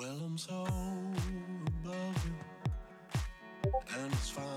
Well, I'm so above you, and it's fine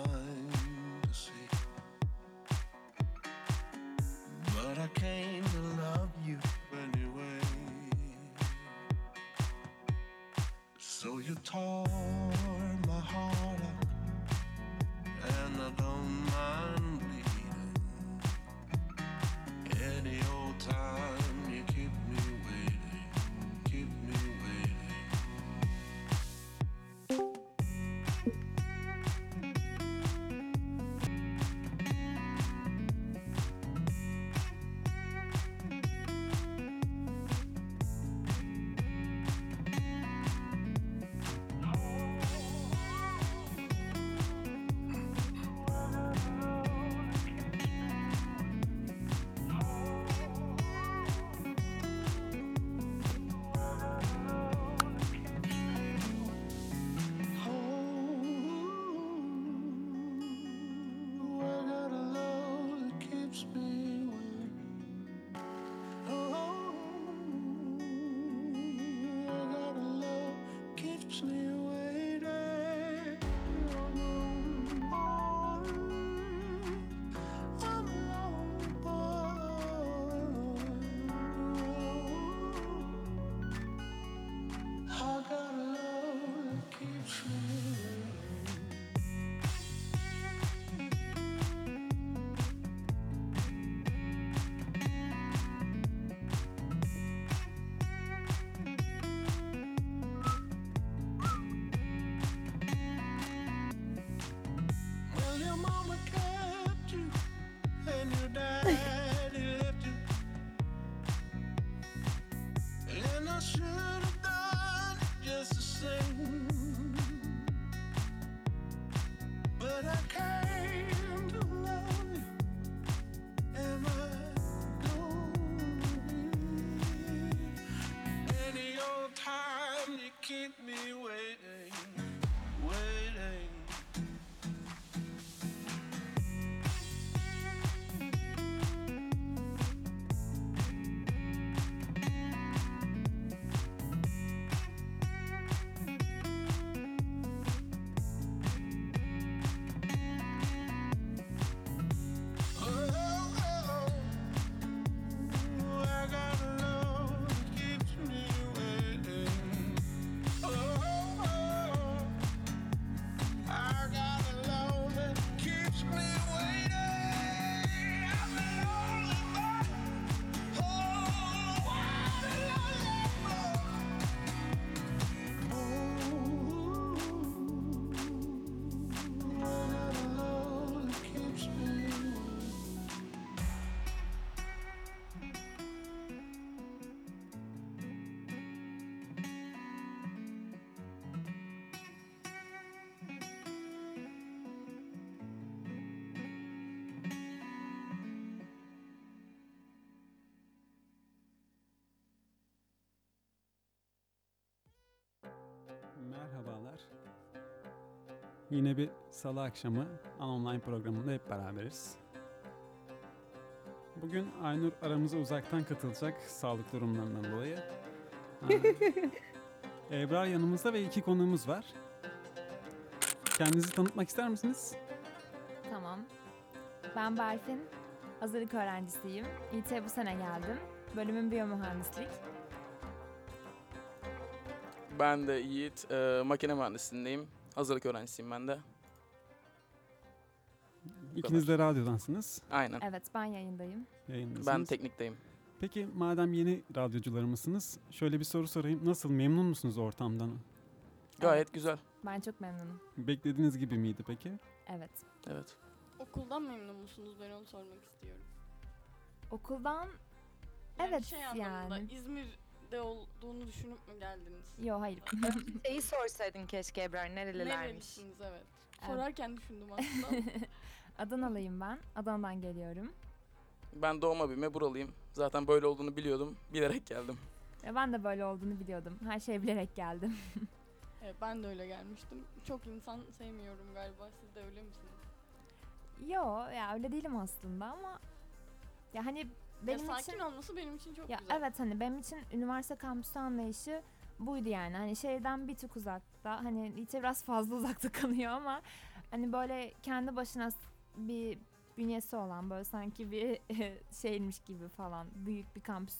Yine bir salı akşamı online programında hep beraberiz. Bugün Aynur aramıza uzaktan katılacak sağlık durumlarından dolayı. Ha. Ebrar yanımızda ve iki konuğumuz var. Kendinizi tanıtmak ister misiniz? Tamam. Ben Berfin. Hazırlık öğrencisiyim. İT'ye bu sene geldim. Bölümüm biyomühendislik. Ben de Yiğit, e, makine mühendisliğindeyim. Hazırlık öğrencisiyim ben de. İkiniz de radyodansınız. Aynen. Evet ben yayındayım. Yayındasınız. Ben teknikteyim. Peki madem yeni radyocular mısınız? Şöyle bir soru sorayım. Nasıl memnun musunuz ortamdan? Gayet güzel. Ben çok memnunum. Beklediğiniz gibi miydi peki? Evet. Evet. Okuldan memnun musunuz? Ben onu sormak istiyorum. Okuldan Yani Evet, şey anlamında yani. İzmir'de olduğunu düşünüp mü geldiniz? Yo hayır. Şeyi sorsaydın keşke Ebrar nerelilermiş? Nerelisiniz evet. Evet. Sorarken düşündüm aslında. Adanalıyım ben. Adana'dan geliyorum. Ben doğma büyüme buralıyım. Zaten böyle olduğunu biliyordum. Bilerek geldim. Ve ben de böyle olduğunu biliyordum. Her şeyi bilerek geldim. evet, ben de öyle gelmiştim. Çok insan sevmiyorum galiba. Siz de öyle misiniz? Yo ya öyle değilim aslında ama ya hani benim ya sakin için olması benim için çok ya güzel. evet hani benim için üniversite kampüsü anlayışı buydu yani. Hani şehirden bir tık uzakta. Hani İTÜ biraz fazla uzakta kalıyor ama hani böyle kendi başına bir bünyesi olan böyle sanki bir şeymiş gibi falan büyük bir kampüs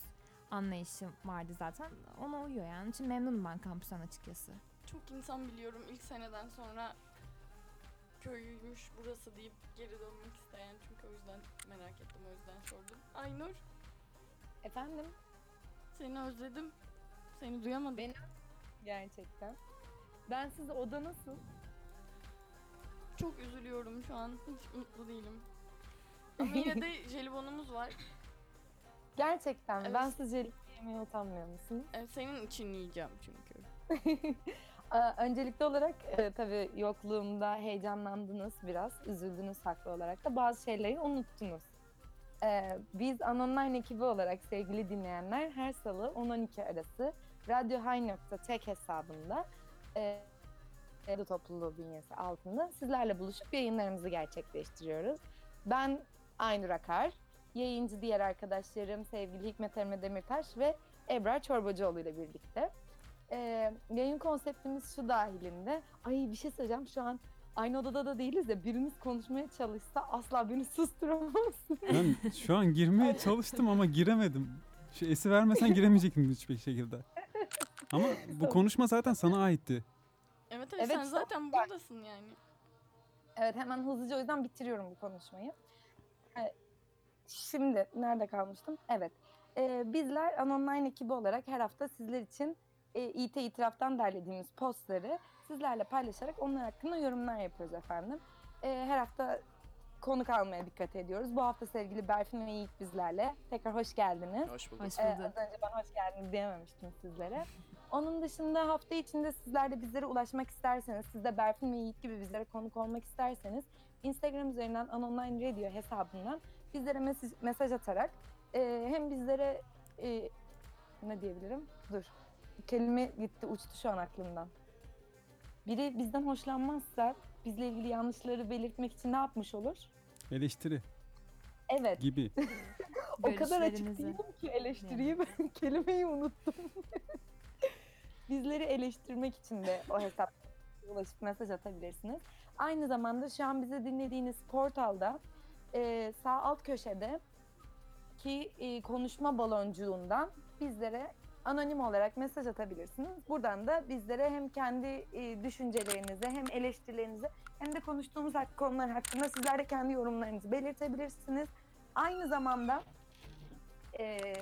anlayışım vardı zaten. Ona uyuyor yani. Için memnunum ben kampüsten açıkçası. Çok insan biliyorum ilk seneden sonra köyüymüş burası deyip geri dönmek isteyen çünkü o yüzden merak ettim o yüzden sordum. Aynur Efendim? seni özledim. Seni duyamadım. Beni- Gerçekten. Ben siz oda nasıl? Çok üzülüyorum şu an. Hiç mutlu değilim. Ama yine de jelibonumuz var. Gerçekten? Evet. Ben siz jelibon yemeye utanmıyor musunuz? Ee, senin için yiyeceğim çünkü. Aa, Öncelikli olarak e, tabii yokluğumda heyecanlandınız biraz, üzüldünüz haklı olarak da bazı şeyleri unuttunuz. Ee, biz Anonline ekibi olarak sevgili dinleyenler her salı 10-12 arası radyohigh.tek hesabında e, Edu topluluğu bünyesi altında sizlerle buluşup yayınlarımızı gerçekleştiriyoruz. Ben Aynur Akar, yayıncı diğer arkadaşlarım sevgili Hikmet Emre Demirtaş ve Ebrar Çorbacıoğlu ile birlikte. Ee, yayın konseptimiz şu dahilinde. Ay bir şey söyleyeceğim şu an aynı odada da değiliz de biriniz konuşmaya çalışsa asla beni susturamaz. Ben şu an girmeye çalıştım ama giremedim. Şu esi vermesen giremeyecektim hiçbir şekilde. Ama bu konuşma zaten sana aitti. Evet evet, Evet, sen çok zaten buradasın yani. evet hemen hızlıca o yüzden bitiriyorum bu konuşmayı. Ee, Şimdi nerede kalmıştım? Evet. Ee, bizler Anonline ekibi olarak her hafta sizler için e, İT itiraftan derlediğimiz postları sizlerle paylaşarak onlar hakkında yorumlar yapıyoruz efendim. Ee, her hafta konuk almaya dikkat ediyoruz. Bu hafta sevgili Berfin ve Yiğit bizlerle. Tekrar hoş geldiniz. Hoş bulduk. Hoş Ee, bulduk. az önce ben hoş geldiniz diyememiştim sizlere. Onun dışında hafta içinde sizler de bizlere ulaşmak isterseniz, siz de Berfin ve Yiğit gibi bizlere konuk olmak isterseniz Instagram üzerinden Anonline Radio hesabından bizlere mesaj, mesaj atarak e, hem bizlere e, ne diyebilirim? Dur. Kelime gitti, uçtu şu an aklımdan. Biri bizden hoşlanmazsa bizle ilgili yanlışları belirtmek için ne yapmış olur? Eleştiri Evet. gibi. O kadar açık Görüşlerinizi. değilim ki eleştiriyi ben kelimeyi unuttum. Bizleri eleştirmek için de o hesap ulaşıp mesaj atabilirsiniz. Aynı zamanda şu an bizi dinlediğiniz portalda e, sağ alt köşede ki e, konuşma baloncuğundan bizlere anonim olarak mesaj atabilirsiniz. Buradan da bizlere hem kendi e, düşüncelerinizi hem eleştirilerinizi hem de konuştuğumuz konular hakkında sizler de kendi yorumlarınızı belirtebilirsiniz. Aynı zamanda eee,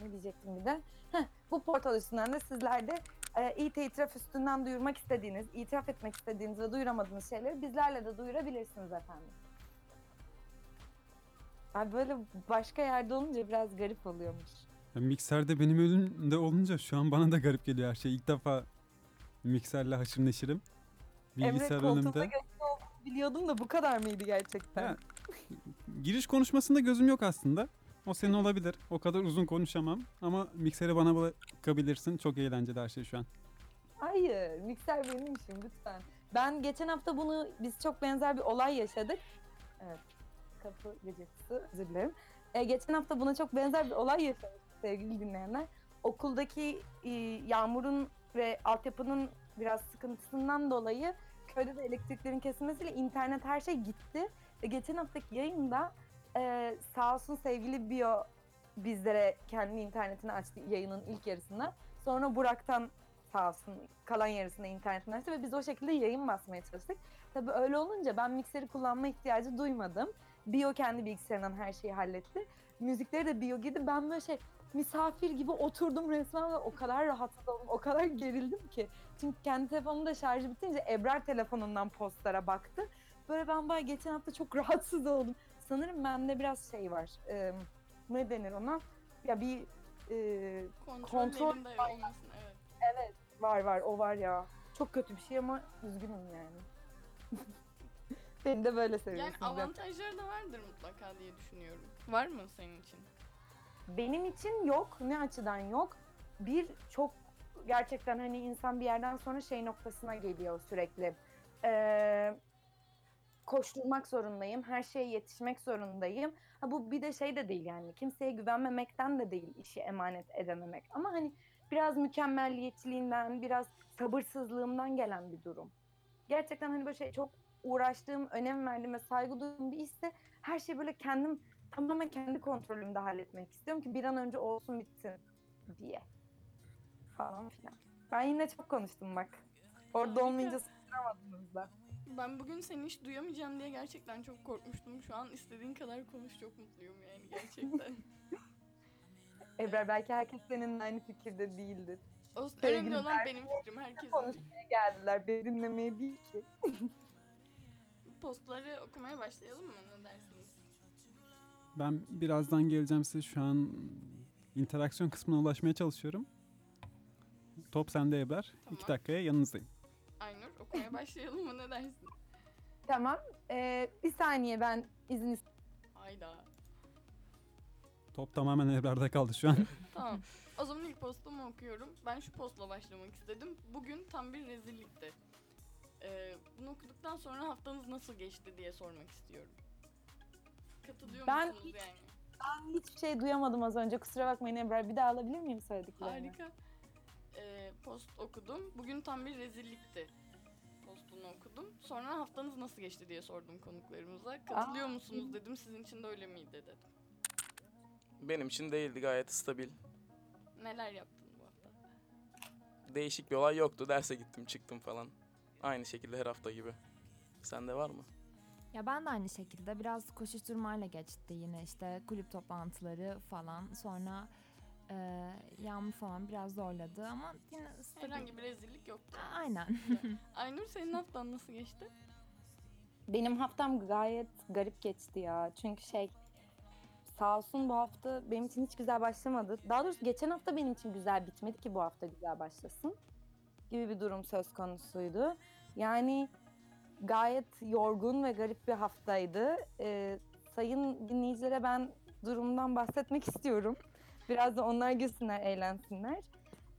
ne diyecektim bir de? Heh, bu portal üstünden de sizler de e, İT itiraf üstünden duyurmak istediğiniz, itiraf etmek istediğiniz ve duyuramadığınız şeyleri bizlerle de duyurabilirsiniz efendim. Ay böyle başka yerde olunca biraz garip oluyormuş. Ya mikserde benim önümde olunca şu an bana da garip geliyor her şey. İlk defa mikserle haşır neşirim. Bilgisayar Emre koltuğunda önümde. olduğunu biliyordum da bu kadar mıydı gerçekten? Ya, giriş konuşmasında gözüm yok aslında. O senin olabilir. O kadar uzun konuşamam. Ama mikseri bana bırakabilirsin. Çok eğlenceli her şey şu an. Hayır, mikser benim işim lütfen. Ben geçen hafta bunu, biz çok benzer bir olay yaşadık. Evet, kapı gıcırtısı, özür dilerim. Ee, geçen hafta buna çok benzer bir olay yaşadık sevgili dinleyenler. Okuldaki e, yağmurun ve altyapının biraz sıkıntısından dolayı köyde de elektriklerin kesilmesiyle internet her şey gitti. Ve geçen haftaki yayında e, sağ olsun sevgili Bio bizlere kendi internetini açtı yayının ilk yarısında. Sonra Burak'tan sağ olsun kalan yarısında internetini açtı ve biz o şekilde yayın basmaya çalıştık. Tabii öyle olunca ben mikseri kullanma ihtiyacı duymadım. Bio kendi bilgisayarından her şeyi halletti. Müzikleri de Bio girdi. Ben böyle şey misafir gibi oturdum resmen ve o kadar rahatsız oldum, o kadar gerildim ki. Çünkü kendi telefonumda şarjı bitince Ebrar telefonundan postlara baktı. Böyle ben bayağı geçen hafta çok rahatsız oldum. Sanırım bende biraz şey var. e, ne denir ona? Ya bir e, Kontrol, Kontrol- elinde olmasın evet. Var var o var ya. Çok kötü bir şey ama üzgünüm yani. Beni de böyle Yani seviyorsunuz. avantajları da vardır mutlaka diye düşünüyorum. Var mı senin için? Benim için yok. Ne açıdan yok? Bir çok gerçekten hani insan bir yerden sonra şey noktasına geliyor sürekli. Ee, koşturmak zorundayım. Her şeye yetişmek zorundayım. Ha bu bir de şey de değil yani. Kimseye güvenmemekten de değil işi emanet edememek. Ama hani biraz mükemmelliyetçiliğinden, biraz sabırsızlığımdan gelen bir durum. Gerçekten hani böyle şey çok uğraştığım, önem verdiğim ve saygı duyduğum bir işse her şeyi böyle kendim tamamen kendi kontrolümde halletmek istiyorum ki bir an önce olsun bitsin diye. Falan filan. Ben yine çok konuştum bak. Orada olmayınca susturamadınız da. Ben bugün seni hiç duyamayacağım diye gerçekten çok korkmuştum. Şu an istediğin kadar konuş çok mutluyum yani gerçekten. Ebrar belki herkes seninle aynı fikirde değildir. O önemli olan benim fikrim. Herkesin Konuşmaya geldiler, beni dinlemeye değil ki. postları okumaya başlayalım mı? Ne dersiniz? Ben birazdan geleceğim size şu an interaksiyon kısmına ulaşmaya çalışıyorum. Top sende Ebrar. Tamam. İki dakikaya yanınızdayım. Aynur okumaya başlayalım mı? Ne dersin? Tamam. Ee, bir saniye ben izin ist- Hayda. Top tamamen Ebrar'da kaldı şu an. Tamam. O zaman ilk postumu okuyorum. Ben şu postla başlamak istedim. Bugün tam bir rezillikti. Ee, bunu okuduktan sonra haftanız nasıl geçti diye sormak istiyorum. Katılıyor Ben musunuz hiç- yani? Ben hiçbir şey duyamadım az önce. Kusura bakmayın Ebrar. Bir daha alabilir miyim söylediklerini? Harika. Ee, post okudum. Bugün tam bir rezillikti. Postunu okudum. Sonra haftanız nasıl geçti diye sordum konuklarımıza. Katılıyor musunuz dedim. Sizin için de öyle miydi dedim. Benim için değildi gayet stabil. Neler yaptın bu hafta? Değişik bir olay yoktu. Derse gittim çıktım falan. Aynı şekilde her hafta gibi. Sende var mı? Ya ben de aynı şekilde biraz koşuşturmayla geçti yine işte kulüp toplantıları falan. Sonra e, yağmur falan biraz zorladı ama yine stabil. Herhangi bir rezillik yoktu. Aynen. Aynur senin haftan nasıl geçti? Benim haftam gayet garip geçti ya. Çünkü şey sağ olsun bu hafta benim için hiç güzel başlamadı. Daha doğrusu geçen hafta benim için güzel bitmedi ki bu hafta güzel başlasın. Gibi bir durum söz konusuydu. Yani gayet yorgun ve garip bir haftaydı. Ee, sayın dinleyicilere ben durumdan bahsetmek istiyorum. Biraz da onlar gülsünler, eğlensinler.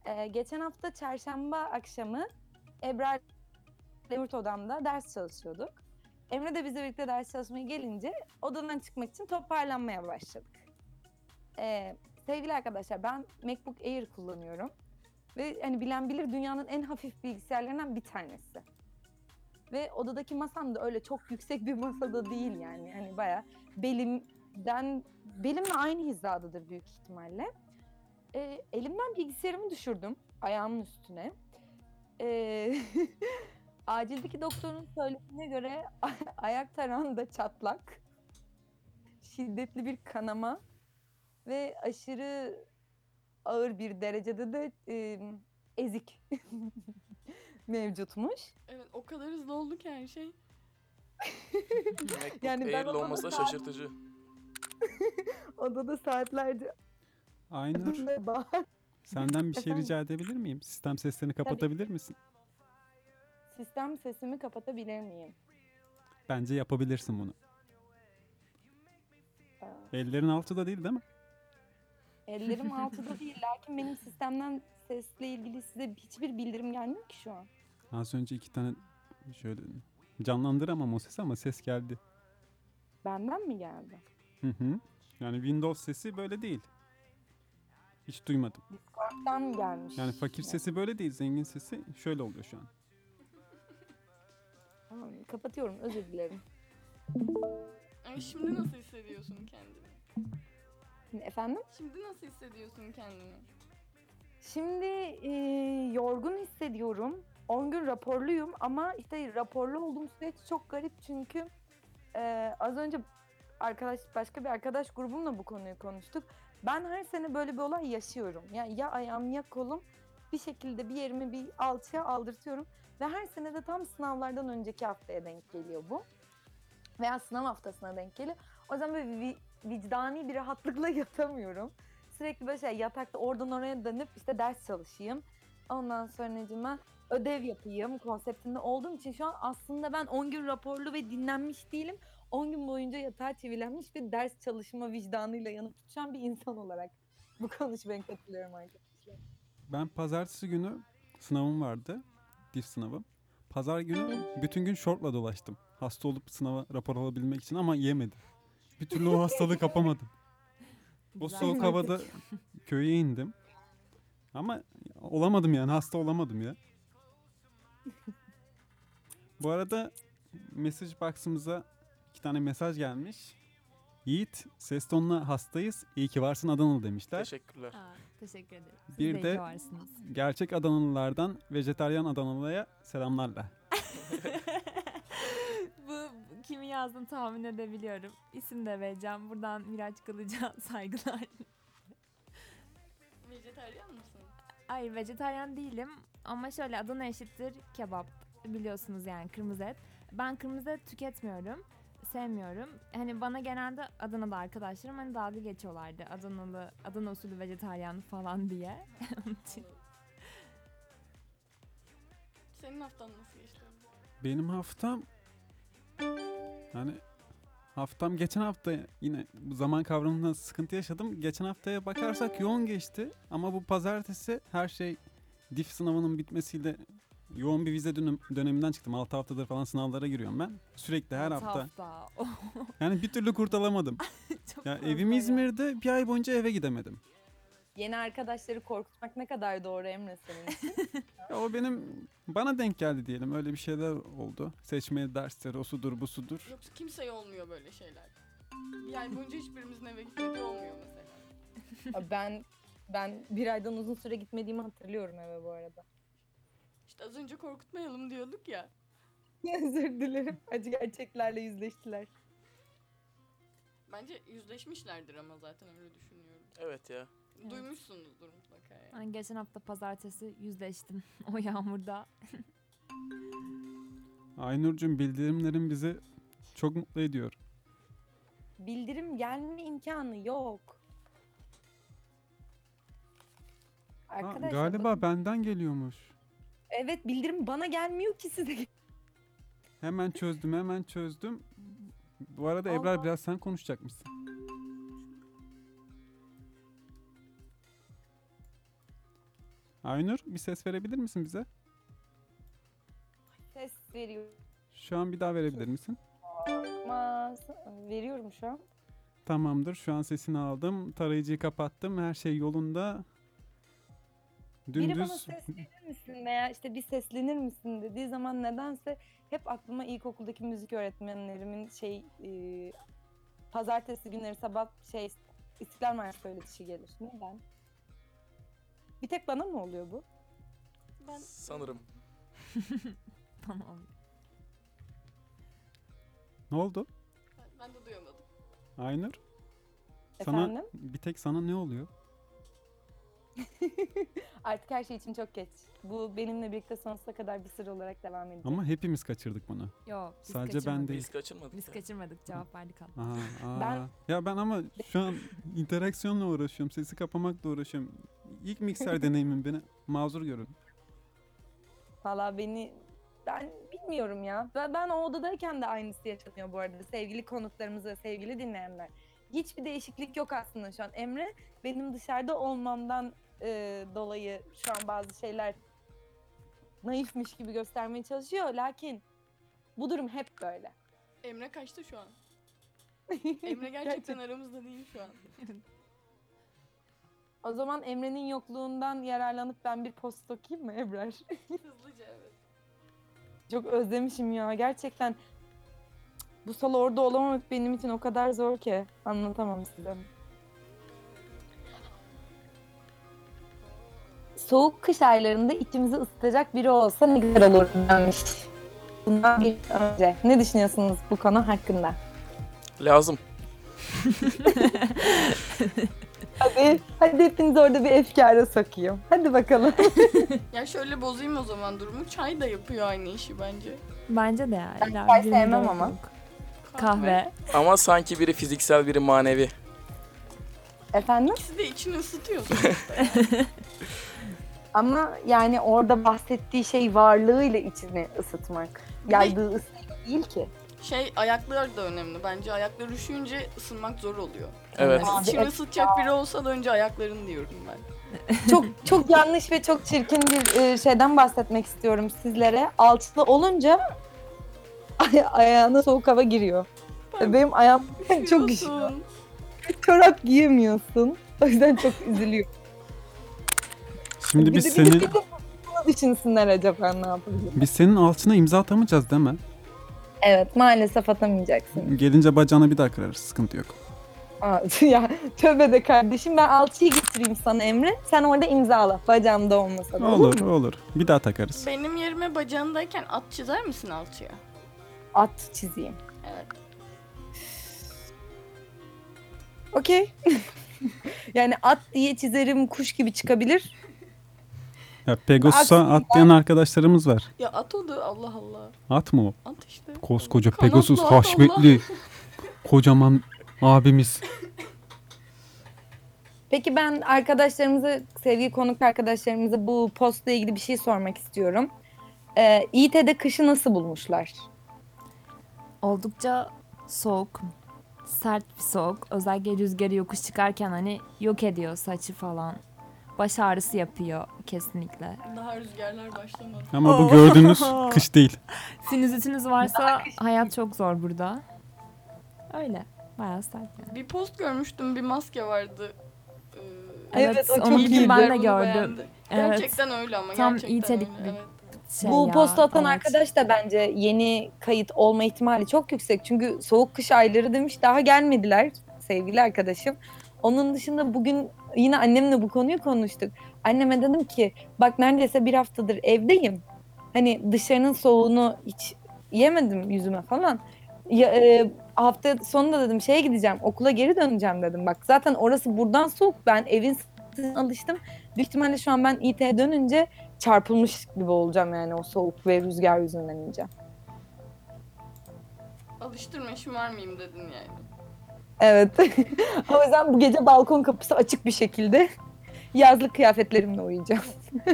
Ee, geçen hafta çarşamba akşamı Ebrar Demir odamda ders çalışıyorduk. Emre de bizle birlikte ders çalışmaya gelince odadan çıkmak için toparlanmaya başladık. Ee, sevgili arkadaşlar ben MacBook Air kullanıyorum. Ve hani bilen bilir dünyanın en hafif bilgisayarlarından bir tanesi. Ve odadaki masam da öyle çok yüksek bir masada değil yani. Hani bayağı belimden, belimle aynı hizadadır büyük ihtimalle. Ee, elimden bilgisayarımı düşürdüm ayağımın üstüne. Ee, acildeki doktorun söylediğine göre ayak tarağında çatlak, şiddetli bir kanama ve aşırı ağır bir derecede de e, ezik mevcutmuş. Evet o kadar hızlı oldu ki her şey. MacBook Yani ben Air'li onu olması da şaşırtıcı. Odada saatlerce Aynur bağır. senden bir şey Efendim? rica edebilir miyim? Sistem seslerini kapatabilir misin? Sistem sesimi kapatabilir miyim? Bence yapabilirsin bunu. Aa, Ellerin altıda değil değil mi? Ellerim altıda değil. Lakin benim sistemden sesle ilgili size hiçbir bildirim gelmiyor ki şu an. Az önce iki tane şöyle canlandıramam o sesi ama ses geldi. Benden mi geldi? Hı hı. Yani Windows sesi böyle değil. Hiç duymadım. Discord'dan mı gelmiş? Yani fakir sesi böyle değil, zengin sesi şöyle oluyor şu an. Tamam, kapatıyorum özür dilerim. Ay, şimdi nasıl hissediyorsun kendini? Efendim? Şimdi nasıl hissediyorsun kendini? Şimdi e, yorgun hissediyorum. 10 gün raporluyum ama işte raporlu olduğum süreç çok garip çünkü e, az önce arkadaş başka bir arkadaş grubumla bu konuyu konuştuk. Ben her sene böyle bir olay yaşıyorum. Ya ya ayağım ya kolum bir şekilde bir yerimi bir alçıya aldırtıyorum ve her sene de tam sınavlardan önceki haftaya denk geliyor bu. Veya sınav haftasına denk geliyor. O zaman böyle vi- vicdani bir rahatlıkla yatamıyorum. Sürekli böyle şey yatakta oradan oraya dönüp işte ders çalışayım. Ondan sonra ödev yapayım konseptinde olduğum için şu an aslında ben 10 gün raporlu ve dinlenmiş değilim. 10 gün boyunca yatağa çivilenmiş bir ders çalışma vicdanıyla yanıp tutuşan bir insan olarak bu konuşmaya katılıyorum arkadaşlar. Ben pazartesi günü sınavım vardı. Diff sınavı. Pazar günü bütün gün şortla dolaştım. Hasta olup sınava rapor alabilmek için ama yemedim. Bir türlü o hastalığı kapamadım. O Güzel. soğuk havada köye indim. Ama olamadım yani hasta olamadım ya. Bu arada mesaj box'ımıza iki tane mesaj gelmiş. Yiğit ses tonuna hastayız. İyi ki varsın Adanalı demişler. Teşekkürler. Aa, teşekkür ederim. Siz Bir de- varsınız. Gerçek Adanalılardan vejetaryen Adanalı'ya selamlarla. kimi yazdığını tahmin edebiliyorum. İsim de vereceğim. Buradan Miraç Kılıç'a saygılar. Vejetaryen mısın? Hayır vejetaryen değilim ama şöyle Adana eşittir kebap biliyorsunuz yani kırmızı et. Ben kırmızı et tüketmiyorum. Sevmiyorum. Hani bana genelde Adana'da arkadaşlarım hani dalga geçiyorlardı. Adanalı, Adana usulü vejetaryen falan diye. Onun için. Senin haftan nasıl geçti? Benim haftam yani haftam geçen hafta yine bu zaman kavramında sıkıntı yaşadım. Geçen haftaya bakarsak yoğun geçti ama bu pazartesi her şey dif sınavının bitmesiyle yoğun bir vize dönem- döneminden çıktım. 6 haftadır falan sınavlara giriyorum ben. Sürekli her hafta. Oh, Yani bir türlü kurtulamadım. Ya evim ya. İzmir'de bir ay boyunca eve gidemedim. Yeni arkadaşları korkutmak ne kadar doğru Emre senin için. Ya o benim bana denk geldi diyelim. Öyle bir şeyler oldu. Seçmeli dersleri o sudur bu sudur. Yoksa kimseye olmuyor böyle şeyler. Ay boyunca hiçbirimizin eve gitmediği olmuyor mesela. Ben ben bir aydan uzun süre gitmediğimi hatırlıyorum eve bu arada. İşte az önce korkutmayalım diyorduk ya. Özür dilerim. Acı gerçeklerle yüzleştiler. Bence yüzleşmişlerdir ama zaten öyle düşünüyorum. Evet ya. Duymuşsunuzdur mutlaka yani. Ben geçen hafta pazartesi yüzleştim o yağmurda. Aynur'cum bildirimlerin bizi çok mutlu ediyor. Bildirim gelme imkanı yok. Ha, Arkadaşlar galiba bakın- benden geliyormuş. evet bildirim bana gelmiyor ki size. Hemen çözdüm hemen çözdüm. Bu arada Ebrar Allah. biraz sen konuşacakmışsın. Aynur bir ses verebilir misin bize? Ses veriyorum. Şu an bir daha verebilir misin? Veriyorum şu an. Tamamdır. Şu an sesini aldım. Tarayıcıyı kapattım. Her şey yolunda. Biri bana Dümdüz seslenir misin veya işte bir seslenir misin dediği zaman nedense hep aklıma ilkokuldaki müzik öğretmenlerimin şey e, pazartesi günleri sabah şey İstiklal Marşı söyletişi gelir. Neden? Bir tek bana mı oluyor bu? Ben Sanırım. Tamam. ne oldu? ben, ben de duyamadım. Aynur? Sana Efendim? bir tek sana ne oluyor? Artık her şey için çok geç. Bu benimle birlikte sonsuza kadar bir sır olarak devam edecek. Ama hepimiz kaçırdık bunu. Yok biz Sadece ben kaçırmadık. değil. Biz kaçırmadık. Biz ya. kaçırmadık cevap verdik Allah. Aha, Ben- aa. Ya ben ama şu an interaksiyonla uğraşıyorum. Sesi kapamakla uğraşıyorum. İlk mikser deneyimim beni mazur görün. Valla beni ben bilmiyorum ya. Ben, ben o odadayken de aynısı yaşanıyor bu arada sevgili konuklarımız ve sevgili dinleyenler. Hiçbir değişiklik yok aslında şu an. Emre benim dışarıda olmamdan e, dolayı şu an bazı şeyler naifmiş gibi göstermeye çalışıyor. Lakin bu durum hep böyle. Emre kaçtı şu an. Emre gerçekten aramızda değil şu an. O zaman Emre'nin yokluğundan yararlanıp ben bir post okuyayım mı Ebrar? Hızlıca evet. Çok özlemişim ya gerçekten. Bu sala orada olamamak benim için o kadar zor ki anlatamam size. Soğuk kış aylarında içimizi ısıtacak biri olsa ne güzel olur denmiş. Bundan bir önce. Ne düşünüyorsunuz bu konu hakkında? Lazım. Hadi, hadi hepiniz orada bir efkara sokayım. Hadi bakalım. Ya şöyle bozayım o zaman durumu. Çay da yapıyor aynı işi bence. Bence de yani. Ben illa çay birine sevmem ama. yok. Kahve. Ama sanki biri fiziksel biri manevi. Efendim? İkisi de içini ısıtıyor. Ama yani orada bahsettiği şey varlığıyla içini ısıtmak. Yaydığı ısı değil ki. Şey ayaklar da önemli. Bence ayaklar üşüyünce ısınmak zor oluyor. Evet. Abi, İçini evet ısıtacak biri olsa da önce ayakların diyorum ben. çok çok yanlış ve çok çirkin bir e, şeyden bahsetmek istiyorum sizlere. Altılı olunca ay- ayağına soğuk hava giriyor. Ben- Benim ayağım çok üşüyor. Üşüyorsun. Çorap giyemiyorsun. O yüzden çok üzülüyorum. Şimdi Bir biz bir de- senin bir de bunu düşünsünler acaba ne yapabilirim? biz senin alçına imza atamayacağız değil mi? Evet maalesef atamayacaksın. Gelince bacağına bir daha kırarız. Sıkıntı yok. Aa, ya tövbe de kardeşim ben alçıyı getireyim sana Emre. Sen orada imzala. Bacağımda olmasa da olur, Olur mu? olur. Bir daha takarız. Benim yerime bacağındayken at çizer misin alçıya? At çizeyim. Evet. Okey. yani at diye çizerim kuş gibi çıkabilir. Ya Pegasus'a Aslında- atlayan arkadaşlarımız var. Ya at o da Allah Allah. At mı o? At işte. Koskoca Kanatlı Pegasus at haşmetli. Kocaman abimiz. Peki ben arkadaşlarımıza, sevgili konuk arkadaşlarımıza bu postla ilgili bir şey sormak istiyorum. Ee, İİT'de kışı nasıl bulmuşlar? Oldukça soğuk. Sert bir soğuk. Özellikle rüzgarı yokuş çıkarken hani yok ediyor saçı falan. Baş ağrısı yapıyor kesinlikle. Daha rüzgarlar başlamadı. Ama bu gördüğünüz kış değil. Sinüzitiniz varsa hayat çok zor burada. Öyle. Bayağı sert yani. Bir post görmüştüm bir maske vardı. Ee, Evet, o çok iyiydi. için ben de bunu gördüm. Evet. Gerçekten öyle ama Tam gerçekten iyi telik öyle, bir- evet. Şey bu ya, posta atan evet. arkadaş da bence yeni kayıt olma ihtimali çok yüksek. Çünkü soğuk kış ayları demiş daha gelmediler sevgili arkadaşım. Onun dışında bugün yine annemle bu konuyu konuştuk. Anneme dedim ki bak neredeyse bir haftadır evdeyim. Hani dışarının soğuğunu hiç yemedim yüzüme falan. Ya, e, hafta sonunda dedim şeye gideceğim okula geri döneceğim dedim. Bak zaten orası buradan soğuk ben evin alıştım. Büyük ihtimalle şu an ben İT'ye dönünce çarpılmış gibi olacağım yani o soğuk ve rüzgar yüzünden ince. Alıştırma şımarmayayım dedin yani. Evet. o yüzden bu gece balkon kapısı açık bir şekilde yazlık kıyafetlerimle uyuyacağım.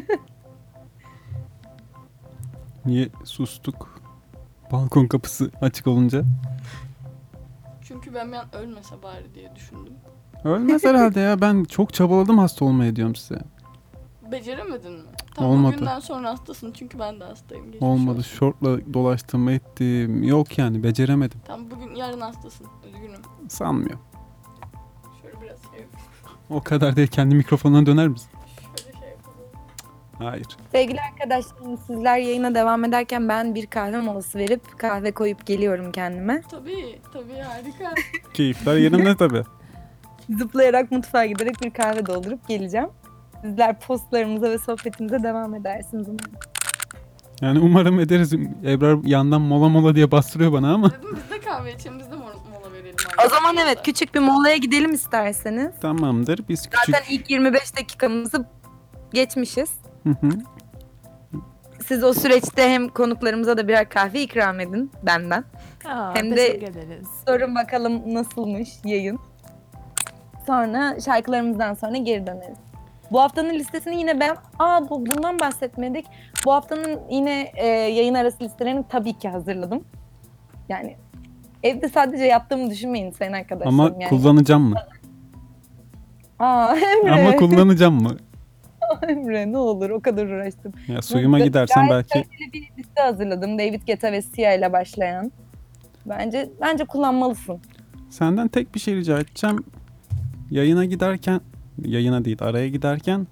Niye sustuk? Balkon kapısı açık olunca. Çünkü ben an ölmese bari diye düşündüm. Ölmez herhalde ya. Ben çok çabaladım hasta olmaya diyorum size. Beceremedin mi? Tamam Olmadı. bugünden sonra hastasın çünkü ben de hastayım. Geçmiş Olmadı. olsun. Şortla dolaştım ettim. Yok yani beceremedim. Tamam bugün yarın hastasın. Üzgünüm. Sanmıyorum. Şöyle biraz şey yap- O kadar değil. Kendi mikrofonuna döner misin? Şöyle şey yapalım. Hayır. Sevgili arkadaşlarım sizler yayına devam ederken ben bir kahve molası verip kahve koyup geliyorum kendime. Tabii tabii harika. Keyifler yerinde tabii. Zıplayarak mutfağa giderek bir kahve doldurup geleceğim. Sizler postlarımıza ve sohbetimize devam edersiniz umarım. Yani umarım ederiz. Ebrar yandan mola mola diye bastırıyor bana ama. Dedim biz de kahve içelim biz de mor- mola verelim. O zaman evet küçük bir molaya gidelim isterseniz. Tamamdır. Biz küçük... Zaten ilk 25 dakikamızı geçmişiz. Hı hı. Siz o süreçte hem konuklarımıza da birer kahve ikram edin benden. Aa, Hem de- ederiz. Sorun bakalım nasılmış yayın. Sonra şarkılarımızdan sonra geri döneriz. Bu haftanın listesini yine ben... Aa bu, bundan bahsetmedik. Bu haftanın yine e, yayın arası listelerini tabii ki hazırladım. Yani evde sadece yattığımı düşünmeyin sayın arkadaşlarım. Ama yani. kullanacağım mı? Aa Emre. Ama kullanacağım mı? Emre ne olur o kadar uğraştım. Ya suyuma Gayet gidersen belki kaliteli bir liste hazırladım. David Guetta ve Sia ile başlayan. Bence bence kullanmalısın. senden tek bir şey rica edeceğim. Yayına giderken yayına değil araya giderken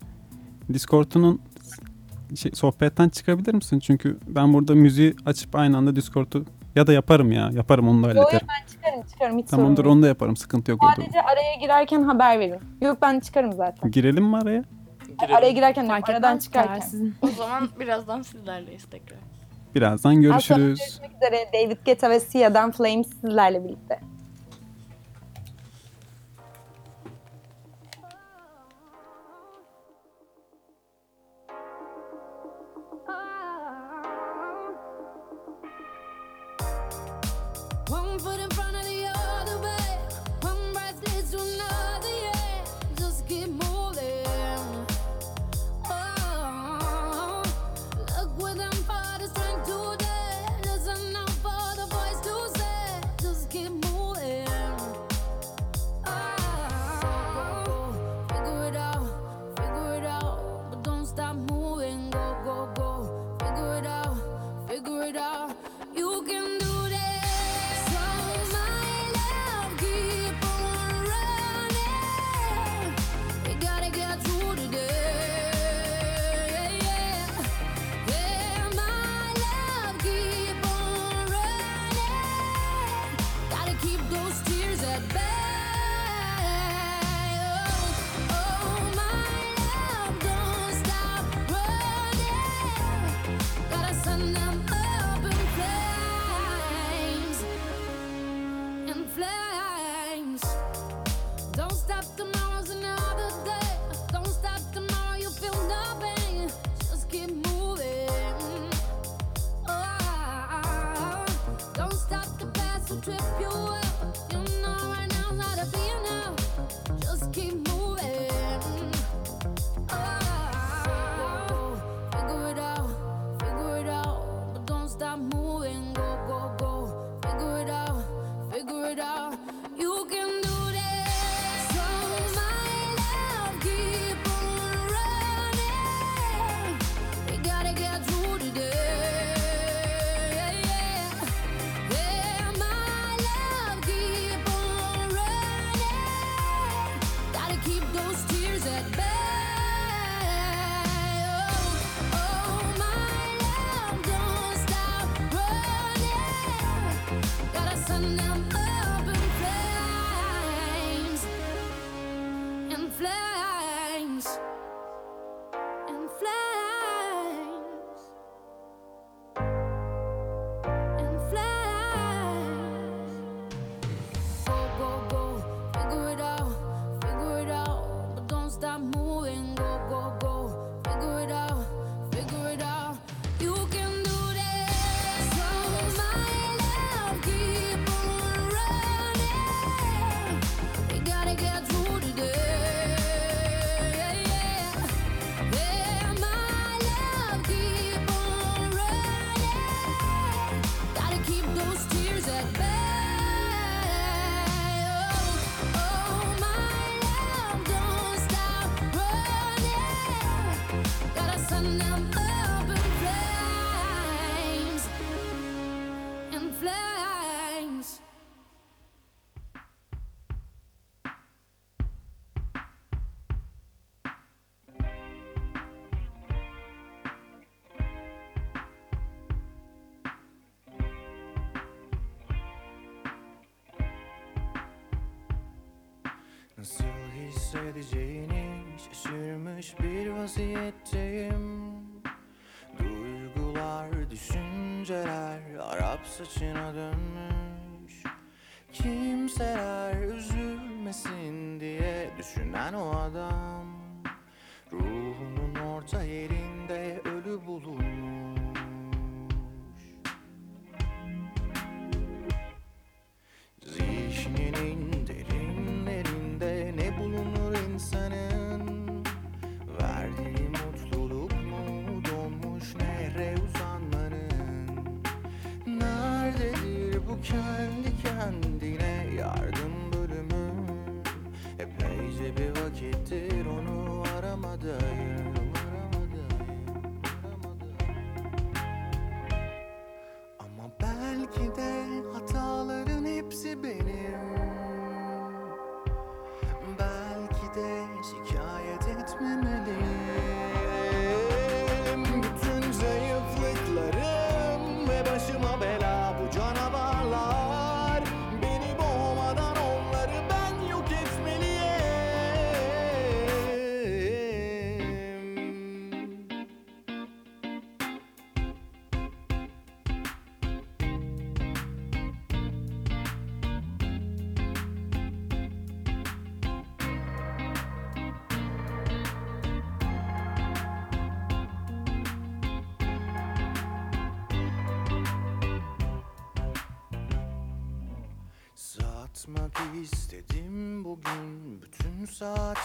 Discord'unun şey, sohbetten çıkabilir misin? Çünkü ben burada müziği açıp aynı anda Discord'u ya da yaparım ya. Yaparım onu da hallederim. ben çıkarım çıkarım hiç Tamamdır sorun yok. onu da yaparım. Sıkıntı yok orada. Sadece araya girerken haber verin. Yok ben çıkarım zaten. Girelim mi araya? Girelim. Araya girerken Fark aradan çıkarken. sizin. O zaman birazdan sizlerleyiz tekrar. Birazdan görüşürüz. görüşmek üzere. David Guetta ve Sia'dan Flames sizlerle birlikte.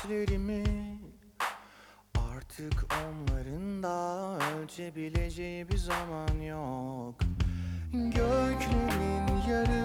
Gözlerimi artık onların da ölçebileceği bir zaman yok. Göklerin yarı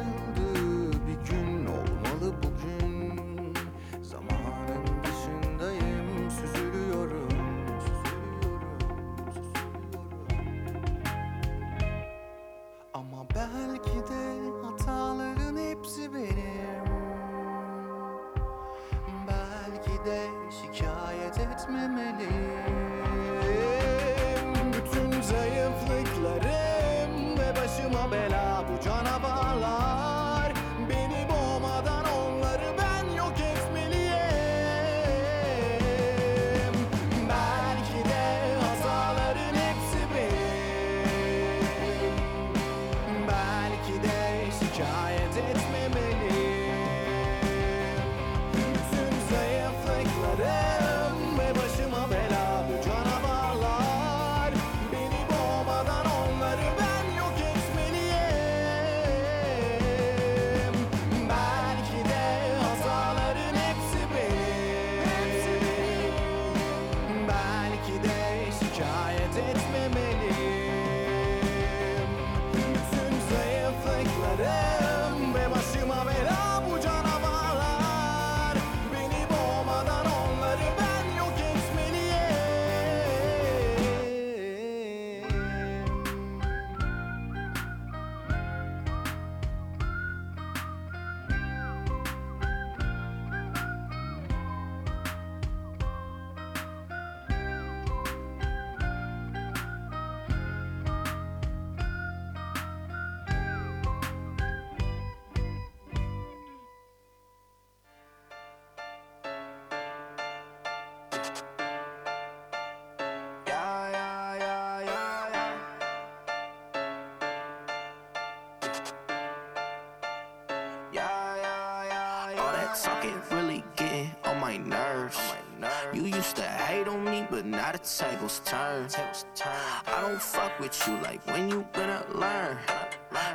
but now the tables turn. I don't fuck with you like when you gonna learn.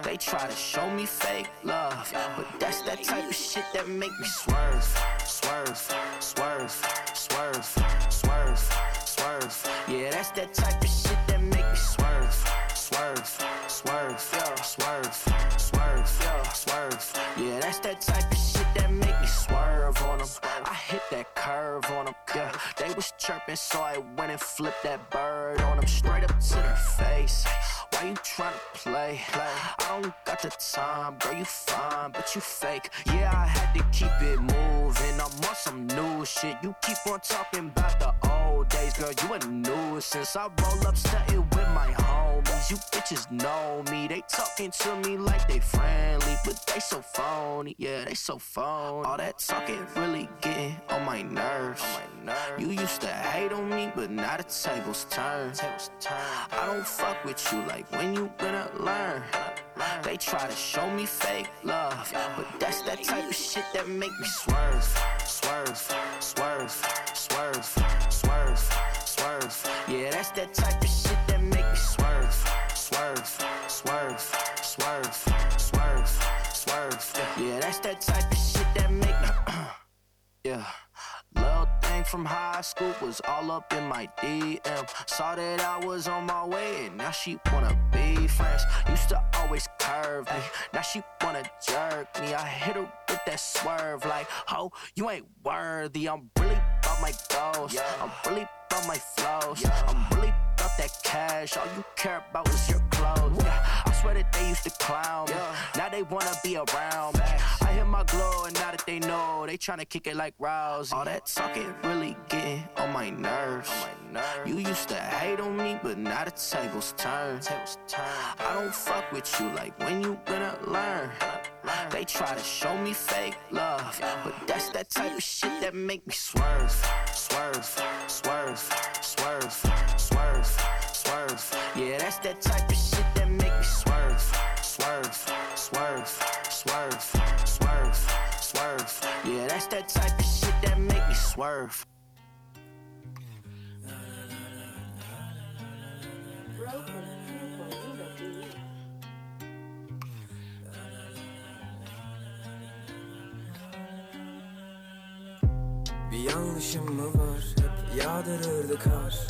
They try to show me fake love, but that's that type of shit that make me swerve, swerve, swerve, swerve, swerve, swerve. Yeah, that's that type of shit that make me swerve, swerve, swerve, swerve, swerve, swerve. Yeah, that's that type of shit chirping, so I went and flipped that bird on them straight up to their face. Why you tryna play? I don't got the time, girl. You fine, but you fake. Yeah, I had to keep it moving. I'm on some new shit. You keep on talking about the old days, girl. You a nuisance. I roll up stunting with my homies. You bitches know me. They talking to me like they friendly, but they so phony. Yeah, they so phony. All that talking really getting on my nerves. You used to hate on me, but now the tables turn. I don't fuck with you like when you gonna learn. They try to show me fake love, but that's that type of shit that make me swerve, swerve, swerve, swerve, swerve, swerve. Yeah, that's that type of shit that make me swerve, swerve, swerve, swerve, swerve, swerve. Yeah, that's that type of shit that make me. yeah. Thing from high school was all up in my DM. Saw that I was on my way, and now she wanna be friends. Used to always curve me, now she wanna jerk me. I hit her with that swerve, like, ho, you ain't worthy. I'm really about my goals, I'm really about my flows, I'm really about that cash. All you care about is your clothes. Yeah, I swear that they used to clown me, now they wanna be around me. I hit my glow, and now that they know, they tryna kick it like Rousey. All that talking really getting on my nerves. You used to hate on me, but now the tables turn. I don't fuck with you like when you gonna learn. They try to show me fake love, but that's that type of shit that make me swerve, swerve, swerve, swerve, swerve, swerve. Yeah, that's that type of shit that make me swerve, swerve, that's that type of shit that make me swerve. Bir yanlışım mı var? Hep yağdırırdı kar.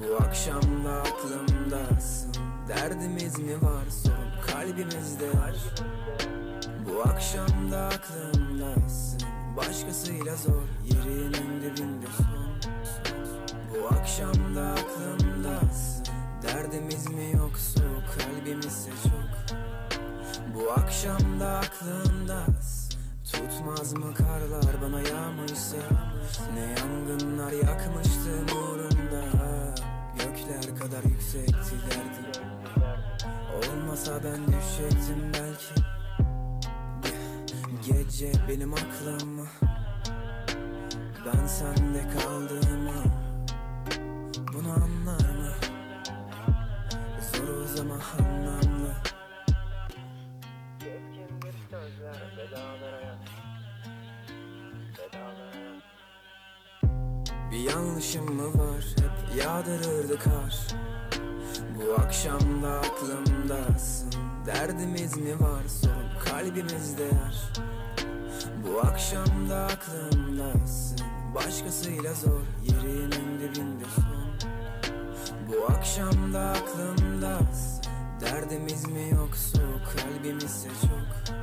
Bu akşam da aklımdasın. Derdimiz mi var? Sorun kalbimizde var Bu akşam da aklımdasın Başkasıyla zor yerinin dibinde son. Bu akşam da aklımdasın Derdimiz mi yoksa kalbimizse çok? Bu akşam da aklımdasın Tutmaz mı karlar bana yağmışsa? Ne yangınlar yakmıştım uğrunda Gökler kadar yüksekti derdim. Olmasa ben düşecektim belki Gece benim aklım. Ben sende kaldığımı Bunu anlar mı? Zor ama anlamlı. Keskindir sözler vedalar Bir yanlışım mı var? Hep yağdırırdı kar. Bu akşam da aklımdasın Derdimiz mi var? Sorun kalbimizde yer Bu akşam da aklımdasın Başkasıyla zor. Yerinin dibinde son. Bu akşam da aklımdasın Derdimiz mi yoksa kalbimizse çok?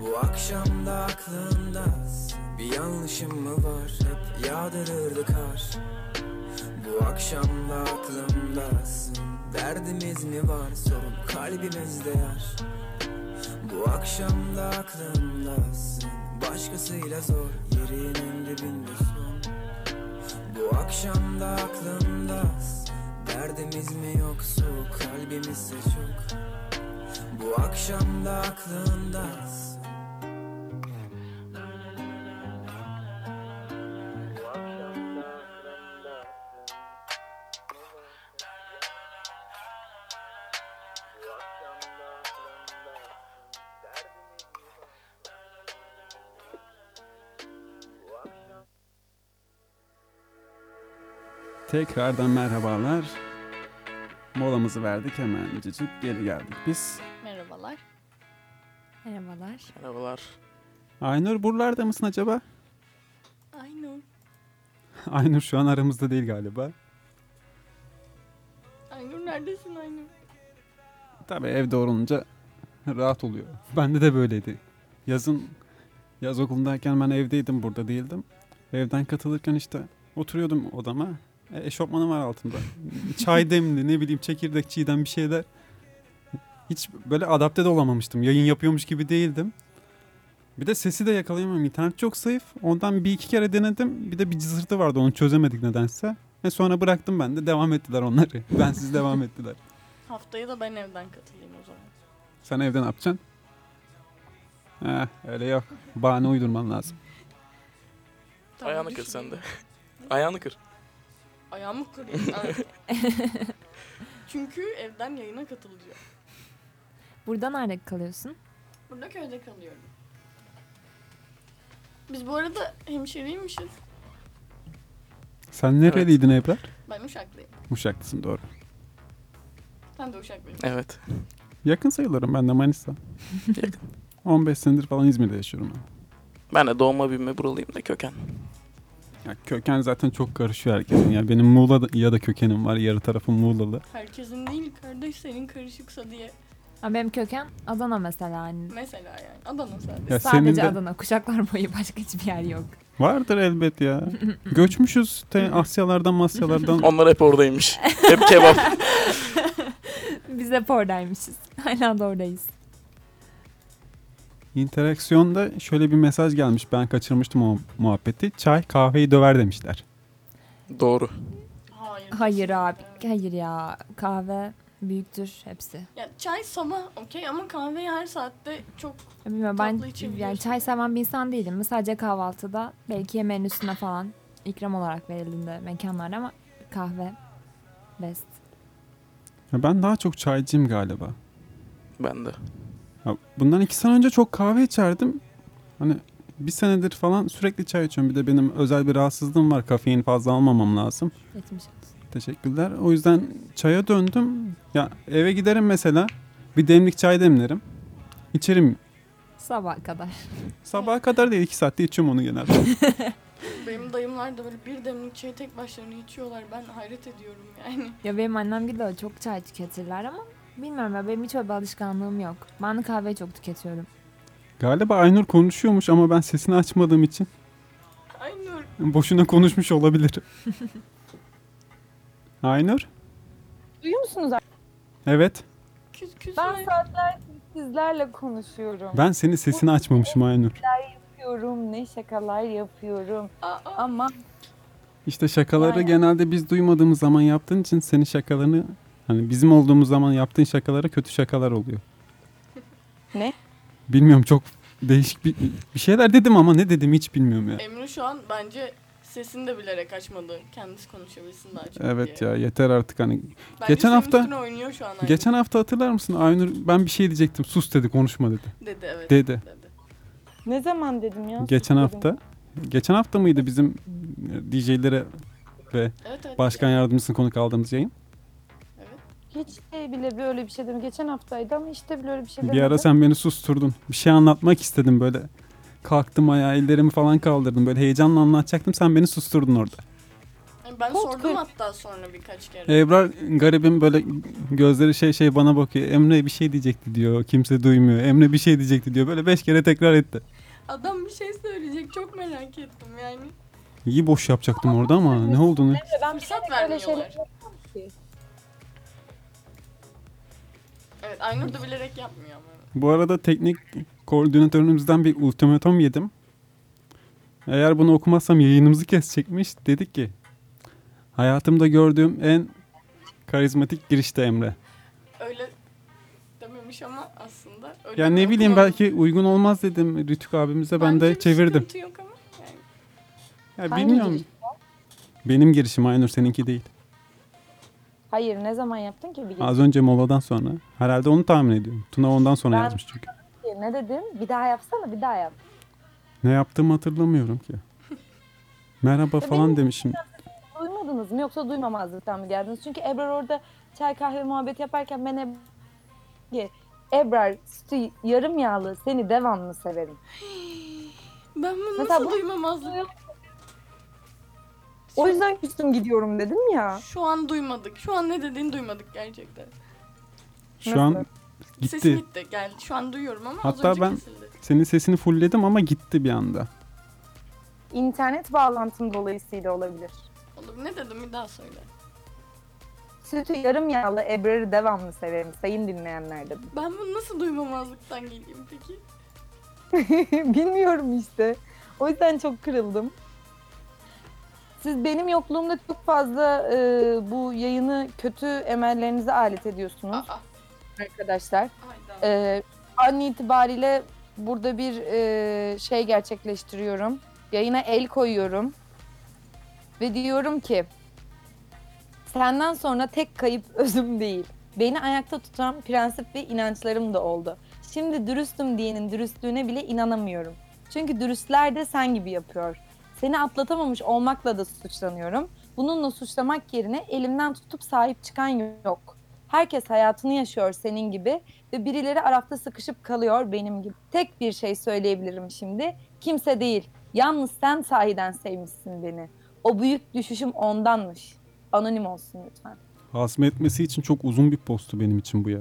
Bu akşam da aklımdasın Bir yanlışım mı var? Hep yağdırırdı kar. Bu akşam da aklımdasın Derdimiz mi var? Sorun kalbimizde yer Bu akşam da aklımdasın Başkasıyla zor. Yerinin dibinde son. Bu akşam da aklımdasın Derdimiz mi yoksa kalbimizse çok? Bu akşam da aklımdasın Tekrardan merhabalar. Molamızı verdik hemencecik geri geldik biz. Merhabalar. Merhabalar. Merhabalar. Aynur buralarda mısın acaba? Aynur. Aynur şu an aramızda değil galiba. Aynur neredesin Aynur? Tabii evde olunca rahat oluyor. Bende de böyleydi. Yazın yaz okulundayken ben evdeydim burada değildim. Evden katılırken işte oturuyordum odama. E, eşofmanım var altında. Çay demli ne bileyim çekirdek çiğden bir şeyler. Hiç böyle adapte de olamamıştım. Yayın yapıyormuş gibi değildim. Bir de sesi de yakalayamam. İnternet çok zayıf. Ondan bir iki kere denedim. Bir de bir cızırtı vardı onu çözemedik nedense. E sonra bıraktım ben de devam ettiler onları. Ben siz devam ettiler. Haftaya da ben evden katılayım o zaman. Sen evde ne yapacaksın? Heh, öyle yok. Bahane uydurman lazım. Ayağını kır sen de. Ayağını kır. Ayağımı. Evet. Çünkü evden yayına katılacağım. Burada nerede kalıyorsun? Burada köyde kalıyorum. Biz bu arada hemşireymişiz. Sen nereliydin Ebrar? Ben Uşaklıyım. Uşaklısın doğru. Sen de Uşaklıyım. Evet. Yakın sayılırım ben de Manisa. Yakın. 15 senedir falan İzmir'de yaşıyorum. ben. Ben de doğma büyüme buralıyım da köken. Ya köken zaten çok karışıyor herkesin. Ya benim Muğla ya da kökenim var. Yarı tarafım Muğlalı. Herkesin değil kardeş senin karışıksa diye. Ha, benim köken Adana mesela. Hani Mesela yani Adana sadece. Ya senin sadece de Adana. Kuşaklar boyu başka hiçbir yer yok. vardır elbet ya. Göçmüşüz te Asyalardan Masyalardan. Onlar hep oradaymış. Hep kebap. Biz hep oradaymışız. Hala da oradayız. İnteraksiyonda şöyle bir mesaj gelmiş. Ben kaçırmıştım o muhabbeti. Çay kahveyi döver demişler. Doğru. Hayır. Hayır abi. Hayır ya. Kahve büyüktür hepsi. Ya çay sabah okey ama kahveyi her saatte çok Ya Bilmiyorum ben yani çay seven bir insan değilim. Sadece kahvaltıda belki yemeğin üstüne falan ikram olarak verildiğinde mekanlarda ama kahve best. Ya ben daha çok çaycıyım galiba. Ben de. Ya bundan iki sene önce çok kahve içerdim. Hani bir senedir falan sürekli çay içiyorum. Bir de benim özel bir rahatsızlığım var. Kafein fazla almamam lazım. Geçmiş olsun. Teşekkürler. O yüzden çaya döndüm. Ya eve giderim mesela. Bir demlik çay demlerim. İçerim. Sabah kadar. Sabaha kadar değil. iki saatte içiyorum onu genelde. benim dayımlar da böyle bir demlik çayı tek başlarına içiyorlar. Ben hayret ediyorum yani. Ya benim annem gibi de çok çay tüketirler ama bilmiyorum ya benim hiç öyle bir alışkanlığım yok. Ben de kahveyi çok tüketiyorum. Galiba Aynur konuşuyormuş ama ben sesini açmadığım için Aynur. boşuna konuşmuş olabilir. Aynur? Duyuyor musunuz? Evet. Küs küs. Ben saatlerdir sizlerle konuşuyorum. Ben senin sesini açmamışım Aynur. yapıyorum, ne şakalar yapıyorum. Aa, Ama İşte şakaları Yani- genelde biz duymadığımız zaman yaptığın için senin şakalarını hani bizim olduğumuz zaman yaptığın şakalara kötü şakalar oluyor. Ne? Bilmiyorum çok değişik bir, bir şeyler dedim ama ne dedim hiç bilmiyorum ya. Emre şu an bence sesini de bilerek açmadı. Kendisi konuşabilsin daha çok Evet diye. ya yeter artık hani. Bence Geçen hafta- oynuyor şu an Aynur. Geçen hafta hatırlar mısın Aynur ben bir şey diyecektim sus dedi konuşma dedi. Dedi evet. Dedi. ne zaman dedim ya? Geçen Dedim. hafta. Geçen hafta mıydı bizim DJ'lere ve Evet evet. başkan yardımcısını konuk aldığımız yayın? Hiç de bile böyle bir şey dedim. Geçen haftaydı ama hiç de bile öyle bir şey Bir demedim. ara sen beni susturdun. Bir şey anlatmak istedim böyle. Kalktım ayağa ellerimi falan kaldırdım. Böyle heyecanla anlatacaktım. Sen beni susturdun orada. Ben Kod sordum kır- hatta sonra birkaç kere. Ebrar garibim böyle gözleri şey şey bana bakıyor. Emre bir şey diyecekti diyor. Kimse duymuyor. Emre bir şey diyecekti diyor. Böyle beş kere tekrar etti. Adam bir şey söyleyecek çok merak ettim yani. İyi boş yapacaktım orada ama ne oldu ne? ben Fırsat bilerek öyle şeyler vermiyorlar. Evet Aynur da bilerek yapmıyor ama. Bu arada teknik koordinatörümüzden bir ultimatom yedim. Eğer bunu okumazsam yayınımızı kesecekmiş. Dedik ki hayatımda gördüğüm en karizmatik girişte Emre. Öyle dememiş ama aslında. Öyle Ya mi ne bileyim okumadım. belki uygun olmaz dedim Rütük abimize ben Bence de çevirdim. sıkıntı yok ama. Yani. Ya Hangi bilmiyorum. giriş? Benim girişim Aynur seninki değil. Hayır ne zaman yaptın ki bir gece? Az önce moladan sonra. Herhalde onu tahmin ediyorum. Tuna ondan sonra Ben- yazmış çünkü. Ne dedim? Bir daha yapsana bir daha yap. Ne yaptığımı hatırlamıyorum ki. Merhaba Ya falan benim- demişim. Duymadınız duydunuz mu yoksa duymamazlıktan mı geldiniz? Çünkü Ebrar orada çay kahve muhabbet yaparken ben Ebrar, Ebrar sütü yarım yağlı seni devamlı severim. Ben bunu Mesela nasıl bu- duymamazlık? O yüzden küstüm gidiyorum dedim ya. Şu an duymadık. Şu an ne dediğini duymadık gerçekten. Şu an Nasıl? Sesin gitti. gitti. Geldi. Şu an duyuyorum ama az Hatta önce ben- kesildi. Senin sesini fullledim ama gitti bir anda. İnternet bağlantım dolayısıyla olabilir. Olur. Ne dedim bir daha söyle. Sütü yarım yağlı Ebrar'ı devamlı severim sayın dinleyenler dedim. Ben bunu nasıl duymamazlıktan geleyim peki? Bilmiyorum işte. O yüzden çok kırıldım. Siz benim yokluğumda çok fazla e, bu yayını kötü emellerinize alet ediyorsunuz Aa, arkadaşlar. hayda. E, an itibariyle burada bir e, şey gerçekleştiriyorum. Yayına el koyuyorum. Ve diyorum ki senden sonra tek kayıp özüm değil. Beni ayakta tutan prensip ve inançlarım da oldu. Şimdi dürüstüm diyenin dürüstlüğüne bile inanamıyorum. Çünkü dürüstler de sen gibi yapıyor. Seni atlatamamış olmakla da suçlanıyorum. Bununla suçlamak yerine elimden tutup sahip çıkan yok. Herkes hayatını yaşıyor senin gibi ve birileri arafta sıkışıp kalıyor benim gibi. Tek bir şey söyleyebilirim şimdi. Kimse değil. Yalnız sen sahiden sevmişsin beni. O büyük düşüşüm ondanmış. Anonim olsun lütfen. Hazmetmesi için çok uzun bir postu benim için bu ya.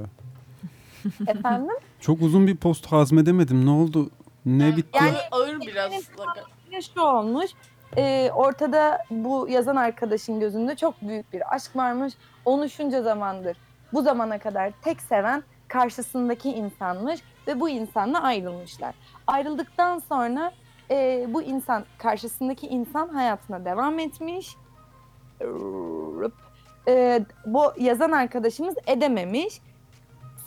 Efendim? Çok uzun bir post hazmedemedim. Ne oldu? Ne bitti? Yani- ağır biraz. Yine şu olmuş. e, ortada bu yazan arkadaşın gözünde çok büyük bir aşk varmış. Onu şunca zamandır bu zamana kadar tek seven karşısındaki insanmış ve bu insanla ayrılmışlar. Ayrıldıktan sonra e, bu insan karşısındaki insan hayatına devam etmiş. E, bu yazan arkadaşımız edememiş.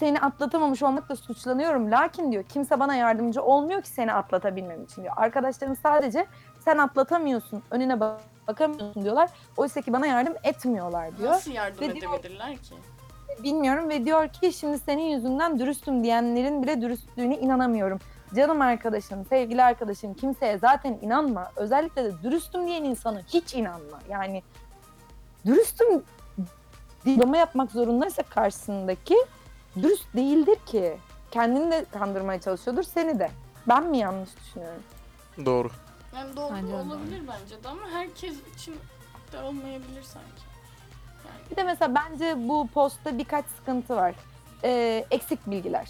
Seni atlatamamış olmakla suçlanıyorum. Lakin diyor kimse bana yardımcı olmuyor ki seni atlatabilmem için diyor. Arkadaşlarım sadece sen atlatamıyorsun, önüne bak- bakamıyorsun diyorlar. Oysa ki bana yardım etmiyorlar diyor. Nasıl yardım Ve diyor- edebilirler ki? Bilmiyorum ve diyor ki şimdi senin yüzünden dürüstüm diyenlerin bile dürüstlüğüne inanamıyorum. Canım arkadaşım, sevgili arkadaşım kimseye zaten inanma. Özellikle de dürüstüm diyen insana hiç inanma. Yani dürüstüm diploma yapmak zorundaysa karşısındaki dürüst değildir ki. Kendini de kandırmaya çalışıyordur, seni de. Ben mi yanlış düşünüyorum? Doğru. Yani doğru Bence de doğru. olabilir bence de ama herkes için de olmayabilir sanki. Yani Bir de mesela bence bu postta birkaç sıkıntı var. Ee, eksik bilgiler.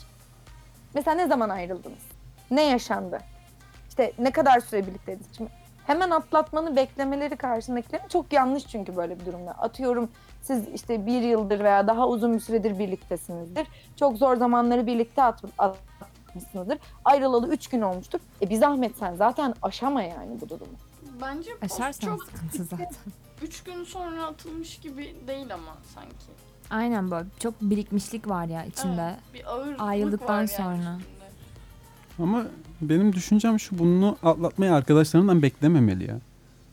Mesela ne zaman ayrıldınız? Ne yaşandı? İşte ne kadar süre birlikteydiniz? Şimdi hemen atlatmanı beklemeleri karşındakilerin çok yanlış çünkü böyle bir durumda. Atıyorum siz işte bir yıldır veya daha uzun bir süredir birliktesinizdir. Çok zor zamanları birlikte at, atmışsınızdır. Ayrılalı üç gün olmuştur. E bir zahmet sen zaten aşama yani bu durumu. bence Aşarsan çok sıkıntı zaten. 3 gün sonra atılmış gibi değil ama sanki. Aynen böyle çok birikmişlik var ya içinde. Evet, bir ağırlık Ayrıldıktan var yani sonra. üstünde. Ama benim düşüncem şu bunu atlatmayı arkadaşlarından beklememeli ya.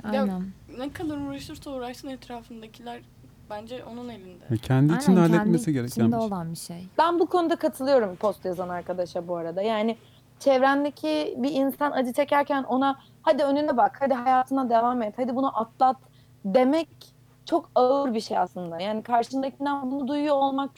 Aynen. Ne kadar uğraşırsa uğraşsın etrafındakiler bence onun elinde. Ya Kendi Aynen, içinde kendi halletmesi gereken içinde bir şey. olan bir şey. Ben bu konuda katılıyorum post yazan arkadaşa bu arada. Yani çevrendeki bir insan acı çekerken ona hadi önüne bak, hadi hayatına devam et, hadi bunu atlat demek çok ağır bir şey aslında. Yani karşındakinden bunu duyuyor olmak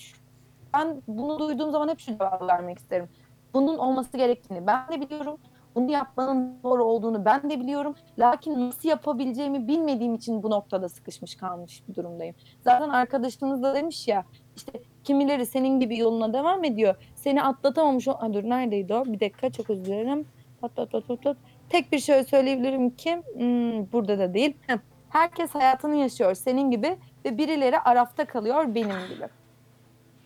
ben bunu duyduğum zaman hep şu cevabı vermek isterim. Bunun olması gerektiğini ben de biliyorum. Bunu yapmanın doğru olduğunu ben de biliyorum. Lakin nasıl yapabileceğimi bilmediğim için bu noktada sıkışmış kalmış bir durumdayım. Zaten arkadaşınız da demiş ya işte kimileri senin gibi yoluna devam ediyor. Seni atlatamamış o... Aa, dur neredeydi o? Bir dakika çok özür dilerim. Pat pat pat pat. Tek bir şey söyleyebilirim ki hmm, burada da değil. Herkes hayatını yaşıyor senin gibi ve birileri arafta kalıyor benim gibi.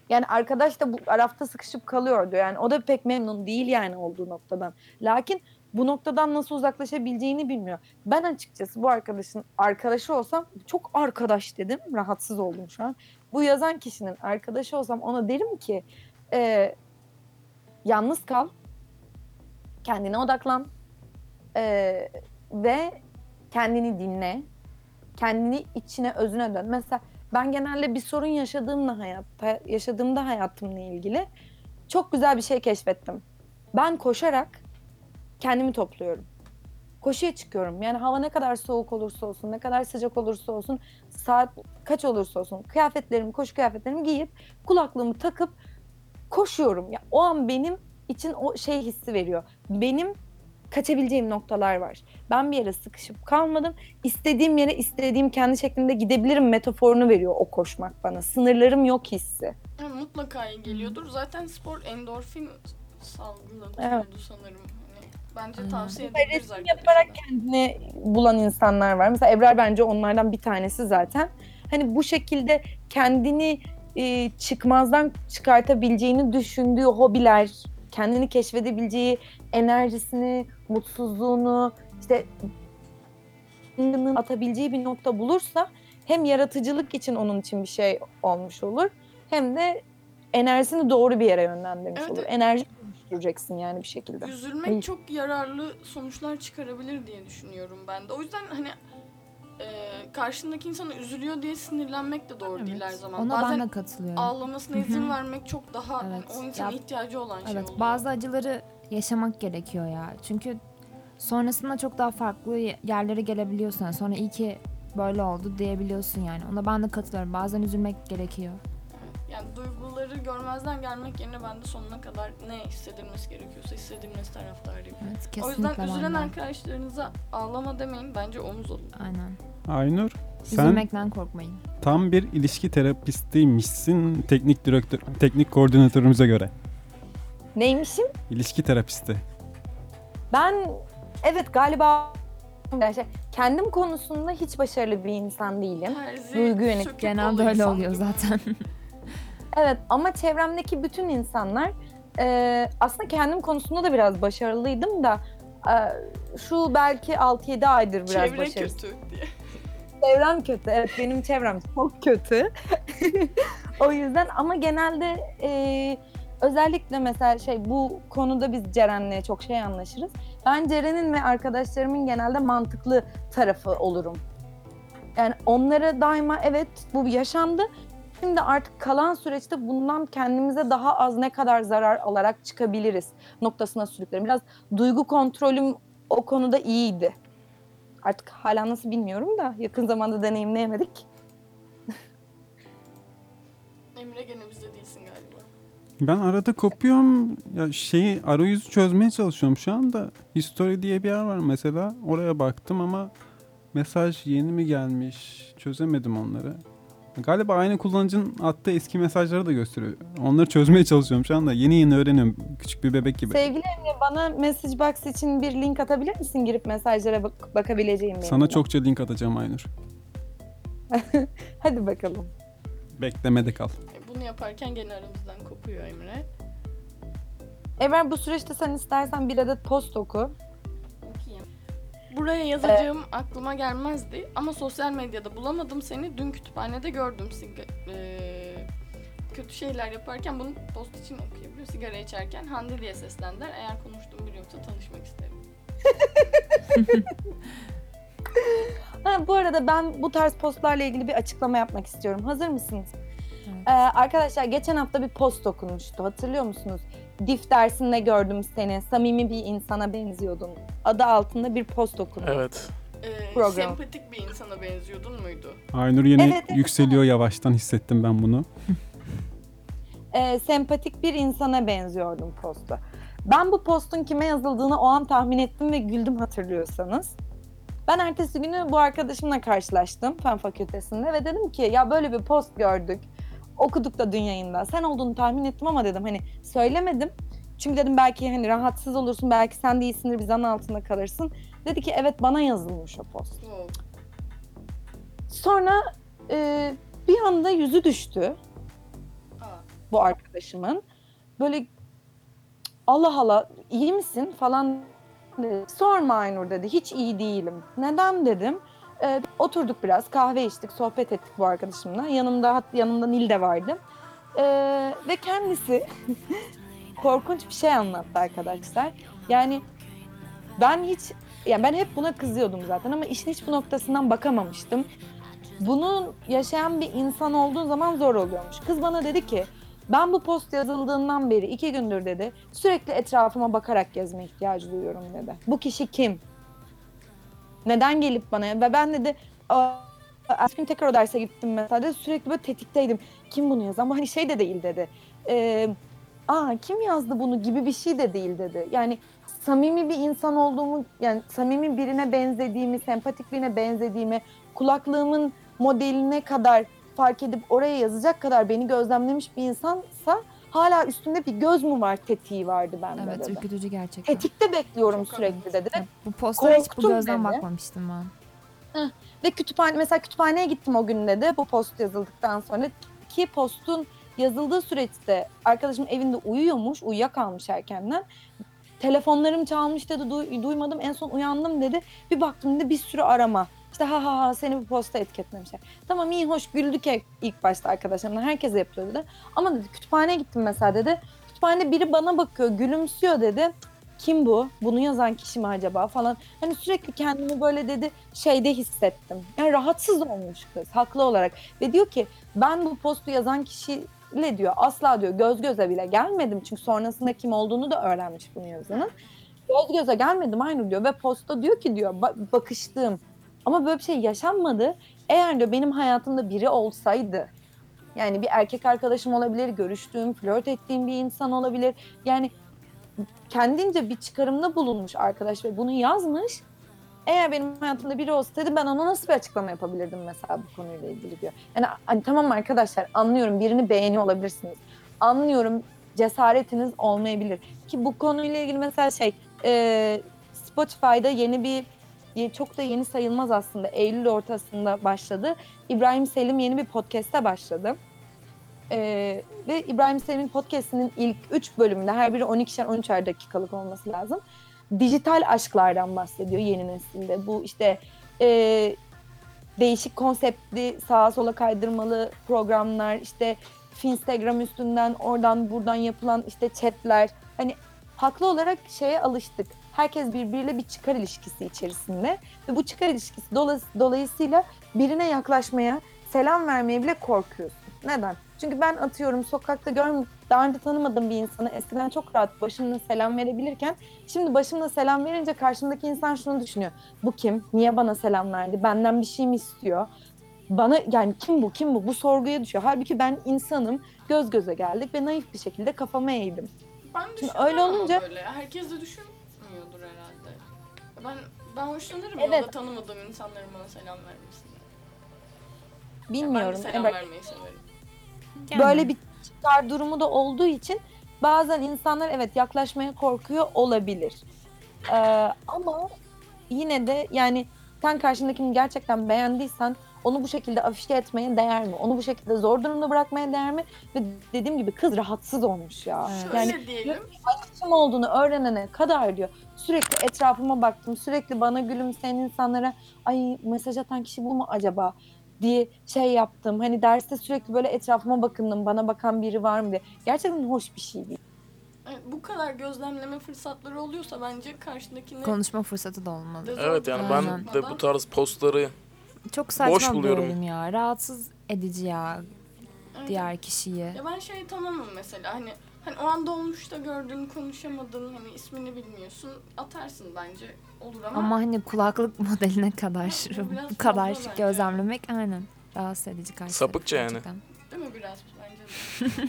Yani arkadaş da bu arafta sıkışıp kalıyor diyor. Yani o da pek memnun değil yani olduğu noktadan. Lakin bu noktadan nasıl uzaklaşabileceğini bilmiyor. Ben açıkçası bu arkadaşın arkadaşı olsam çok arkadaş dedim. Rahatsız oldum şu an. Bu yazan kişinin arkadaşı olsam ona derim ki e, yalnız kal. Kendine odaklan. e, ve kendini dinle. Kendini içine özüne dön. Mesela ben genelde bir sorun yaşadığımda hayatta yaşadığımda hayatımla ilgili çok güzel bir şey keşfettim. Ben koşarak kendimi topluyorum. koşuya çıkıyorum. Yani hava ne kadar soğuk olursa olsun, ne kadar sıcak olursa olsun, saat kaç olursa olsun kıyafetlerimi, koşu kıyafetlerimi giyip kulaklığımı takıp koşuyorum. Ya o an benim için o şey hissi veriyor. Benim kaçabileceğim noktalar var. Ben bir yere sıkışıp kalmadım. İstediğim yere istediğim kendi şeklinde gidebilirim metaforunu veriyor o koşmak bana. Sınırlarım yok hissi. Yani mutlaka iyi geliyordur. Zaten spor endorfin salgılatıyordu Evet. sanırım. Hani bence tavsiye Ve edebiliriz resim yaparak kendini bulan insanlar var. Mesela Ebrar bence onlardan bir tanesi zaten. Hani bu şekilde kendini e, çıkmazdan çıkartabileceğini düşündüğü hobiler, kendini keşfedebileceği enerjisini, mutsuzluğunu, işte atabileceği bir nokta bulursa hem yaratıcılık için onun için bir şey olmuş olur hem de enerjisini doğru bir yere yönlendirmiş Evet, olur. Enerji oluşturacaksın yani bir şekilde. Üzülmek Ay. çok yararlı sonuçlar çıkarabilir diye düşünüyorum ben de. O yüzden hani e, karşındaki insana üzülüyor diye sinirlenmek de doğru değil her zaman. Ona Bazen ben de katılıyorum. ağlamasına izin vermek çok daha Evet. o insanın Ya- ihtiyacı olan şey Evet, oluyor. bazı acıları yaşamak gerekiyor ya. Çünkü sonrasında çok daha farklı ye- yerlere gelebiliyorsun. Sonra iyi ki böyle oldu diyebiliyorsun yani. Ona ben de katılıyorum. Bazen üzülmek gerekiyor. Yani duyguları görmezden gelmek yerine ben de sonuna kadar ne hissedilmesi gerekiyorsa hissedilmesi taraftarıyım. Evet, O yüzden üzülen ben de. arkadaşlarınıza ağlama demeyin bence omuz olun. Aynen. Aynur sen Üzülmekten korkmayın. tam bir ilişki terapistiymişsin teknik direktör, teknik koordinatörümüze göre. Neymişim? İlişki terapisti. Ben evet galiba şey, kendim konusunda hiç başarılı bir insan değilim. Terzi, Duygu yönet- sökük Genelde öyle oluyor gibi. zaten. Evet ama çevremdeki bütün insanlar e, aslında kendim konusunda da biraz başarılıydım da e, şu belki 6-7 aydır biraz Çevre başarısız. kötü diye. Çevrem kötü. Evet benim çevrem çok kötü. o yüzden ama genelde e, özellikle mesela şey bu konuda biz Ceren'le çok şey anlaşırız. Ben Ceren'in ve arkadaşlarımın genelde mantıklı tarafı olurum. Yani onlara daima evet bu yaşandı. Şimdi artık kalan süreçte bundan kendimize daha az ne kadar zarar alarak çıkabiliriz noktasına sürüklerim. Biraz duygu kontrolüm o konuda iyiydi. Artık hala nasıl bilmiyorum da yakın zamanda deneyimleyemedik. Emre gene bizde değilsin galiba. Ben arada kopuyorum. Ya şeyi arayüzü çözmeye çalışıyorum şu anda. History diye bir yer var mesela. Oraya baktım ama mesaj yeni mi gelmiş? Çözemedim onları. Galiba aynı kullanıcının attığı eski mesajları da gösteriyor. Onları çözmeye çalışıyorum şu anda. Yeni yeni öğreniyorum. Küçük bir bebek gibi. Sevgili Emre bana message box için bir link atabilir misin? Girip mesajlara bak- bakabileceğim benim. Sana de. çokça link atacağım Aynur. Hadi bakalım. Beklemede kal. E, Bunu yaparken gene aramızdan kopuyor Emre. Ever bu süreçte sen istersen bir adet post oku. Buraya yazacağım aklıma gelmezdi ama sosyal medyada bulamadım seni. Dün kütüphanede gördüm. Siga- eee, kötü şeyler yaparken bunu post için okuyabiliyor. Sigara içerken Hande diye seslendiler. Eğer konuştuğum biri yoksa tanışmak isterim. Ha, bu arada ben bu tarz postlarla ilgili bir açıklama yapmak istiyorum. Hazır mısınız? Evet. Ee, arkadaşlar geçen hafta bir post okunmuştu. Hatırlıyor musunuz? Dif dersinde gördüm seni. Samimi bir insana benziyordun. Adı altında bir post okundu. Evet. Eee, Program. sempatik bir insana benziyordun muydu? Aynur yine Evet, evet, yükseliyor yavaştan hissettim ben bunu. Ee, sempatik bir insana benziyordum posta. Ben bu postun kime yazıldığını o an tahmin ettim ve güldüm hatırlıyorsanız. Ben ertesi günü bu arkadaşımla karşılaştım fen fakültesinde ve dedim ki ya böyle bir post gördük. Okuduk da dün yayında. Sen olduğunu tahmin ettim ama dedim hani söylemedim. Çünkü dedim belki hani rahatsız olursun, belki sen değilsindir, bir zan altında kalırsın. Dedi ki evet bana yazılmış o post. Sonra e, bir anda yüzü düştü Aa, bu arkadaşımın. Böyle Allah Allah iyi misin falan dedi. Sorma Aynur dedi. Hiç iyi değilim. Neden dedim. Ee, oturduk biraz kahve içtik sohbet ettik bu arkadaşımla. Yanımda yanımda Nil de vardı. Ee, ve kendisi korkunç bir şey anlattı arkadaşlar. Yani ben hiç yani ben hep buna kızıyordum zaten ama işin hiç bu noktasından bakamamıştım. Bunu yaşayan bir insan olduğu zaman zor oluyormuş. Kız bana dedi ki ben bu post yazıldığından beri iki gündür dedi sürekli etrafıma bakarak gezme ihtiyacı duyuyorum dedi. Bu kişi kim? Neden gelip bana ve ben dedi "Aa, ertesi gün tekrar o derse gittim mesela dedi. sürekli böyle tetikteydim. Kim bunu yazan? Bu hani şey de değil dedi. Ee, Aa kim yazdı bunu gibi bir şey de değil dedi. Yani samimi bir insan olduğumu yani samimi birine benzediğimi, sempatik birine benzediğimi, kulaklığımın modeline kadar fark edip oraya yazacak kadar beni gözlemlemiş bir insansa hala üstünde bir göz mü var tetiği vardı bende Evet dedi. ürkütücü gerçekten. Tetikte bekliyorum Çok sürekli dedi. Evet, Bu postlara hiç bu gözden dedi. bakmamıştım ben. Ve kütüphane mesela kütüphaneye gittim o gün dedi bu post yazıldıktan sonra ki postun yazıldığı süreçte arkadaşım evinde uyuyormuş, uyuyakalmış erkenden. Telefonlarım çalmış dedi, duy- duymadım. En son uyandım dedi. Bir baktım dedi bir sürü arama. İşte ha ha ha seni bu posta etiketlemişler. Tamam iyi hoş güldük ilk başta arkadaşlarımla. Herkese yapıyor dedi. Ama dedi kütüphaneye gittim mesela dedi. Kütüphanede biri bana bakıyor, gülümsüyor dedi. Kim bu? Bunu yazan kişi mi acaba falan. Hani sürekli kendimi böyle dedi şeyde hissettim. Yani rahatsız olmuş kız haklı olarak. Ve diyor ki ben bu postu yazan kişiyle diyor asla diyor göz göze bile gelmedim. Çünkü sonrasında kim olduğunu da öğrenmiş bunu yazanın. Göz göze gelmedim aynı diyor ve posta diyor ki diyor "Ba- bakıştığım ama böyle bir şey yaşanmadı. Eğer diyor benim hayatımda biri olsaydı yani bir erkek arkadaşım olabilir, görüştüğüm, flört ettiğim bir insan olabilir. Yani kendince bir çıkarımda bulunmuş arkadaş ve bunu yazmış. Eğer benim hayatımda biri olsaydı ben ona nasıl bir açıklama yapabilirdim mesela bu konuyla ilgili diyor. Yani hani tamam arkadaşlar anlıyorum birini beğeniyor olabilirsiniz. Anlıyorum cesaretiniz olmayabilir. Ki bu konuyla ilgili mesela şey e, Spotify'da yeni bir çok da yeni sayılmaz aslında. Eylül ortasında başladı. İbrahim Selim yeni bir podcast'e başladı. Ee, ve İbrahim Selim'in podcast'inin ilk 3 bölümünde her biri 12'şer 13'er dakikalık olması lazım. Dijital aşklardan bahsediyor yeni nesilde. Bu işte e, değişik konseptli sağa sola kaydırmalı programlar işte Instagram üstünden oradan buradan yapılan işte chatler hani haklı olarak şeye alıştık. Herkes birbiriyle bir çıkar ilişkisi içerisinde ve bu çıkar ilişkisi dolayı- dolayısıyla birine yaklaşmaya, selam vermeye bile korkuyorsun. Neden? Çünkü ben atıyorum sokakta görm daha önce tanımadığım bir insana eskiden çok rahat başımla selam verebilirken şimdi başımla selam verince karşımdaki insan şunu düşünüyor. Bu kim? Niye bana selam verdi? Benden bir şey mi istiyor? Bana yani kim bu? Kim bu? Bu sorguya düşüyor. Halbuki ben insanım. Göz göze geldik ve naif bir şekilde kafama eğdim. Ben Şimdi öyle olunca- böyle. Herkes de herhalde. Ben ben hoşlanırım Evet. yolda tanımadığım insanların bana selam vermesinden. Ben de Bilmiyorum. selam Emre. vermeyi severim. Yani. Böyle bir çıkar durumu da olduğu için bazen insanlar evet yaklaşmaya korkuyor olabilir. Ee, ama yine de yani sen karşındakini gerçekten beğendiysen onu bu şekilde afişe etmeye değer mi? Onu bu şekilde zor durumda bırakmaya değer mi? Ve dediğim gibi kız rahatsız olmuş ya. Evet. Şöyle Yani diyelim. kim olduğunu öğrenene kadar diyor. Sürekli etrafıma baktım. Sürekli bana gülümseyen insanlara ay mesaj atan kişi bu mu acaba diye şey yaptım. Hani derste sürekli böyle etrafıma bakındım. Bana bakan biri var mı diye. Gerçekten hoş bir şey değil. Evet, bu kadar gözlemleme fırsatları oluyorsa bence karşındakine Konuşma fırsatı da olmalı. Evet yani ben Aynen. de bu tarz postları Çok saçma Boş buluyorum. bölüm ya. Rahatsız edici ya Evet, diğer kişiyi. Ya ben şey tamamım mesela hani hani o anda olmuşta gördün konuşamadın hani ismini bilmiyorsun atarsın bence olur ama, Ama hani kulaklık modeline kadar Bu biraz bu kadar fazla bence. gözlemlemek aynen rahatsız edici karşı. Sapıkça yani. gerçekten. değil mi biraz bence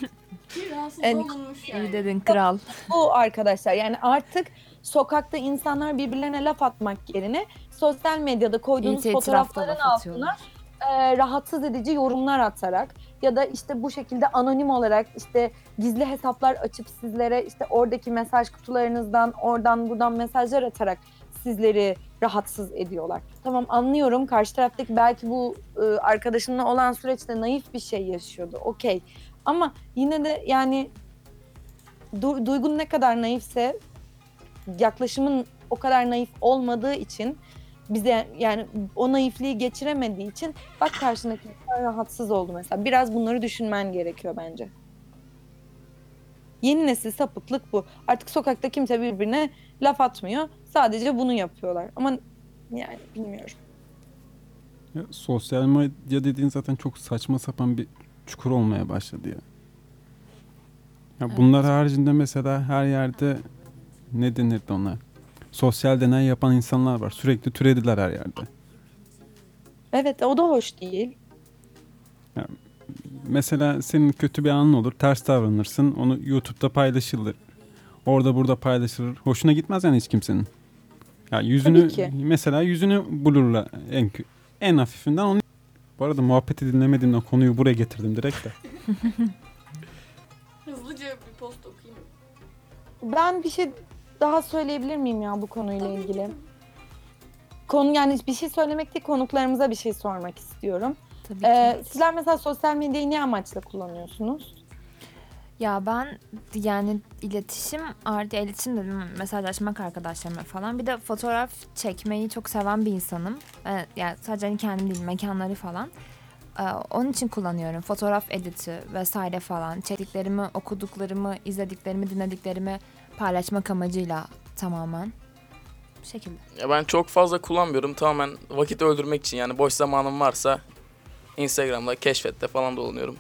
de. Bir rahatsız En- olunmuş yani. İyi dedin kral. Bu arkadaşlar yani artık sokakta insanlar birbirlerine laf atmak yerine sosyal medyada koyduğunuz itirafta fotoğrafların altına e, rahatsız edici yorumlar atarak ya da işte bu şekilde anonim olarak işte gizli hesaplar açıp sizlere işte oradaki mesaj kutularınızdan oradan buradan mesajlar atarak sizleri rahatsız ediyorlar. Tamam anlıyorum karşı taraftaki belki bu e, arkadaşınla olan süreçte naif bir şey yaşıyordu. Okey. Ama yine de yani du- duygun ne kadar naifse yaklaşımın o kadar naif olmadığı için bize yani o naifliği geçiremediği için bak karşındaki insan rahatsız oldu mesela. Biraz bunları düşünmen gerekiyor bence. Yeni nesil sapıklık bu. Artık sokakta kimse birbirine laf atmıyor. Sadece bunu yapıyorlar. Ama yani bilmiyorum. Ya, sosyal medya dediğin zaten çok saçma sapan bir çukur olmaya başladı ya. Ya Evet. bunlar haricinde mesela her yerde ne denirdi ona? Sosyal deney yapan insanlar var. Sürekli türediler her yerde. Evet o da hoş değil. Mesela senin kötü bir anın olur, ters davranırsın, onu YouTube'da paylaşılır. Orada burada paylaşılır. Hoşuna gitmez yani hiç kimsenin. Ya yüzünü ki. mesela yüzünü blurla en en hafifinden onu bu arada muhabbeti dinlemediğimden konuyu buraya getirdim direkt de. Hızlıca bir post okuyayım. Ben bir şey daha söyleyebilir miyim ya bu konuyla Tabii ki, ilgili? tabii. Konu yani bir şey söylemek değil konuklarımıza bir şey sormak istiyorum. Tabii ki. Ee, sizler mesela sosyal medyayı ne amaçla kullanıyorsunuz? Ya ben yani iletişim artı iletişim dedim mesajlaşmak arkadaşlarıma falan. Bir de fotoğraf çekmeyi çok seven bir insanım. Ee, yani sadece hani kendim değil mekanları falan. Ee, onun için kullanıyorum. Fotoğraf editi vesaire falan. Çektiklerimi, okuduklarımı, izlediklerimi, dinlediklerimi paylaşmak amacıyla tamamen. Bu şekilde. Ya ben çok fazla kullanmıyorum. Tamamen vakit öldürmek için yani boş zamanım varsa Instagram'da, keşfette falan dolanıyorum.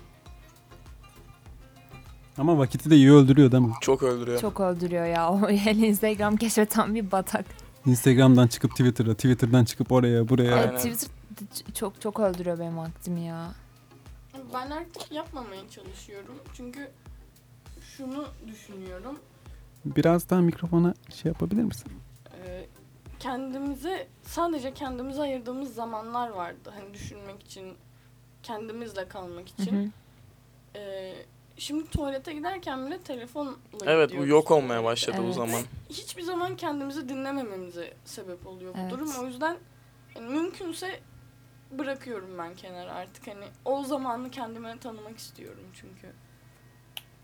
Ama vakiti de iyi öldürüyor değil mi? Çok öldürüyor. Çok öldürüyor ya. O yani Instagram keşfeten bir batak. Instagram'dan çıkıp Twitter'a, Twitter'dan çıkıp oraya, buraya. Aynen. Evet, Twitter ç- çok çok öldürüyor benim vaktimi ya. Ben artık yapmamaya çalışıyorum. Çünkü şunu düşünüyorum. Biraz daha mikrofona şey yapabilir misin? Ee, kendimize sadece kendimize ayırdığımız zamanlar vardı. Hani düşünmek için, kendimizle kalmak Hı için. hı. Ee, şimdi tuvalete giderken bile telefonla Evet bu gidiyoruz yok olmaya başladı o Evet. zaman. Hiçbir zaman kendimizi dinlemememize sebep oluyor bu Evet. durum. O yüzden yani mümkünse bırakıyorum ben kenara artık. Hani o zamanı kendime tanımak istiyorum çünkü.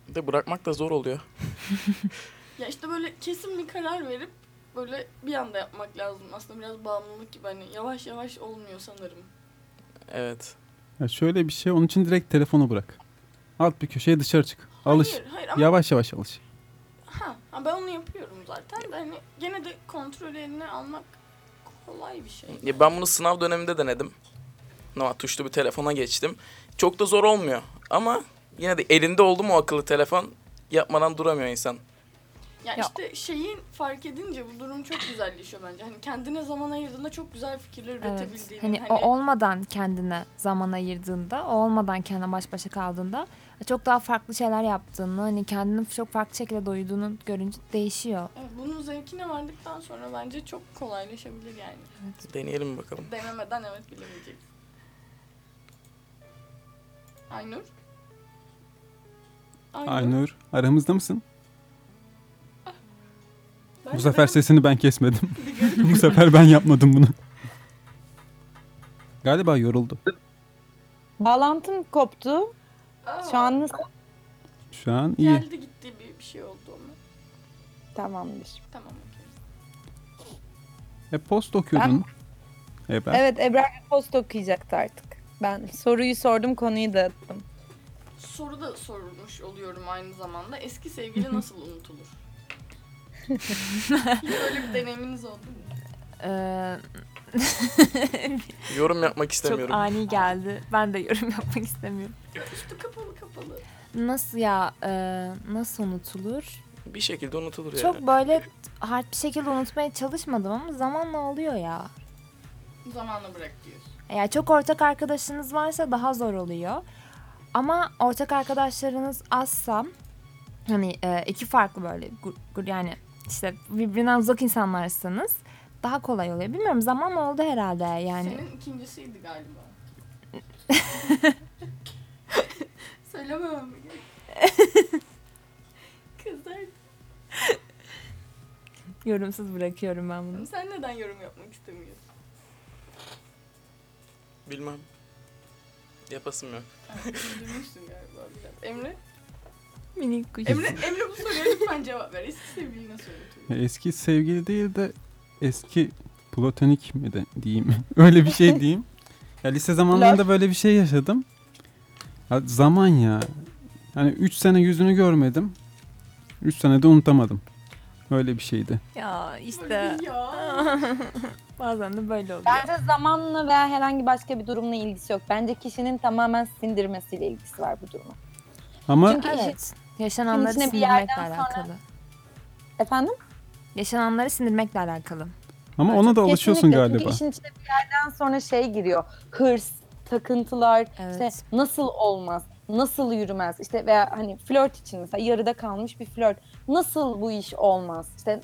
Bir de bırakmak da zor oluyor. Ya işte böyle kesin bir karar verip böyle bir anda yapmak lazım. Aslında biraz bağımlılık gibi hani yavaş yavaş olmuyor sanırım. Evet. Ya şöyle bir şey, onun için direkt telefonu bırak. Alt bir köşeye dışarı çık. Alış. Hayır, hayır ama Yavaş yavaş alış. ha, ben onu yapıyorum zaten de hani gene de kontrol eline almak kolay bir şey. Ya ben bunu sınav döneminde denedim. Ama tuşlu bir telefona geçtim. Çok da zor olmuyor. Ama yine de elinde oldu mu o akıllı telefon yapmadan duramıyor insan. Ya, Ya- işte şeyin fark edince bu durum çok güzelleşiyor bence. Hani kendine zaman ayırdığında çok güzel fikirler Evet. üretebildiğini. Hani, hani, o olmadan kendine zaman ayırdığında, o olmadan kendine baş başa kaldığında çok daha farklı şeyler yaptığını, hani kendini çok farklı şekilde doyduğunu görünce değişiyor. Evet, bunun zevkine vardıktan sonra bence çok kolaylaşabilir yani. Deneyelim bakalım. Denemeden evet bilemeyecek. Aynur? Aynur, aramızda mısın? Ben Bu sefer sesini ben kesmedim. Bu sefer ben yapmadım bunu. Galiba yoruldu. Bağlantım koptu. Aa, Şu an nasıl? Şu an iyi. Geldi gitti bir, bir şey oldu ona. Tamamdır. Tamam. E post okuyordun. E ben. Evet Ebrar post okuyacaktı artık. Ben soruyu sordum konuyu dağıttım. Soru da sorulmuş oluyorum aynı zamanda. Eski sevgili nasıl unutulur? Öyle bir deneyiminiz oldu mu? Ee, Yorum yapmak çok istemiyorum. ani geldi. Ben de yorum yapmak istemiyorum. Üstü kapalı kapalı. Nasıl ya, e, nasıl unutulur? Bir şekilde unutulur yani. Çok böyle hard bir şekilde unutmaya çalışmadım ama zamanla oluyor ya. Zamanla bırak diyorsun. Eğer çok ortak arkadaşınız varsa daha zor oluyor. Ama ortak arkadaşlarınız azsa hani e, iki farklı böyle yani işte birbirinden uzak insanlarsanız daha kolay oluyor. Bilmiyorum zaman oldu herhalde yani. Senin ikincisiydi galiba. Söylememem? Kızlar Yorumsuz bırakıyorum ben bunu. sen neden yorum yapmak istemiyorsun? Bilmem. Yapasım yok. Üzülmüşsün galiba biraz. Emre? Minik kuş. Emre, Emre bu soruya lütfen cevap ver. Eski sevgili nasıl Eski sevgili değil de eski platonik mi de diyeyim. Öyle bir şey diyeyim. Ya lise zamanlarında böyle bir şey yaşadım. Ya zaman ya. Hani 3 sene yüzünü görmedim. 3 sene de unutamadım. Öyle bir şeydi. Ya işte bazen de böyle oluyor. Bence zamanla veya herhangi başka bir durumla ilgisi yok. Bence kişinin tamamen sindirmesiyle ilgisi var bu durumun. Ama Çünkü işi- Evet. Yaşananları içine bir sindirmekle yerden sonra- alakalı. Efendim? yaşananları sindirmekle alakalı. Ama ona da alışıyorsun Kesinlikle. galiba. Çünkü işin içine bir yerden sonra şey giriyor. Hırs, takıntılar, Evet. işte nasıl olmaz, nasıl yürümez. İşte veya hani flört için mesela yarıda kalmış bir flört. Nasıl bu iş olmaz? İşte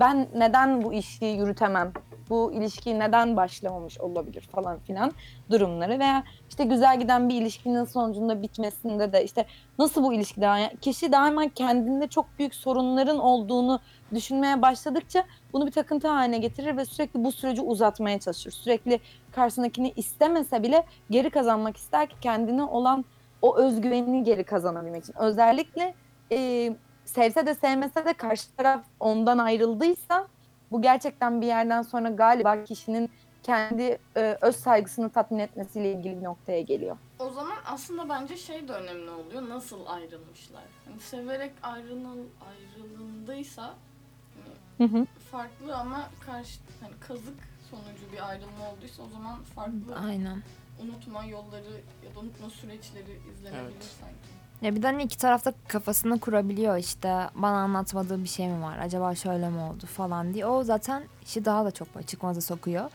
ben neden bu işi yürütemem? Bu ilişki neden başlamamış olabilir falan filan durumları veya işte güzel giden bir ilişkinin sonucunda bitmesinde de işte nasıl bu ilişki yani kişi daima kendinde çok büyük sorunların olduğunu düşünmeye başladıkça bunu bir takıntı haline getirir ve sürekli bu süreci uzatmaya çalışır. Sürekli karşısındakini istemese bile geri kazanmak ister ki kendine olan o özgüvenini geri kazanabilmek için. Özellikle e, sevse de sevmese de karşı taraf ondan ayrıldıysa bu gerçekten bir yerden sonra galiba kişinin kendi e, öz saygısını tatmin etmesiyle ilgili bir noktaya geliyor. O zaman aslında bence şey de önemli oluyor. Nasıl ayrılmışlar? Hani severek ayrılın, ayrılındıysa hani Hı hı. farklı ama karşı hani kazık sonucu bir ayrılma olduysa o zaman farklı Aynen. unutma yolları ya da unutma süreçleri izlenebilir Evet. sanki. Ya bir de hani iki tarafta kafasını kurabiliyor işte bana anlatmadığı bir şey mi var acaba şöyle mi oldu falan diye. O zaten işi daha da çok çıkmaza sokuyor.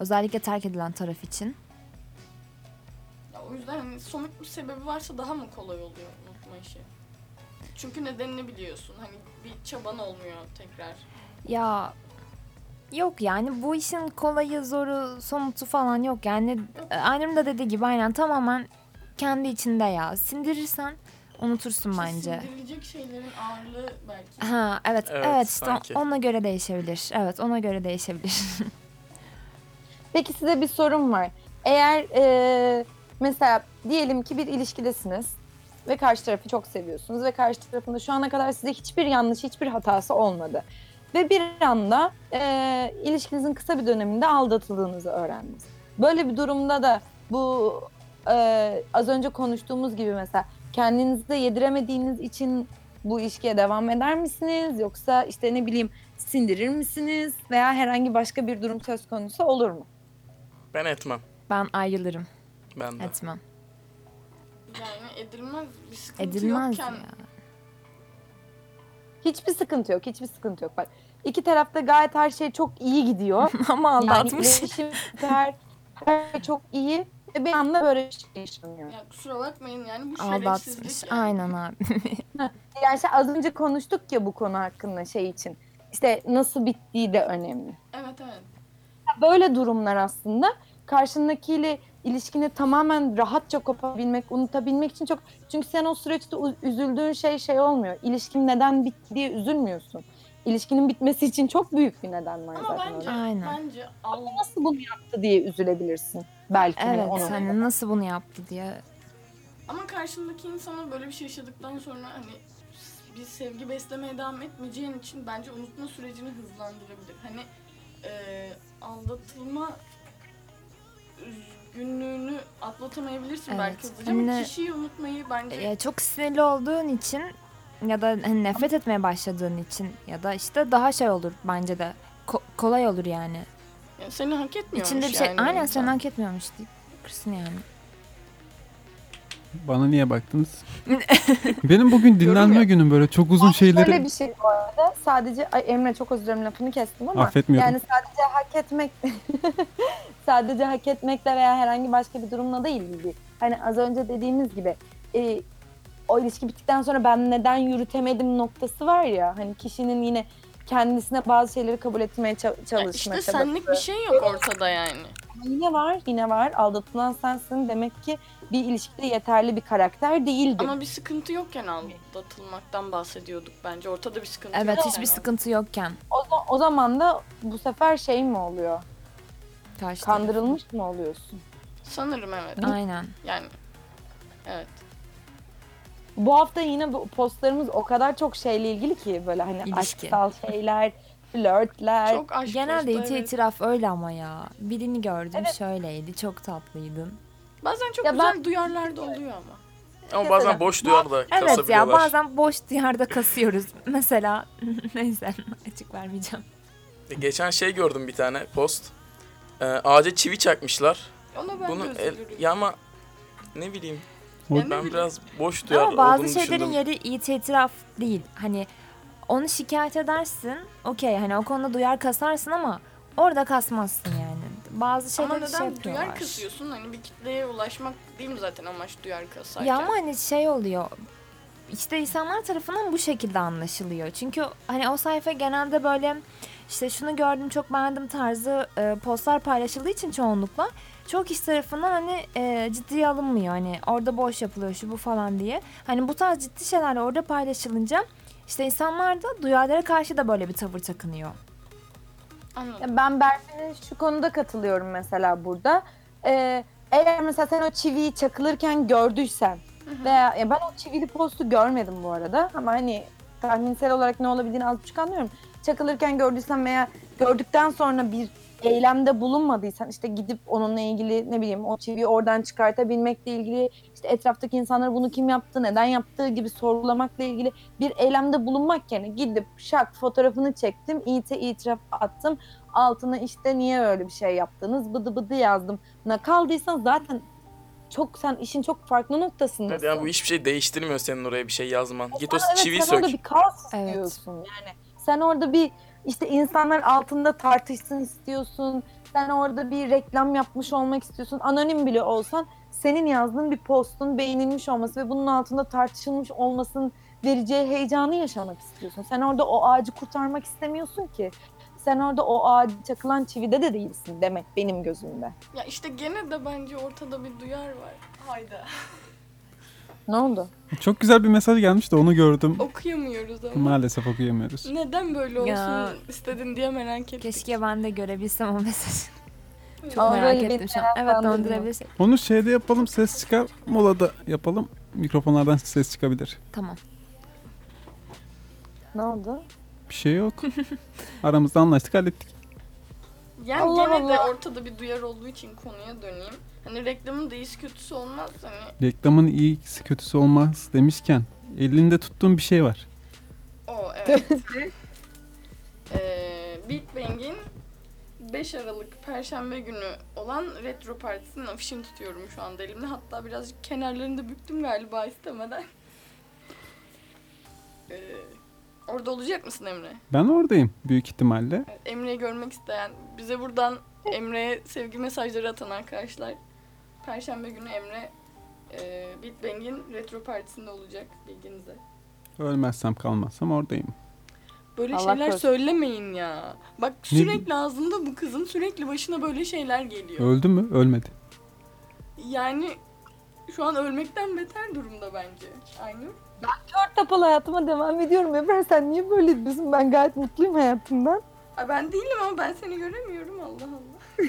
Özellikle terk edilen taraf için. Ya o yüzden hani somut bir sebebi varsa daha mı kolay oluyor unutma işi? Çünkü nedenini biliyorsun. Hani bir çaban olmuyor tekrar. Ya yok yani bu işin kolayı zoru somutu falan yok. Yani e, Aynur'un da dediği gibi aynen tamamen kendi içinde ya. Sindirirsen unutursun bence. Sindirilecek şeylerin ağırlığı belki. Ha evet Evet, evet, işte sanki. ona göre değişebilir. Evet ona göre değişebilir. Peki size bir sorum var. Eğer e, mesela diyelim ki bir ilişkidesiniz ve karşı tarafı çok seviyorsunuz ve karşı tarafında şu ana kadar size hiçbir yanlış, hiçbir hatası olmadı. Ve bir anda e, ilişkinizin kısa bir döneminde aldatıldığınızı öğrendiniz. Böyle bir durumda da bu e, az önce konuştuğumuz gibi mesela kendinize yediremediğiniz için bu ilişkiye devam eder misiniz? Yoksa işte ne bileyim sindirir misiniz? Veya herhangi başka bir durum söz konusu olur mu? Ben etmem. ben ayrılırım. Ben de. Etmem. Yani edilmez bir sıkıntı Edilmez yokken ya. Hiçbir sıkıntı yok, hiçbir sıkıntı yok. Bak iki tarafta gayet her şey çok iyi gidiyor. Ama yani aldatmış. iletişim süper, her şey çok iyi. Ve bir anda böyle bir şey yaşanıyor. ya kusura bakmayın yani bu Aldatmış. şerefsizlik yani. Aynen abi. Yani işte az önce konuştuk ya bu konu hakkında şey için. İşte nasıl bittiği de önemli. Evet evet. Böyle durumlar aslında karşındakiyle ilişkini tamamen rahatça kopabilmek, unutabilmek için çok... Çünkü sen o süreçte üzüldüğün şey şey olmuyor. İlişkin neden bitti diye üzülmüyorsun. İlişkinin bitmesi için çok büyük bir neden var Ama zaten bence orada. Aynen. bence al, Nasıl bunu yaptı diye üzülebilirsin belki de Evet onu. hani nasıl bunu yaptı diye. ama karşındaki insana böyle bir şey yaşadıktan sonra hani bir sevgi beslemeye devam etmeyeceğin için bence unutma sürecini hızlandırabilir. Hani eee, aldatılma üzgünlüğünü atlatamayabilirsin Evet, belki hızlıca ama hani- kişiyi unutmayı bence Ya çok sinirli olduğun için ya da hani nefret etmeye başladığın için ya da işte daha şey olur bence de Ko- kolay olur yani. yani seni hak etmiyormuş İçinde bir şey yani aynen sen hak etmiyormuş deyip kırsın yani. Bana niye baktınız? Benim bugün dinlenme ya. günüm böyle çok uzun şeyleri Şöyle bir şey bu arada sadece ay Emre çok özür dilerim lafını kestim ama affetmiyorum. yani sadece hak etmek sadece hak etmekle veya herhangi başka bir durumla da ilgili değil. Hani az önce dediğimiz gibi e, o ilişki bittikten sonra ben neden yürütemedim noktası var ya hani kişinin yine kendisine bazı şeyleri kabul etmeye ça- Ya çalışma işte çabası. senlik bir şey yok ortada yani. Yine var yine var aldatılan sensin demek ki bir ilişkide yeterli bir karakter değildi. Ama bir sıkıntı yokken aldatılmaktan bahsediyorduk bence. Ortada bir sıkıntı Evet yokken hiçbir sıkıntı yokken O, za- o zaman da bu sefer şey mi oluyor? taraf. Kandırılmış mı oluyorsun? Sanırım evet. Aynen. Yani evet. Bu hafta yine bu postlarımız o kadar çok şeyle ilgili ki böyle hani İlişki. aşksal şeyler, flörtler. Çok aşk Genelde dostu, iti evet. itiraf öyle ama ya. Birini gördüm Evet. şöyleydi çok tatlıydın. Bazen çok Ya güzel ben- duyarlar da oluyor ama. Ama bazen boş duyar da Evet ya kasabiliyorlar. bazen boş diyarda kasıyoruz. Mesela neyse açık vermeyeceğim. Geçen şey gördüm bir tane post. Ee, ağaca çivi çakmışlar. Ona ben Bunu de el, ya ama ne bileyim. Ben biraz boş duyar Ama bazı olduğunu şeylerin düşündüm. yeri iti itiraf değil. Hani onu şikayet edersin. Okey hani o konuda duyar kasarsın ama orada kasmazsın yani. Bazı Ama şeyler neden şey yapıyorlar. duyar kısıyorsun? Hani bir kitleye ulaşmak değil mi zaten amaç duyar kasarken? Ya ama hani şey oluyor. İşte insanlar tarafından bu şekilde anlaşılıyor. Çünkü hani o sayfa genelde böyle işte şunu gördüm çok beğendim tarzı e, postlar paylaşıldığı için çoğunlukla çok kişi tarafından hani e, ciddiye alınmıyor. Hani orada boş yapılıyor şu bu falan diye. Hani bu tarz ciddi şeyler orada paylaşılınca işte insanlar da duyarlara karşı da böyle bir tavır takınıyor. Anladım. Ya Ben Berfin'e şu konuda katılıyorum mesela burada. Ee, eğer mesela sen o çiviyi çakılırken gördüysen veya ya ben o çivili postu görmedim bu arada ama hani tahminsel olarak ne olabildiğini az buçuk anlıyorum. Çakılırken gördüysen veya gördükten sonra bir eylemde bulunmadıysan işte gidip onunla ilgili ne bileyim o çiviyi oradan çıkartabilmekle ilgili işte etraftaki insanlar bunu kim yaptı, neden yaptığı gibi sorgulamakla ilgili bir eylemde bulunmak yerine gidip şak fotoğrafını çektim, ite itiraf attım. Altına işte niye öyle bir şey yaptınız bıdı bıdı yazdım. Ne kaldıysan zaten çok sen işin çok farklı noktasındasın. Evet, yani bu hiçbir şey değiştirmiyor senin oraya bir şey yazman. Git o evet, çiviyi sen sök. orada bir kaos Evet. yani. Sen orada bir işte insanlar altında tartışsın istiyorsun. Sen orada bir reklam yapmış olmak istiyorsun. Anonim bile olsan senin yazdığın bir postun beğenilmiş olması ve bunun altında tartışılmış olmasının vereceği heyecanı yaşamak istiyorsun. Sen orada o ağacı kurtarmak istemiyorsun ki. Sen orada o ağacı çakılan çivide de değilsin demek benim gözümde. Ya işte gene de bence ortada bir duyar var. Hayda. Ne oldu? Çok güzel bir mesaj gelmiş de onu gördüm. Okuyamıyoruz ama. Maalesef okuyamıyoruz. Neden böyle olsun Ya. istedin diye merak ettim. Keşke ben de görebilsem o mesajı. Çok Ama merak böyle bir ettim şu an. Evet meraklandırma. döndürebilirsek. Onu şeyde yapalım ses çıkar. Molada yapalım. Mikrofonlardan ses çıkabilir. Tamam. Ne oldu? Bir şey yok. Aramızda anlaştık hallettik. Yani Allah gene de Allah. ortada bir duyar olduğu için konuya döneyim. Hani reklamın da iyisi kötüsü olmaz hani. Reklamın iyisi kötüsü olmaz demişken elinde tuttuğum bir şey var. O evet. ee, Big Bang'in 5 Aralık Perşembe günü olan Retro Partisi'nin afişini tutuyorum şu anda elimde. Hatta birazcık kenarlarını da büktüm galiba istemeden. Ee, orada olacak mısın Emre? Ben oradayım büyük ihtimalle. Evet, Emre'yi görmek isteyen, bize buradan Emre'ye sevgi mesajları atan arkadaşlar. Perşembe günü Emre e, Big Bang'in retro partisinde olacak bilginize. Ölmezsem kalmazsam oradayım. Böyle Allah şeyler korusun. söylemeyin ya. Bak Ne- sürekli ağzında bu kızın sürekli başına böyle şeyler geliyor. Öldü mü? Ölmedi. Yani şu an ölmekten beter durumda bence. Aynur. Kör topal hayatıma devam ediyorum. Ebrar sen niye böyle diyorsun? Ben gayet mutluyum hayatımdan. Ay ben değilim ama ben seni göremiyorum Allah Allah.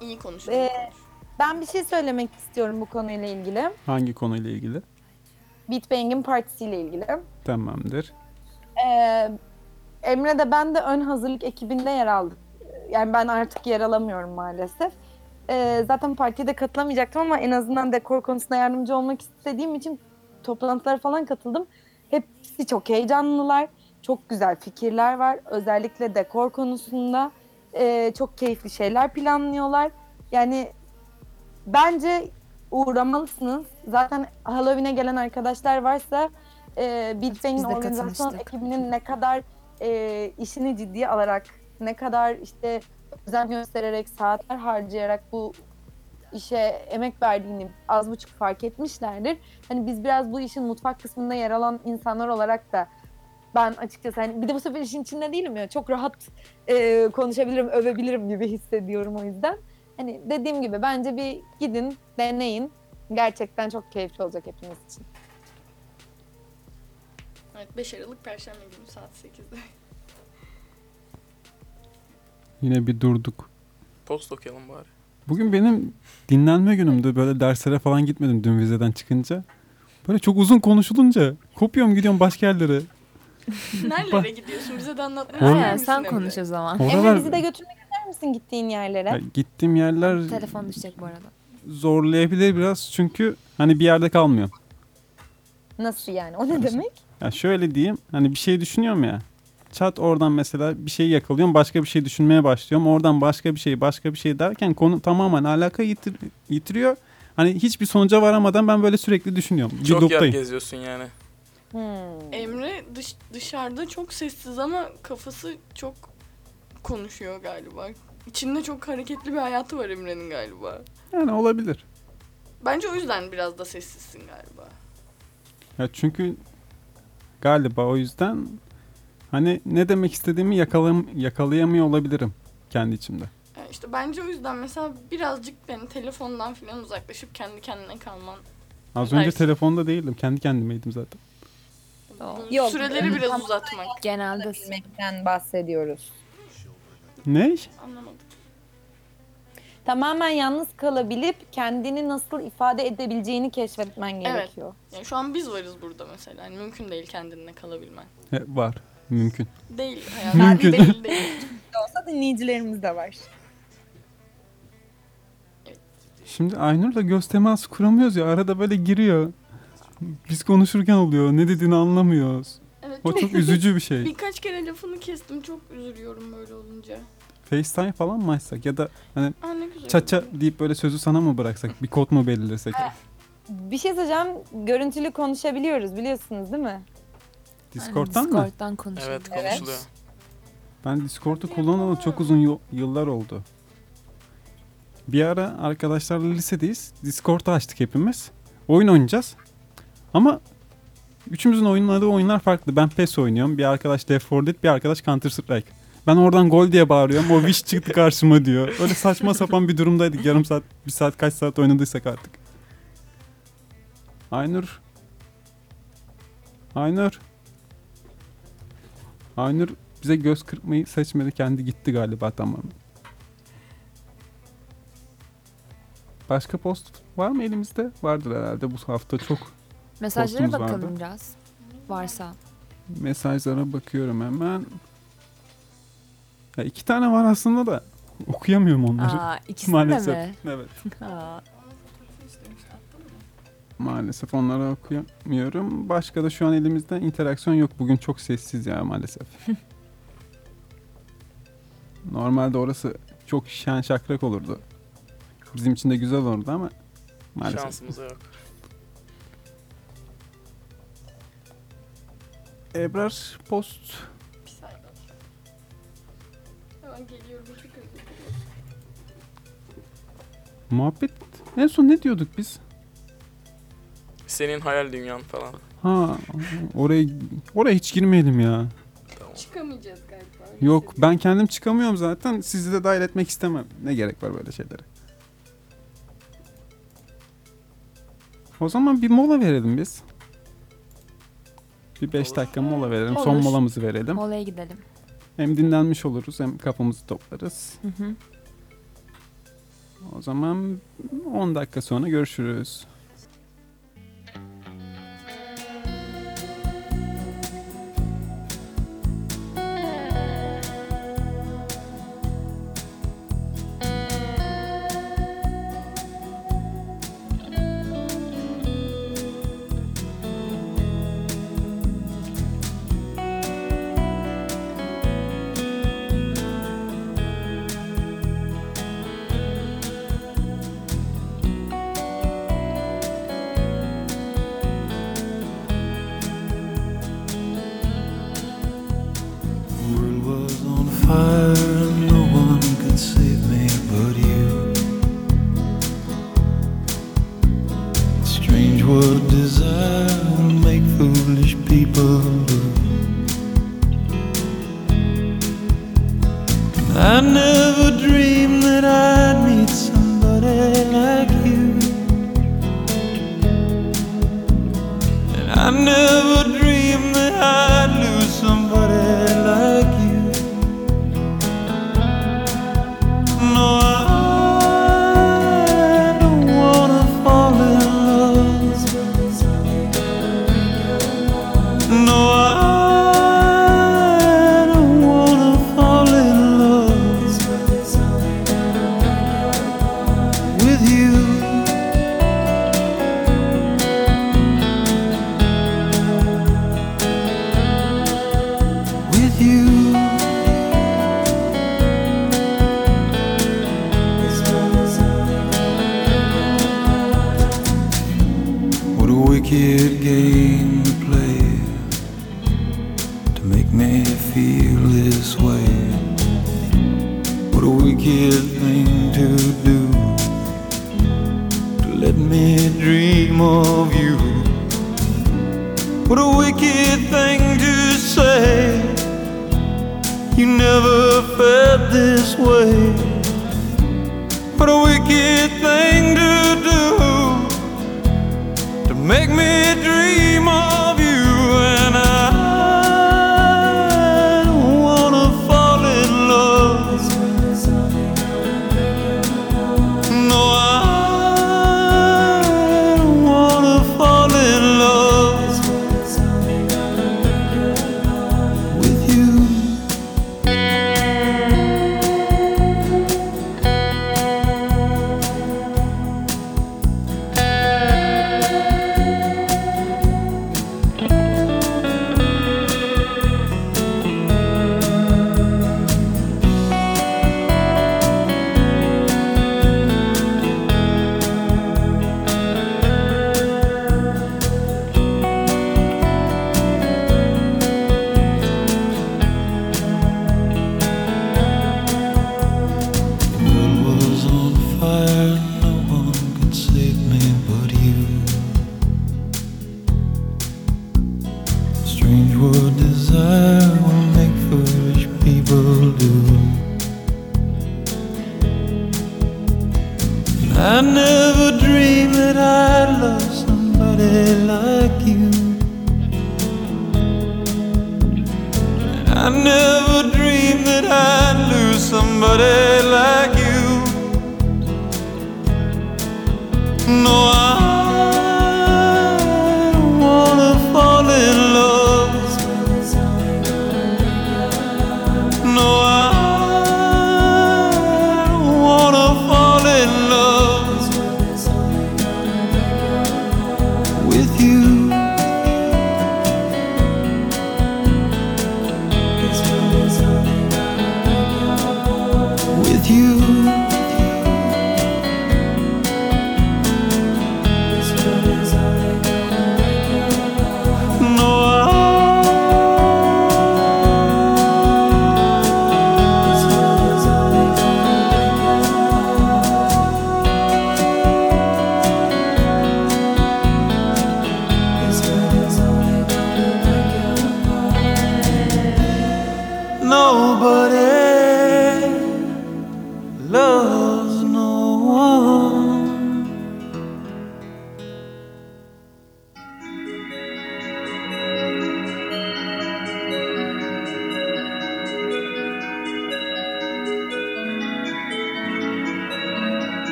iyi konuş. iyi Ee. Ben bir şey söylemek istiyorum bu konuyla ilgili. Hangi konuyla ilgili? Beatbang'in partisiyle ilgili. Tamamdır. Ee, Emre de ben de ön hazırlık ekibinde yer aldık. Yani ben artık yer alamıyorum maalesef. Ee, zaten partiye de katılamayacaktım ama en azından dekor konusunda yardımcı olmak istediğim için toplantılara falan katıldım. Hepsi çok heyecanlılar. Çok güzel fikirler var. Özellikle dekor konusunda ee, çok keyifli şeyler planlıyorlar. Yani bence uğramalısınız. Zaten Halloween'e gelen arkadaşlar varsa e, Big Bang'in Biz de organizasyon katılmıştık. ekibinin ne kadar e, işini ciddiye alarak, ne kadar işte özen göstererek, saatler harcayarak bu işe emek verdiğini az buçuk fark etmişlerdir. Hani biz biraz bu işin mutfak kısmında yer alan insanlar olarak da ben açıkçası hani bir de bu sefer işin içinde değilim ya çok rahat e, konuşabilirim, övebilirim gibi hissediyorum o yüzden. Hani dediğim gibi bence bir gidin, deneyin. Gerçekten çok keyifli olacak hepiniz için. Evet 5 Aralık Perşembe günü saat 8'de. Yine bir durduk. Post okuyalım bari. Bugün benim dinlenme günümdü. Böyle derslere falan gitmedim dün vizeden çıkınca. Böyle çok uzun konuşulunca kopuyorum gidiyorum başka yerlere. Nerelere gidiyorsun? Bize de anlatmayı Aynen sen Emre? konuş o zaman. Emre Oralar bizi de götürmek ister misin gittiğin yerlere? Ya gittiğim yerler Telefon düşecek bu arada. zorlayabilir biraz çünkü hani bir yerde kalmıyor. Nasıl yani? O ne demek? Ya şöyle diyeyim hani bir şey düşünüyorum ya. Çat oradan mesela bir şey yakalıyorum başka bir şey düşünmeye başlıyorum. Oradan başka bir şey başka bir şey derken konu tamamen alaka yitir- yitiriyor. Hani hiçbir sonuca varamadan ben böyle sürekli düşünüyorum. Bir Çok yer loop'tayım. geziyorsun yani. Hmm. Emre dış, dışarıda çok sessiz ama kafası çok konuşuyor galiba. İçinde çok hareketli bir hayatı var Emre'nin galiba. Yani olabilir. Bence o yüzden biraz da sessizsin galiba. Ya çünkü galiba o yüzden hani ne demek istediğimi yakalayam yakalayamıyor olabilirim kendi içimde. Yani işte bence o yüzden mesela birazcık yani telefondan falan uzaklaşıp kendi kendine kalman. Az önce Dersin. telefonda değildim. Kendi kendimeydim zaten. Yok, süreleri biraz uzatmak. Genelde Bilmekten bahsediyoruz. Ne? Anlamadım. Tamamen yalnız kalabilip kendini nasıl ifade edebileceğini keşfetmen gerekiyor. Yani şu an biz varız burada mesela. Yani mümkün değil kendinle kalabilmen. E, var. Mümkün. Değil hayatım. Mümkün. değil değil. olsa dinleyicilerimiz de var. Şimdi Aynur'la göz teması kuramıyoruz ya. Arada böyle giriyor. Biz konuşurken oluyor. Ne dediğini anlamıyoruz. Evet, O çok, üzücü bir şey. birkaç kere lafını kestim. Çok üzülüyorum böyle olunca. FaceTime falan mı açsak ya da hani Aa çaça deyip böyle sözü sana mı bıraksak? Bir kod mu belirlesek? Bir şey söyleyeceğim. Görüntülü konuşabiliyoruz biliyorsunuz değil mi? Discord'dan mı? Discord'dan konuşuyor. Evet konuşuluyor. Ben Discord'u kullanalı çok uzun yıl- yıllar oldu. Bir ara arkadaşlarla lisedeyiz. Discord'u açtık hepimiz. Oyun oynayacağız. Ama üçümüzün oynadığı oyunlar farklı. Ben PES oynuyorum. Bir arkadaş Left 4 Dead, bir arkadaş Counter Strike. Ben oradan gol diye bağırıyorum. O Wish çıktı karşıma diyor. Öyle saçma sapan bir durumdaydık. Yarım saat, bir saat kaç saat oynadıysak artık. Aynur. Aynur. Aynur bize göz kırpmayı seçmedi. Kendi gitti galiba tamamen. Başka post var mı elimizde? Vardır herhalde bu hafta çok. Mesajlara Postumuz vardı. bakalım biraz. Varsa. Mesajlara bakıyorum hemen. Ya iki tane var aslında da okuyamıyorum onları. Aa, ikisini Maalesef. de mi? Evet. Aa, Maalesef onları okuyamıyorum. Başka da şu an elimizde interaksiyon yok. Bugün çok sessiz ya maalesef. Normalde orası çok şen şakrak olurdu. Bizim için de güzel olurdu ama maalesef. Şansımıza yok. Ebrar post Bir saniye. Hemen geliyorum. Çok özür dilerim. muhabbet en son ne diyorduk biz? Senin hayal dünyan falan. Ha oraya oraya hiç girmeyelim ya. Çıkamayacağız galiba. öyle Yok ben kendim çıkamıyorum zaten. Sizi de dahil etmek istemem. Ne gerek var böyle şeylere? O zaman bir mola verelim biz. Bir 5 Olur. dakika mola verelim. Son Olur. molamızı verelim. molaya gidelim. Hem dinlenmiş oluruz hem kafamızı toplarız. Hı hı. O zaman 10 dakika sonra görüşürüz.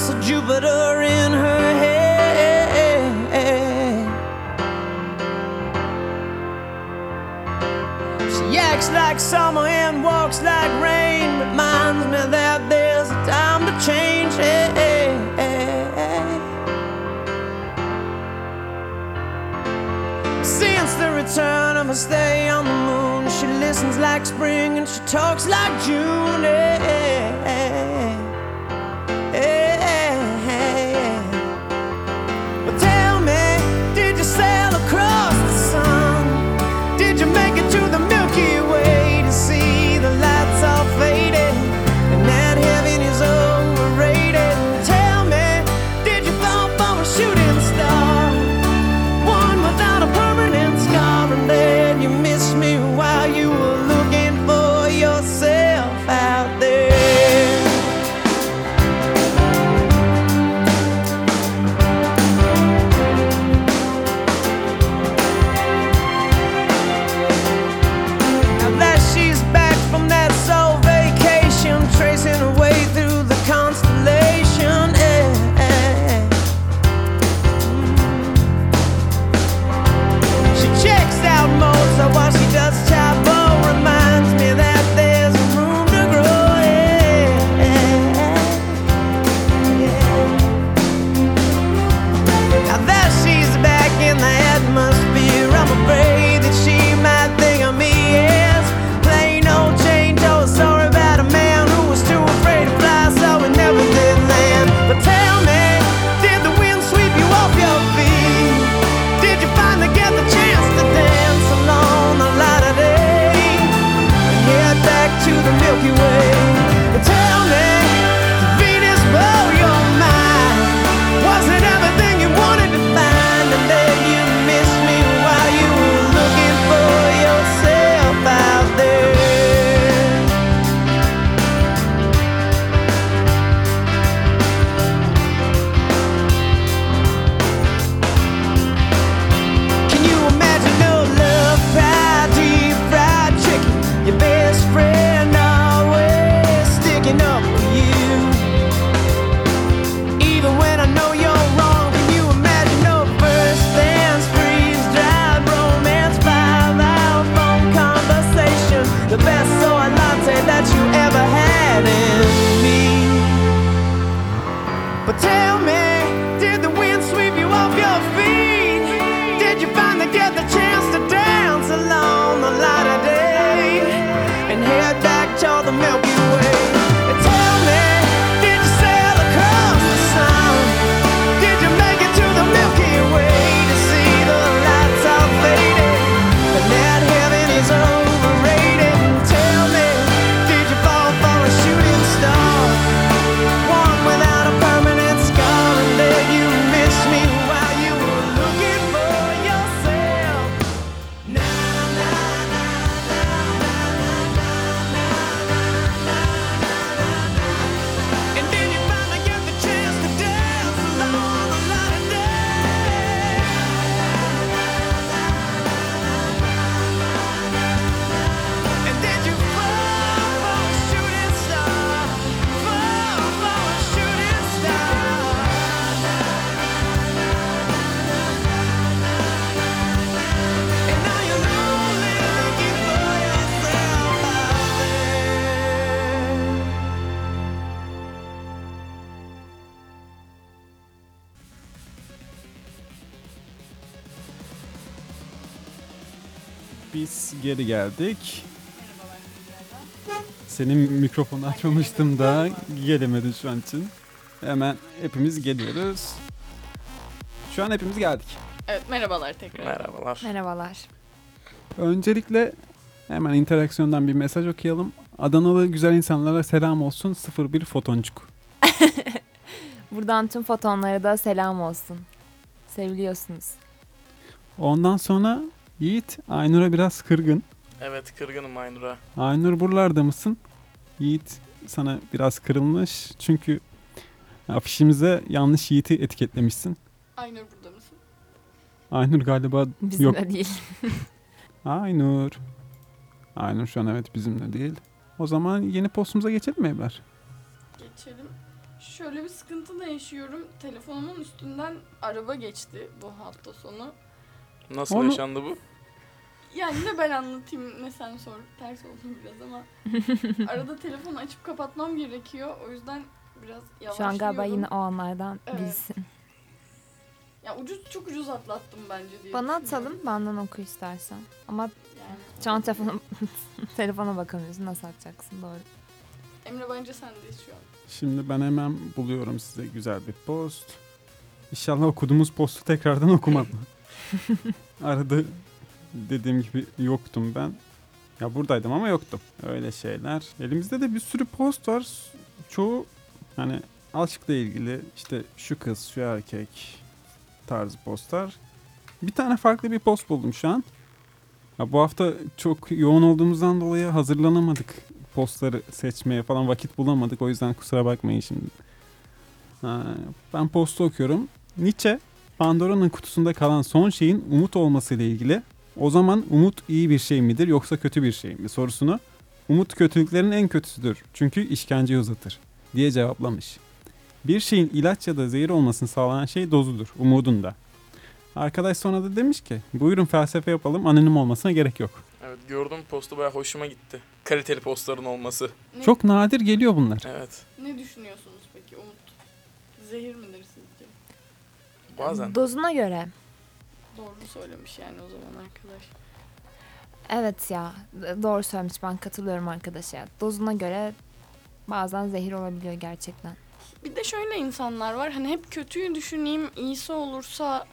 house of Jupiter in her head. She acts like summer and walks like rain. Reminds me that there's a time to change. Since the return of her stay on the moon, she listens like spring and she talks like June. Geri geldik. Senin mikrofonu açmamıştım da gelemedin şu an için. Hemen hepimiz geliyoruz. Şu an hepimiz geldik. Evet merhabalar tekrar. Merhabalar. Merhabalar. Öncelikle hemen interaksiyondan bir mesaj okuyalım. Adanalı güzel insanlara selam olsun 01 fotoncuk. Buradan tüm fotonlara da selam olsun. Seviliyorsunuz. Ondan sonra Yiğit Aynur'a biraz kırgın. Evet kırgınım Aynur'a. Aynur buralarda mısın? Yiğit sana biraz kırılmış. Çünkü afişimize yanlış Yiğit'i etiketlemişsin. Aynur burada mısın? Aynur galiba Bizim yok. de değil. Aynur. Aynur şu an evet bizimle değil. O zaman yeni postumuza geçelim mi Ebrar? Geçelim. Şöyle bir sıkıntı da yaşıyorum. Telefonumun üstünden araba geçti bu hafta sonu. Nasıl Onu- yaşandı bu? Yani ne ben anlatayım ne sen sor. Ters oldu biraz ama. Arada telefonu açıp kapatmam gerekiyor. O yüzden biraz Şu yavaşlıyorum. an galiba yine o anlardan Evet. birisin. Ya ucuz çok ucuz atlattım bence diye Bana atalım, benden oku istersen. Ama Yani. şu an telefona, telefona bakamıyorsun. Nasıl atacaksın? Doğru. Emre bence sendeyiz şu an. Şimdi ben hemen buluyorum size güzel bir post. İnşallah okuduğumuz postu tekrardan okumam. Arada dediğim gibi yoktum ben. Ya buradaydım ama yoktum. Öyle şeyler. Elimizde de bir sürü post var. Çoğu hani aşkla ilgili işte şu kız, şu erkek tarzı postlar. Bir tane farklı bir post buldum şu an. Ya bu hafta çok yoğun olduğumuzdan dolayı hazırlanamadık postları seçmeye falan vakit bulamadık. O yüzden kusura bakmayın şimdi. Ha, ben postu okuyorum. Nietzsche, Pandora'nın kutusunda kalan son şeyin umut olmasıyla ilgili. O zaman umut iyi bir şey midir yoksa kötü bir şey mi sorusunu umut kötülüklerin en kötüsüdür çünkü işkenceyi uzatır diye cevaplamış. Bir şeyin ilaç ya da zehir olmasını sağlayan şey dozudur, umudun da. Arkadaş sonra da demiş ki buyurun felsefe yapalım anonim olmasına gerek yok. Evet gördüm postu baya hoşuma gitti. Kaliteli postların olması. Ne, Çok nadir geliyor bunlar. Evet. ne düşünüyorsunuz peki Umut? Zehir midir sizce? Bazen. Dozuna göre. Doğru söylemiş yani o zaman arkadaş. Evet ya. Doğru söylemiş. Ben katılıyorum arkadaşa. Dozuna göre bazen zehir olabiliyor gerçekten. Bir de şöyle insanlar var hani hep kötüyü düşüneyim iyisi olursa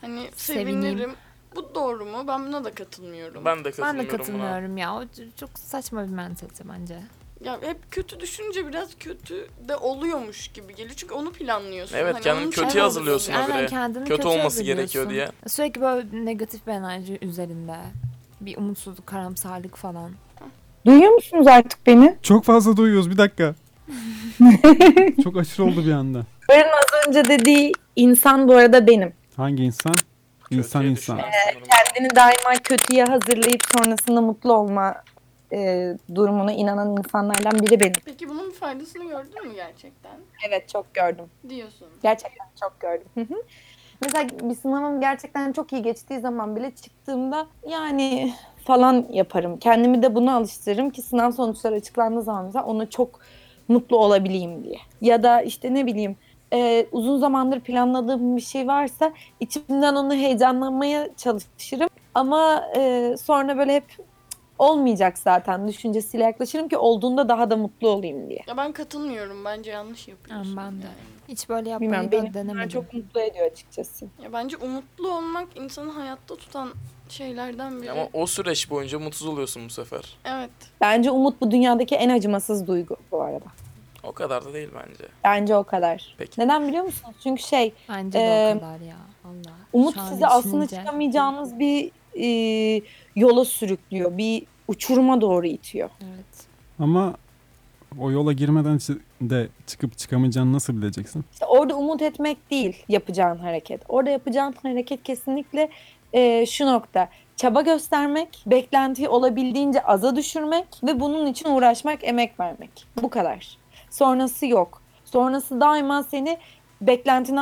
hani Sevineyim. sevinirim. Bu doğru mu? Ben buna da katılmıyorum. Ben de Ben katılmıyorum de buna. katılmıyorum ya. O çok saçma bir mentalite bence. Ya hep kötü düşünce biraz kötü de oluyormuş gibi geliyor. Çünkü onu planlıyorsun. Evet, Hani kendini kötüye için hazırlıyorsun oluyorsun. habire. kendini Kötü olması gerekiyor diye. Sürekli böyle negatif bir enerji üzerinde. Bir umutsuzluk, karamsarlık falan. Duyuyor musunuz artık beni? Çok fazla duyuyoruz bir dakika. Çok aşırı oldu bir anda. Barın az önce dediği insan bu arada benim. Hangi insan? İnsan Kötüye insan. düşünen sanırım. Kendini daima kötüye hazırlayıp sonrasında mutlu olma e, durumuna inanan insanlardan biri benim. Peki bunun bir faydasını gördün mü gerçekten? Evet çok gördüm. Diyorsun. Gerçekten çok gördüm. Hı hı. Mesela bir sınavım gerçekten çok iyi geçtiği zaman bile çıktığımda yani falan yaparım. Kendimi de buna alıştırırım ki sınav sonuçları açıklandığı zaman mesela onu çok mutlu olabileyim diye. Ya da işte ne bileyim e, uzun zamandır planladığım bir şey varsa içimden onu heyecanlanmaya çalışırım. Ama e, sonra böyle hep "Cık, olmayacak zaten düşüncesiyle yaklaşırım ki olduğunda daha da mutlu olayım diye. Ya ben katılmıyorum. Bence yanlış yapıyorsun. ben de. yani. Hiç böyle yapmayı Bilmiyorum da beni denemedim. çok mutlu ediyor açıkçası. Ya bence umutlu olmak insanı hayatta tutan şeylerden biri. Ama o süreç boyunca mutsuz oluyorsun bu sefer. Evet. Bence umut bu dünyadaki en acımasız duygu bu arada. O kadar da değil bence. Bence o kadar. Peki. Neden biliyor musunuz? Çünkü şey Bence de Eee, o kadar ya. Allah. umut Şu an sizi aslında düşününce- çıkamayacağınız bir e, yola sürüklüyor. Bir uçuruma doğru itiyor. Evet. Ama o yola girmeden de çıkıp çıkamayacağını nasıl bileceksin? İşte orada umut etmek değil yapacağın hareket. Orada yapacağın hareket kesinlikle e, şu nokta. Çaba göstermek, beklentiyi olabildiğince aza düşürmek ve bunun için uğraşmak, emek vermek. Bu kadar. Sonrası yok. Sonrası daima seni beklentini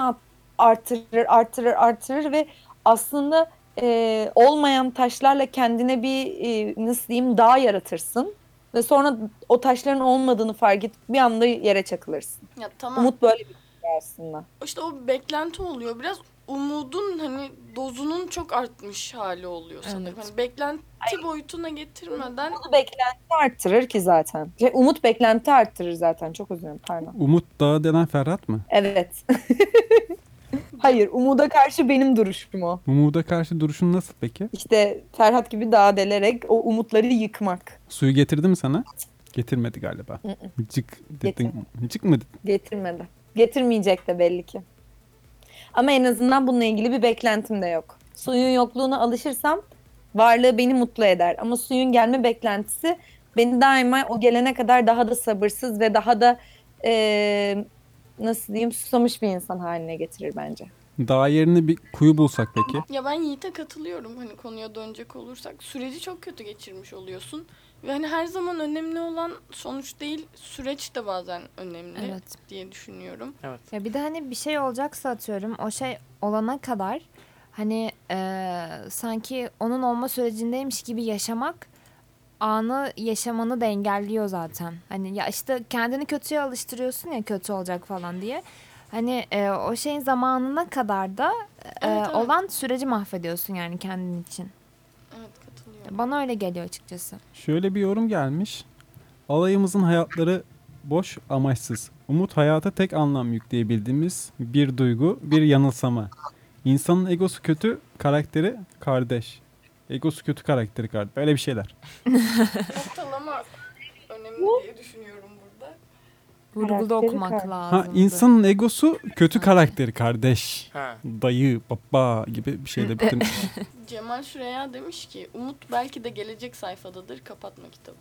artırır, artırır, artırır ve aslında e, olmayan taşlarla kendine bir e, nasıl diyeyim dağ yaratırsın. Ve sonra o taşların olmadığını fark edip bir anda yere çakılırsın. Ya tamam. Umut böyle bir şey aslında. İşte o beklenti oluyor. Biraz umudun hani dozunun çok artmış hali oluyor sanırım. Evet. Hani beklenti boyutuna getirmeden Umudu beklenti arttırır ki zaten. Şey, umut beklenti arttırır zaten. Çok özür dilerim pardon. Umut Dağı denen Ferhat mı? Evet. Hayır umuda karşı benim duruşum o. Umuda karşı duruşun nasıl peki? İşte Ferhat gibi dağ delerek o umutları yıkmak. Suyu getirdi mi sana? Getirmedi galiba. Cık dedin. Cık mı dedin? Getirmedi. Getirmeyecek de belli ki. Ama en azından bununla ilgili bir beklentim de yok. Suyun yokluğuna alışırsam varlığı beni mutlu eder. Ama suyun gelme beklentisi beni daima o gelene kadar daha da sabırsız ve daha da eee, nasıl diyeyim susamış bir insan haline getirir bence. Dağ yerine bir kuyu bulsak peki? ya ben Yiğit'e katılıyorum hani konuya dönecek olursak. Süreci çok kötü geçirmiş oluyorsun. Ve hani her zaman önemli olan sonuç değil süreç de bazen önemli Evet. diye düşünüyorum. Evet. Ya bir de hani bir şey olacaksa atıyorum o şey olana kadar hani eee, sanki onun olma sürecindeymiş gibi yaşamak anı yaşamanı da engelliyor zaten. Hani ya işte kendini kötüye alıştırıyorsun ya kötü olacak falan diye. Hani eee, o şeyin zamanına kadar da eee, Evet, evet. olan süreci mahvediyorsun yani kendin için. Evet katılıyorum. Bana öyle geliyor açıkçası. Şöyle bir yorum gelmiş. Alayımızın hayatları boş, amaçsız. Umut hayata tek anlam yükleyebildiğimiz bir duygu, bir yanılsama. İnsanın egosu kötü, karakteri kardeş. Egosu kötü, karakteri kardeş. Böyle bir şeyler. Noktalama önemli diye düşünüyorum burada. Vurgulu Karakteri okumak kar- lazım. Ha insanın egosu kötü karakteri kardeş. Ha. Dayı, baba gibi bir şeyle bitirmiş. Cemal Süreya demiş ki Umut belki de gelecek sayfadadır kapatma kitabı.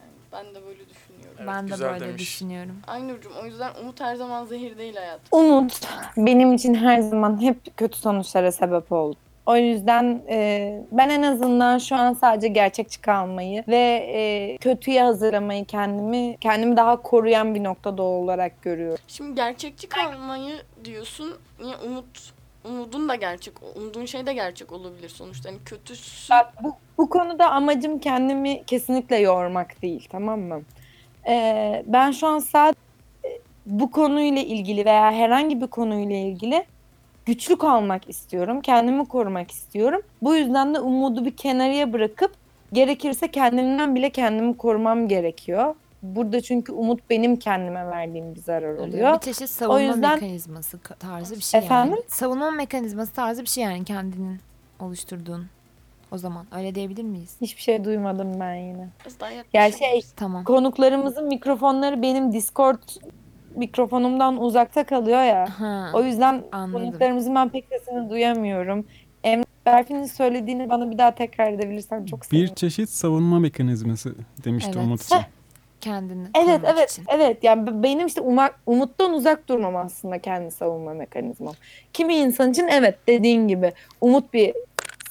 Yani ben de böyle düşünüyorum. Evet, ben de güzel böyle demiş. düşünüyorum. Aynur'cum o yüzden Umut her zaman zehir değil hayat. Umut benim için her zaman hep kötü sonuçlara sebep oldu. O yüzden e, ben en azından şu an sadece gerçekçi kalmayı ve e, kötüye hazırlamayı kendimi kendimi daha koruyan bir noktada olarak görüyorum. Şimdi gerçekçi kalmayı diyorsun. Niye umut umudun da gerçek, umduğun şey de gerçek olabilir sonuçta. Hani kötüsü Bak bu, bu konuda amacım kendimi kesinlikle yormak değil tamam mı? E, ben şu an sadece bu konuyla ilgili veya herhangi bir konuyla ilgili güçlü kalmak istiyorum. Kendimi korumak istiyorum. Bu yüzden de umudu bir kenarıya bırakıp gerekirse kendimden bile kendimi korumam gerekiyor. Burada çünkü umut benim kendime verdiğim bir zarar oluyor. Bir çeşit savunma yüzden- mekanizması ka- tarzı bir şey Efendim? yani. Savunma mekanizması tarzı bir şey yani kendinin oluşturduğun. O zaman öyle diyebilir miyiz? Hiçbir şey duymadım ben yine. Ya şey Tamam. konuklarımızın mikrofonları benim Discord mikrofonumdan uzakta kalıyor ya. Ha, O yüzden anladım. konuklarımızın ben pek sesini duyamıyorum. Emre Berfin'in söylediğini bana bir daha tekrar edebilirsen çok bir sevinirim. çeşit savunma mekanizması demişti Evet. Umut için. Kendini Evet evet için. evet yani benim işte uma- umuttan uzak durmam aslında kendi savunma mekanizmam. Kimi insan için evet dediğin gibi umut bir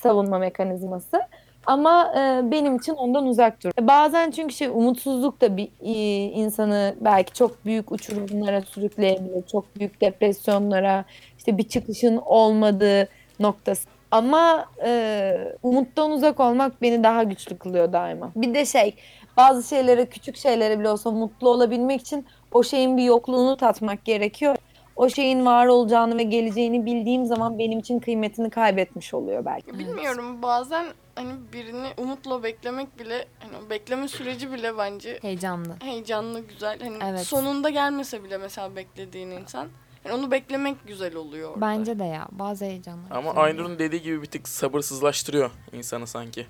savunma mekanizması ama e, benim için ondan uzak dur. E, Bazen çünkü şey umutsuzluk da bir e, insanı belki çok büyük uçurumlara sürükleyebilir. Çok büyük depresyonlara işte bir çıkışın olmadığı noktası. Ama e, umuttan uzak olmak beni daha güçlü kılıyor daima. Bir de şey bazı şeylere küçük şeylere bile olsa mutlu olabilmek için o şeyin bir yokluğunu tatmak gerekiyor. O şeyin var olacağını ve geleceğini bildiğim zaman benim için kıymetini kaybetmiş oluyor belki. Bilmiyorum bazen hani birini umutla beklemek bile hani o bekleme süreci bile bence Heyecanlı. heyecanlı güzel. Hani Evet. sonunda gelmese bile mesela beklediğin insan hani onu beklemek güzel oluyor orada. Bence de ya. Bazı heyecanlar. Ama güzel oluyor. Aynur'un dediği gibi bir tık sabırsızlaştırıyor insanı sanki.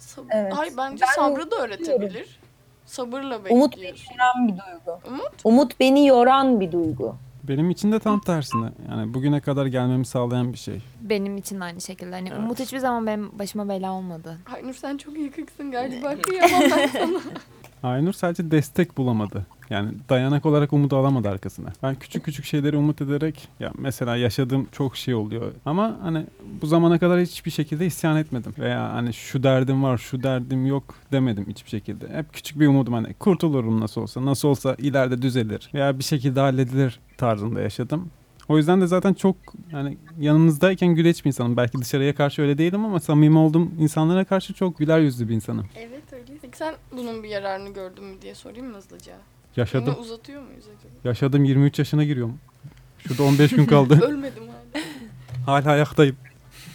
Sab- Evet. Hayır bence Ben sabrı da öğretebilir. Sabırla Umut beni bekliyorsun. yoran bir duygu. Umut? Umut beni yoran bir duygu. Benim için de tam tersine. Yani bugüne kadar gelmemi sağlayan bir şey. Benim için de aynı şekilde. Hani Evet. Umut hiçbir zaman benim başıma bela olmadı. Aynur sen çok yıkıksın galiba. Kıyamam ben sana. Aynur sadece destek bulamadı. Yani dayanak olarak umudu alamadı arkasına. Ben küçük küçük şeyleri umut ederek ya mesela yaşadığım çok şey oluyor. Ama hani bu zamana kadar hiçbir şekilde isyan etmedim. Veya hani şu derdim var şu derdim yok demedim hiçbir şekilde. Hep küçük bir umudum hani kurtulurum nasıl olsa. Nasıl olsa ileride düzelir. Veya bir şekilde halledilir tarzında yaşadım. O yüzden de zaten çok yani yanınızdayken güleç bir insanım. Belki dışarıya karşı öyle değilim ama samimi olduğum insanlara karşı çok güler yüzlü bir insanım. evet öyle. Peki sen bunun bir yararını gördün mü diye sorayım mı hızlıca? Yaşadım. Yine uzatıyor muyuz acaba? Yaşadım 23 yaşına giriyorum. Şurada 15 gün kaldı. Ölmedim hala. Hala ayaktayım.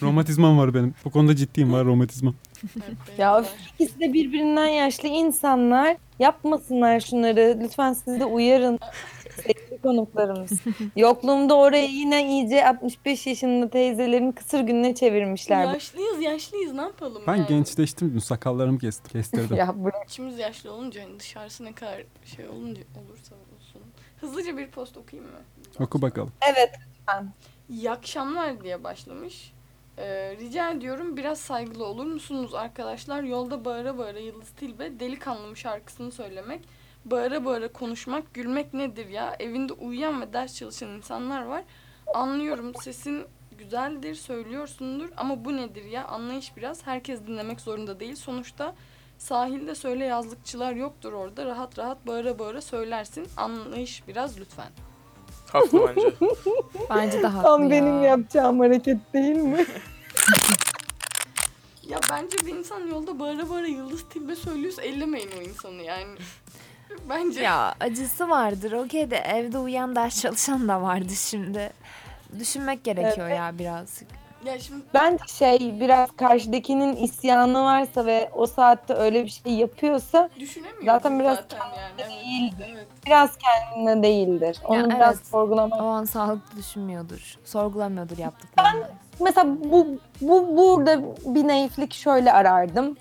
Romatizmam var benim. Bu konuda ciddiyim var romatizmam. Evet, Ya öf, ikisi de birbirinden yaşlı insanlar. Yapmasınlar şunları. Lütfen siz de uyarın. Konuklarımız. Yokluğumda orayı yine iyice 65 yaşında teyzelerin kısır gününe çevirmişler. Yaşlıyız yaşlıyız ne yapalım Ben yani. gençleştim dün sakallarımı kestim. Kestirdim. ya bırak. İçimiz yaşlı olunca hani dışarısı ne kadar şey olunca olursa olsun. Hızlıca bir post okuyayım mı? Oku bakalım. Evet. İyi akşamlar diye başlamış. Ee, rica ediyorum biraz saygılı olur musunuz arkadaşlar? Yolda bağıra bağıra Yıldız Tilbe Delikanlım şarkısını söylemek, bağıra bağıra konuşmak, gülmek nedir ya? Evinde uyuyan ve ders çalışan insanlar var. Anlıyorum sesin güzeldir, söylüyorsundur ama bu nedir ya? Anlayış biraz. Herkes dinlemek zorunda değil. Sonuçta sahilde söyle yazlıkçılar yoktur orada. Rahat rahat bağıra bağıra söylersin. Anlayış biraz lütfen. Haklı bence. Bence de haklı Tam ya. benim yapacağım hareket değil mi? Ya bence bir insan yolda bağıra bağıra Yıldız Tilbe söylüyorsa ellemeyin o insanı yani. Bence. Ya acısı vardır. Okey de evde uyuyan ders çalışan da vardı şimdi. Düşünmek gerekiyor Evet. ya birazcık. Ya şimdi Ben şey biraz karşıdakinin isyanı varsa ve o saatte öyle bir şey yapıyorsa düşünemiyorum Zaten biraz zaten yani. Evet, değildir. evet. biraz kendine değildir. Onu Ya biraz evet. sorgulamak. O an sağlıklı düşünmüyordur. Sorgulamıyordur yaptıklarını. Mesela bu, bu burada bir naiflik şöyle arardım.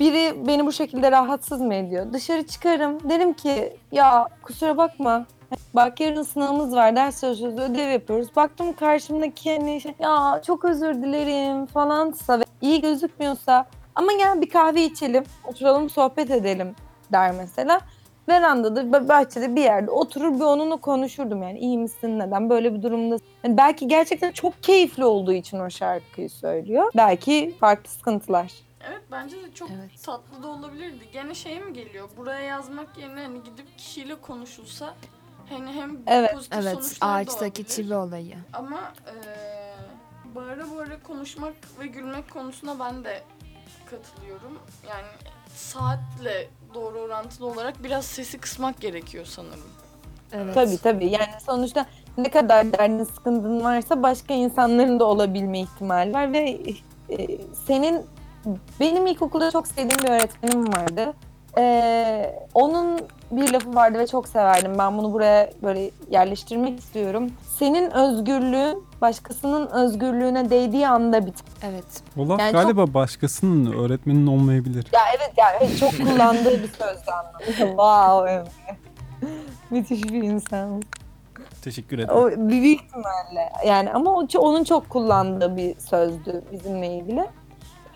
Biri beni bu şekilde rahatsız mı ediyor? Dışarı çıkarım. Derim ki ya kusura bakma. Bak yarın sınavımız var, ders çalışıyoruz, ödev yapıyoruz. Baktım karşımdaki hani şey, ya çok özür dilerim falansa ve iyi gözükmüyorsa ama gel bir kahve içelim, oturalım sohbet edelim der mesela. Verandada, ba- bahçede bir yerde oturur bir onunla konuşurdum yani iyi misin, neden böyle bir durumda yani belki gerçekten çok keyifli olduğu için o şarkıyı söylüyor. Belki farklı sıkıntılar. Evet bence de çok Evet. tatlı da olabilirdi. Gene şeye mi geliyor? Buraya yazmak yerine hani gidip kişiyle konuşulsa hani hem Evet, pozitif Evet, sonuçlar da ağaçtaki olabilir. çivi olayı. Ama eee bağıra bağıra konuşmak ve gülmek konusuna ben de katılıyorum. Yani saatle doğru orantılı olarak biraz sesi kısmak gerekiyor sanırım. Evet. Tabii tabii yani sonuçta ne kadar derdin sıkıntın varsa başka insanların da olabilme ihtimali var ve e, senin benim ilkokulda çok sevdiğim bir öğretmenim vardı. Ee, onun bir lafı vardı ve çok severdim. Ben bunu buraya böyle yerleştirmek istiyorum. Senin özgürlüğün başkasının özgürlüğüne değdiği anda biter. Evet. O laf Yani çok- galiba başkasının öğretmenin olmayabilir. Ya evet yani çok kullandığı bir sözdü anlamında. wow. Müthiş bir insan. Teşekkür ederim. O büyük ihtimalle yani ama o, onun çok kullandığı bir sözdü bizimle ilgili.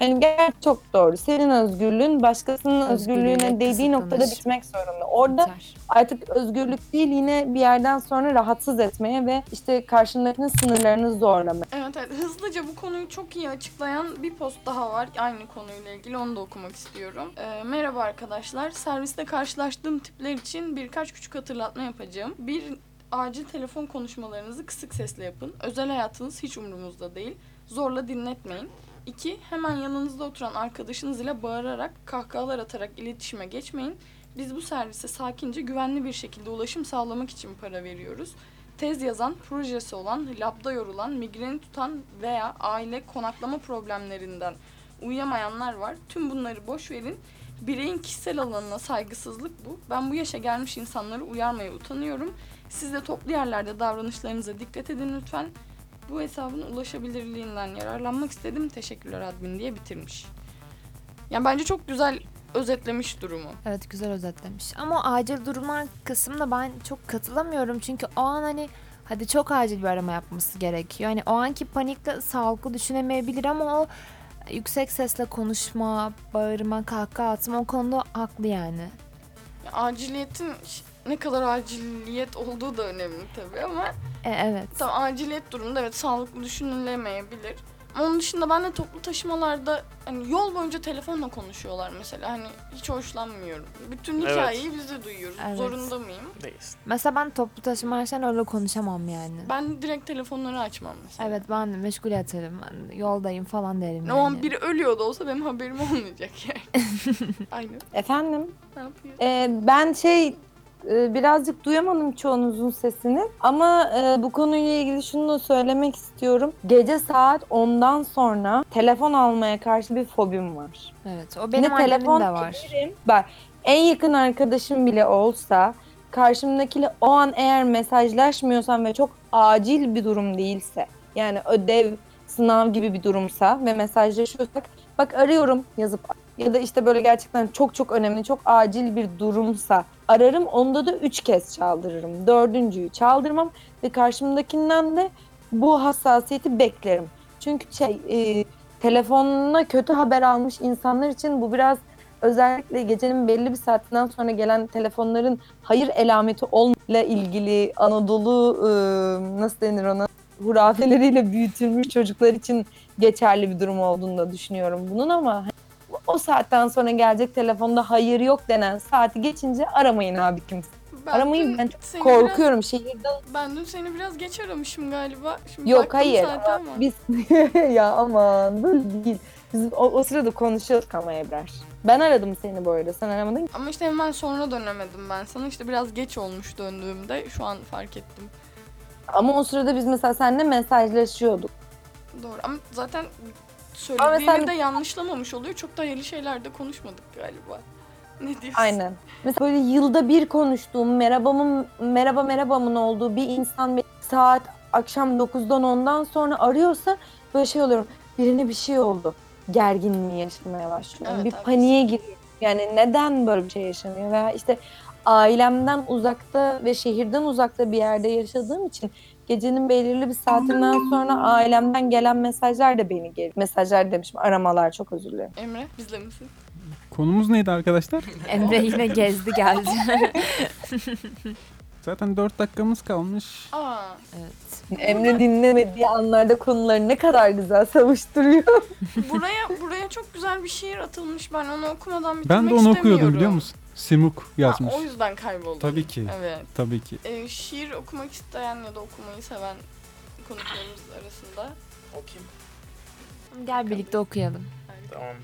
Hani gerçekten çok doğru. Senin özgürlüğün başkasının Özgürlüğüne özgürlüğüne değdiği noktada bitmek zorunda. Orada Biter. artık özgürlük değil yine bir yerden sonra rahatsız etmeye ve işte karşındakinin sınırlarını zorlamaya. Evet, evet hızlıca bu konuyu çok iyi açıklayan bir post daha var aynı konuyla ilgili onu da okumak istiyorum. Ee, merhaba arkadaşlar serviste karşılaştığım tipler için birkaç küçük hatırlatma yapacağım. Bir acil telefon konuşmalarınızı kısık sesle yapın. Özel hayatınız hiç umurumuzda değil. Zorla dinletmeyin. İki, hemen yanınızda oturan arkadaşınız ile bağırarak, kahkahalar atarak iletişime geçmeyin. Biz bu servise sakince, güvenli bir şekilde ulaşım sağlamak için para veriyoruz tez yazan, projesi olan, labda yorulan, migreni tutan veya aile konaklama problemlerinden uyuyamayanlar var. Tüm bunları boş verin. Bireyin kişisel alanına saygısızlık bu. Ben bu yaşa gelmiş insanları uyarmaya utanıyorum. Siz de toplu yerlerde davranışlarınıza dikkat edin lütfen. Bu hesabın ulaşabilirliğinden yararlanmak istedim. Teşekkürler admin diye bitirmiş. Yani bence çok güzel özetlemiş durumu. Evet güzel özetlemiş. Ama acil durumlar kısmına ben çok katılamıyorum. Çünkü o an hani hadi çok acil bir arama yapması gerekiyor. Hani o anki panikle sağlıklı düşünemeyebilir ama o yüksek sesle konuşma, bağırma, kahkaha atma o konuda haklı yani. Ya, Aciliyetin ne kadar aciliyet olduğu da önemli tabii ama E, evet. Tamam aciliyet durumunda evet sağlıklı düşünülemeyebilir. Ama Onun dışında ben de toplu taşımalarda hani yol boyunca telefonla konuşuyorlar mesela hani hiç hoşlanmıyorum. Bütün Evet. hikayeyi biz de duyuyoruz. Evet. Zorunda mıyım? Değilsin. Mesela ben toplu taşıma araçlarında öyle konuşamam yani. Ben direkt telefonları açmam mesela. Evet ben de meşgul ederim. Ben yoldayım falan derim O an yani. biri ölüyor da olsa benim haberim olmayacak yani. Aynen. Efendim? Ne yapıyor? Ee, ben şey e, birazcık duyamadım çoğunuzun sesini. Ama e, bu konuyla ilgili şunu da söylemek istiyorum. Gece saat 10'dan sonra telefon almaya karşı bir fobim var. Evet o benim annemin telefon de var. Bak en yakın arkadaşım bile olsa karşımdakiyle o an eğer mesajlaşmıyorsam ve çok acil bir durum değilse yani ödev, sınav gibi bir durumsa ve mesajlaşıyorsak bak arıyorum yazıp ya da işte böyle gerçekten çok çok önemli, çok acil bir durumsa ararım. Onda da üç kez çaldırırım. Dördüncüyü çaldırmam ve karşımdakinden de bu hassasiyeti beklerim. Çünkü şey e, telefonuna kötü haber almış insanlar için bu biraz özellikle gecenin belli bir saatinden sonra gelen telefonların hayır elameti olmayla ilgili Anadolu e, nasıl denir ona hurafeleriyle büyütülmüş çocuklar için geçerli bir durum olduğunu da düşünüyorum bunun ama o saatten sonra gelecek telefonda hayır yok denen saati geçince aramayın abi kimse. Ben Aramayın dün ben çok seni korkuyorum şehirden. ben dün seni biraz geç aramışım galiba. Şimdi Yok baktım hayır saate ama. biz ya aman böyle değil. Biz o, o sırada konuşuyorduk ama Ebrar. Ben aradım seni bu arada sen aramadın. Ama işte hemen sonra dönemedim ben sana. işte biraz geç olmuş döndüğümde. Şu an fark ettim. Ama o sırada biz mesela seninle mesajlaşıyorduk. Doğru ama zaten söylediğimi sen- de yanlışlamamış oluyor. Çok da hayırlı şeyler de konuşmadık galiba. Ne diyorsun? Aynen. Mesela böyle yılda bir konuştuğum, merhabamın, merhaba merhabamın olduğu bir insan bir saat akşam 9'dan 10'dan sonra arıyorsa böyle şey oluyorum. Birine bir şey oldu. Gerginliği yaşamaya başlıyorum. Evet, bir haklısın. paniğe giriyorum. Yani neden böyle bir şey yaşanıyor? Veya işte ailemden uzakta ve şehirden uzakta bir yerde yaşadığım için gecenin belirli bir saatinden sonra ailemden gelen mesajlar da beni geri. Mesajlar demişim, aramalar çok özür dilerim. Emre bizle misin? Konumuz neydi arkadaşlar? Emre yine gezdi geldi. Zaten 4 dakikamız kalmış. Aa evet. Emre dinlemediği anlarda konuları ne kadar güzel savuşturuyor. buraya buraya çok güzel bir şiir atılmış. Ben onu okumadan bitirmek Ben de onu okuyordum istemiyorum. biliyor musun? Simuk Ha, yazmış. o yüzden kayboldum. Tabii ki. Evet. Tabii ki. Ee, şiir okumak isteyen ya da okumayı seven konuklarımız arasında. Okuyayım. Gel birlikte okuyalım. Tamam.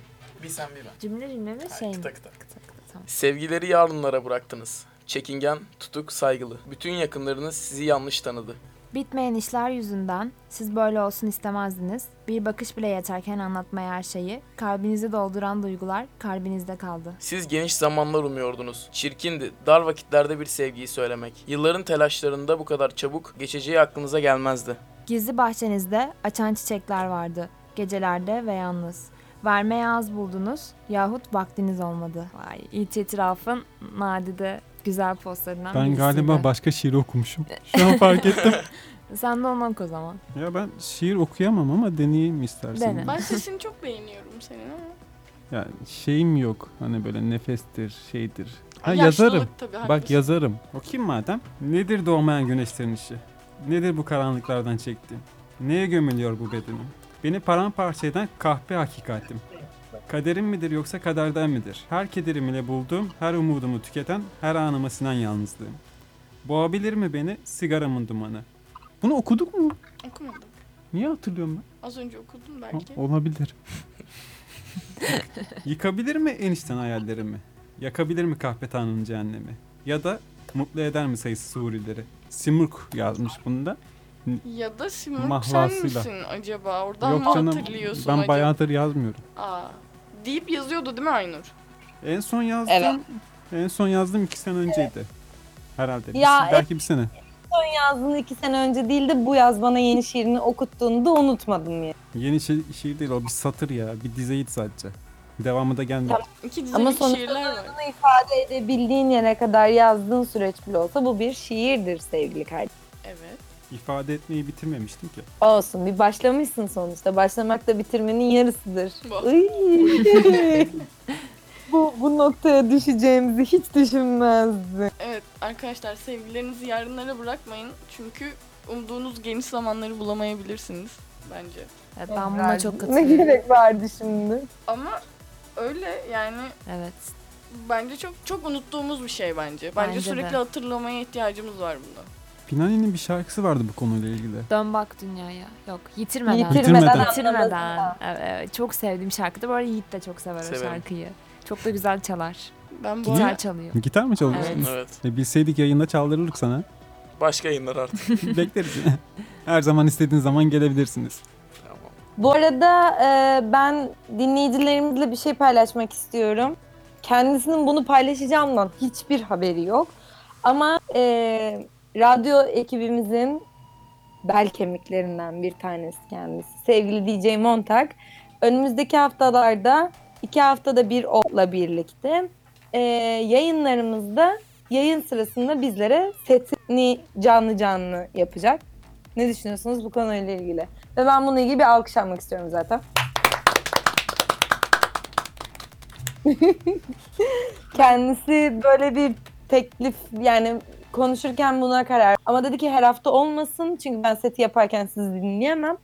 Bir sen bir ben. Cümle cümle mi şey mi? Kıta kıta. Kıta kıta, tamam. Sevgileri yarınlara bıraktınız. Çekingen, tutuk, saygılı. Bütün yakınlarınız sizi yanlış tanıdı. Bitmeyen işler yüzünden siz böyle olsun istemezdiniz. Bir bakış bile yeterken anlatmaya her şeyi. Kalbinizi dolduran duygular kalbinizde kaldı. Siz geniş zamanlar umuyordunuz. Çirkindi, dar vakitlerde bir sevgiyi söylemek. Yılların telaşlarında bu kadar çabuk geçeceği aklınıza gelmezdi. Gizli bahçenizde açan çiçekler vardı. Gecelerde ve yalnız. Vermeye az buldunuz yahut vaktiniz olmadı. Vay, itirafın nadide güzel postlarından Ben birisiydi. galiba başka şiir okumuşum. Şu an fark ettim. Sen de onu oku o zaman. ya ben şiir okuyamam ama deneyeyim istersen. Dene. Ben sesini çok beğeniyorum senin ama. Yani şeyim yok. Hani böyle nefestir, şeydir. Ha Yaşlılık yazarım. Tabii, Bak haklısın. yazarım. Okuyayım madem. Nedir doğmayan güneşlerin işi? Nedir bu karanlıklardan çektiğim? Neye gömülüyor bu bedenim? Beni paramparça eden kahpe hakikatim. Kaderim midir yoksa kaderden midir? Her kederim ile bulduğum, her umudumu tüketen, her anıma sinen yalnızlığım. Boğabilir mi beni sigaramın dumanı? Bunu okuduk mu? Okumadım. Niye hatırlıyorum ben? Az önce okudum Ha, belki. olabilir. Yıkabilir mi enişten hayallerimi? Yakabilir mi kahpe tanrının cehennemi? Ya da mutlu eder mi sayısız hurileri? Simurg yazmış bunda. Ya da Simurg sen Mahlasıyla. misin acaba? Oradan Yok mı canım hatırlıyorsun ben acaba? bayağıdır yazmıyorum. Aa, deyip yazıyordu değil mi Aynur? En son yazdım. Evet. En son yazdım iki sene önceydi. Herhalde. Bir- Ya, belki bir sene. Son yazdığın iki sene önce değil de bu yaz bana yeni şiirini okuttuğunu da unutmadım ya. Yeni şi- şiir değil o bir satır ya. Bir dizeydi sadece. Devamı da gelmedi. Tamam. İki Ama sonuçta şiirler var. Bunu ifade edebildiğin yere kadar yazdığın süreç bile olsa bu bir şiirdir sevgili kardeşim. Evet. İfade etmeyi bitirmemiştim ki. Olsun bir başlamışsın sonuçta. Başlamak da bitirmenin yarısıdır. Bu. Iy. bu, bu noktaya düşeceğimizi hiç düşünmezdim. Evet arkadaşlar sevgilerinizi yarınlara bırakmayın. Çünkü umduğunuz geniş zamanları bulamayabilirsiniz bence. Evet, ben buna çok Ne katılıyorum. gerek vardı şimdi? Ama öyle yani Evet. bence çok çok unuttuğumuz bir şey bence. Bence, Bence sürekli de. hatırlamaya ihtiyacımız var bunda. Pinani'nin bir şarkısı vardı bu konuyla ilgili. Dön bak dünyaya. Yok yitirmeden. Yitirmeden. Yitirmeden. Evet, evet, çok sevdiğim şarkıdır. Bu arada Yiğit de çok sever Severim. o şarkıyı. Çok da güzel çalar. Ben bu Gitar arada çalıyor. Gitar mı çalıyorsun? Evet. E, bilseydik yayında çaldırırdık sana. Başka yayınlar artık. Bekleriz. Her zaman istediğin zaman gelebilirsiniz. tamam. Bu arada e, ben dinleyicilerimizle bir şey paylaşmak istiyorum. Kendisinin bunu paylaşacağımdan hiçbir haberi yok. Ama e, radyo ekibimizin bel kemiklerinden bir tanesi kendisi. Sevgili DJ Montag. Önümüzdeki haftalarda iki haftada bir onunla birlikte e, yayınlarımızda yayın sırasında bizlere setini canlı canlı yapacak. Ne düşünüyorsunuz bu konuyla ilgili? Ve ben bununla ilgili bir alkış almak istiyorum zaten. Kendisi böyle bir teklif yani konuşurken buna karar. Ama dedi ki her hafta olmasın çünkü ben seti yaparken sizi dinleyemem.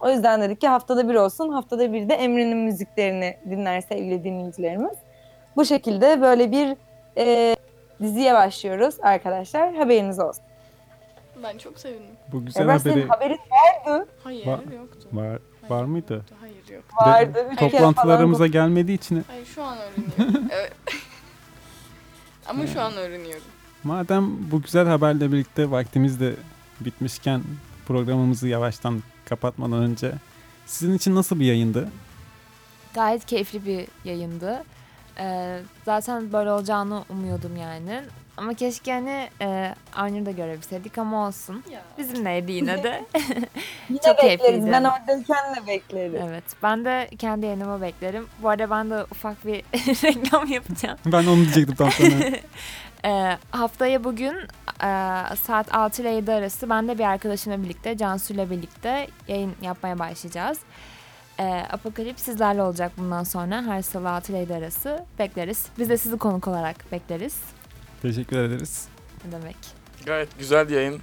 O yüzden dedik ki haftada bir olsun. Haftada bir de Emre'nin müziklerini dinler sevgili dinleyicilerimiz. Bu şekilde böyle bir e, diziye başlıyoruz arkadaşlar. Haberiniz olsun. ben çok sevindim. Bu güzel Emre senin haberi haberin vardı. Hayır Va- yoktu. var, Hayır, var mıydı? yoktu, Hayır yok. Vardı. Üç kere falan Toplantılarımıza gelmediği için Hayır şu an öğreniyorum. evet. Ama şu an öğreniyorum. Madem bu güzel haberle birlikte vaktimiz de bitmişken programımızı yavaştan kapatmadan önce sizin için nasıl bir yayındı? Gayet keyifli bir yayındı. Ee, zaten böyle olacağını umuyordum yani. Ama keşke hani e, Aynur'u da görebilseydik ama olsun. Ya. Bizimleydi yine de. Yine Çok bekleriz. keyifliydi. Ben oradayken de bekleriz. evet. Ben de kendi yayınımı beklerim. Bu arada ben de ufak bir reklam yapacağım. Ben onu diyecektim tam sana. Ee, haftaya bugün e, saat 6 ile 7 arası ben de bir arkadaşımla birlikte, Cansu ile birlikte yayın yapmaya başlayacağız. Ee, Apokalip sizlerle olacak bundan sonra her salı 6 ile 7 arası bekleriz. Biz de sizi konuk olarak bekleriz. Teşekkür ederiz. Ne demek? Gayet güzel yayın.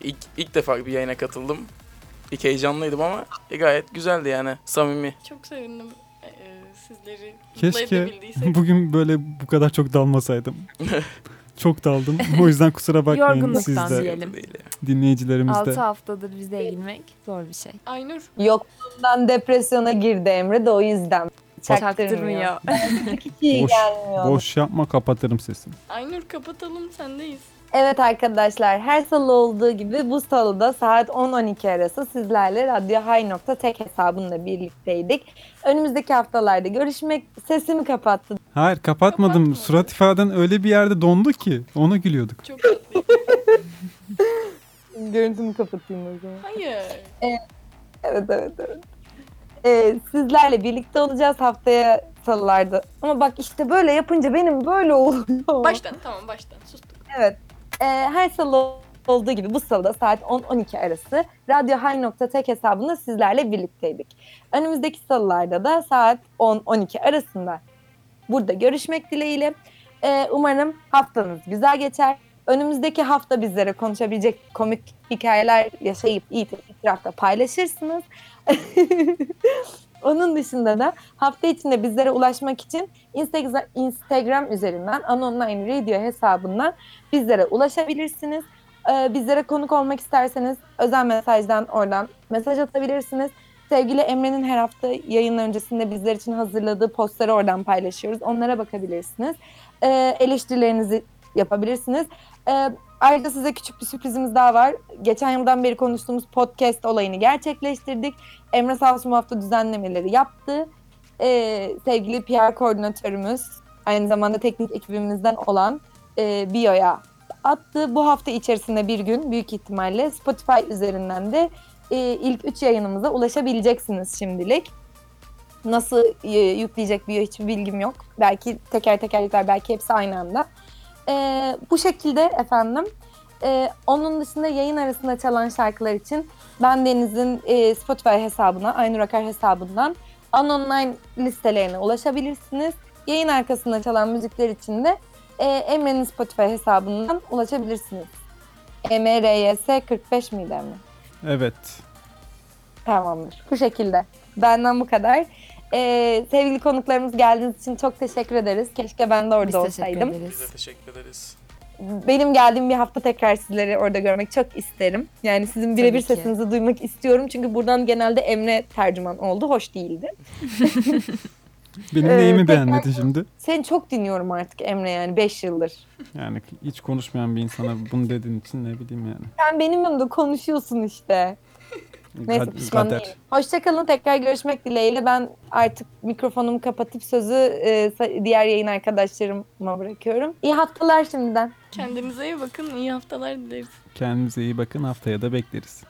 İlk, ilk defa bir yayına katıldım. İlk heyecanlıydım ama e, gayet güzeldi yani. Samimi. Çok sevindim e, e, sizleri mutlu Keşke bugün böyle bu kadar çok dalmasaydım. çok daldım. O yüzden kusura bakmayın Yorgunluktan siz de diyelim. Dinleyicilerimiz 6 de. haftadır bize ilgilenmek zor bir şey. Aynur Yokluğundan depresyona girdi Emre de o yüzden. Çaktırmıyor. İyi Boş, boş yapma kapatırım sesini. Aynur kapatalım sendeyiz. Evet arkadaşlar her salı olduğu gibi bu salıda saat 10-12 arası sizlerle Radyo High.tek hesabında birlikteydik. Önümüzdeki haftalarda görüşmek sesimi kapattı. Hayır kapatmadım. Kapatmadın. Surat ifaden öyle bir yerde dondu ki ona gülüyorduk. Çok. Görüntümü kapatayım o zaman. Hayır. Evet evet evet. Ee, sizlerle birlikte olacağız haftaya salılarda. Ama bak işte böyle yapınca benim böyle oluyor. Baştan tamam baştan sustuk. Evet. Ee, her salı olduğu gibi bu salıda saat 10-12 arası Radyo High.tek hesabında sizlerle birlikteydik. Önümüzdeki salılarda da saat 10-12 arasında burada görüşmek dileğiyle. Ee, umarım haftanız güzel geçer. Önümüzdeki hafta bizlere konuşabilecek komik hikayeler yaşayıp iyi itirafta paylaşırsınız. Onun dışında da hafta içinde bizlere ulaşmak için Instagram, üzerinden Anonline Radio hesabından bizlere ulaşabilirsiniz. Ee, bizlere konuk olmak isterseniz özel mesajdan oradan mesaj atabilirsiniz. Sevgili Emre'nin her hafta yayın öncesinde bizler için hazırladığı postları oradan paylaşıyoruz. Onlara bakabilirsiniz. Ee, eleştirilerinizi yapabilirsiniz. Ee, ayrıca size küçük bir sürprizimiz daha var. Geçen yıldan beri konuştuğumuz podcast olayını gerçekleştirdik. Emre sağ olsun bu hafta düzenlemeleri yaptı. Ee, sevgili PR koordinatörümüz, aynı zamanda teknik ekibimizden olan e, Bio'ya attı. Bu hafta içerisinde bir gün büyük ihtimalle Spotify üzerinden de e, ilk 3 yayınımıza ulaşabileceksiniz şimdilik. Nasıl e, yükleyecek Bio hiçbir bilgim yok. Belki teker teker yükler, belki hepsi aynı anda. E, bu şekilde efendim. E, onun dışında yayın arasında çalan şarkılar için ben Deniz'in e, Spotify hesabına, Aynur Akar hesabından Anonline listelerine ulaşabilirsiniz. Yayın arkasında çalan müzikler için de e, Emre'nin Spotify hesabından ulaşabilirsiniz. MRYS 45 miydi Emre? Evet. Tamamdır. Bu şekilde. Benden bu kadar. Ee, sevgili konuklarımız geldiğiniz için çok teşekkür ederiz. Keşke ben de orada Biz olsaydım. ederiz. Biz de teşekkür ederiz. Benim geldiğim bir hafta tekrar sizleri orada görmek çok isterim. Yani sizin birebir sesinizi duymak istiyorum. Çünkü buradan genelde Emre tercüman oldu. Hoş değildi. Benim Ee, neyimi tekrar- beğenmedi şimdi? Seni çok dinliyorum artık Emre yani 5 yıldır. Yani hiç konuşmayan bir insana bunu dediğin için ne bileyim yani. Sen benim yanımda konuşuyorsun işte. Neyse pişman Gader. değilim. Hoşçakalın tekrar görüşmek dileğiyle. Ben artık mikrofonumu kapatıp sözü e, diğer yayın arkadaşlarıma bırakıyorum. İyi haftalar şimdiden. Kendinize iyi bakın. İyi haftalar dileriz. Kendinize iyi bakın haftaya da bekleriz.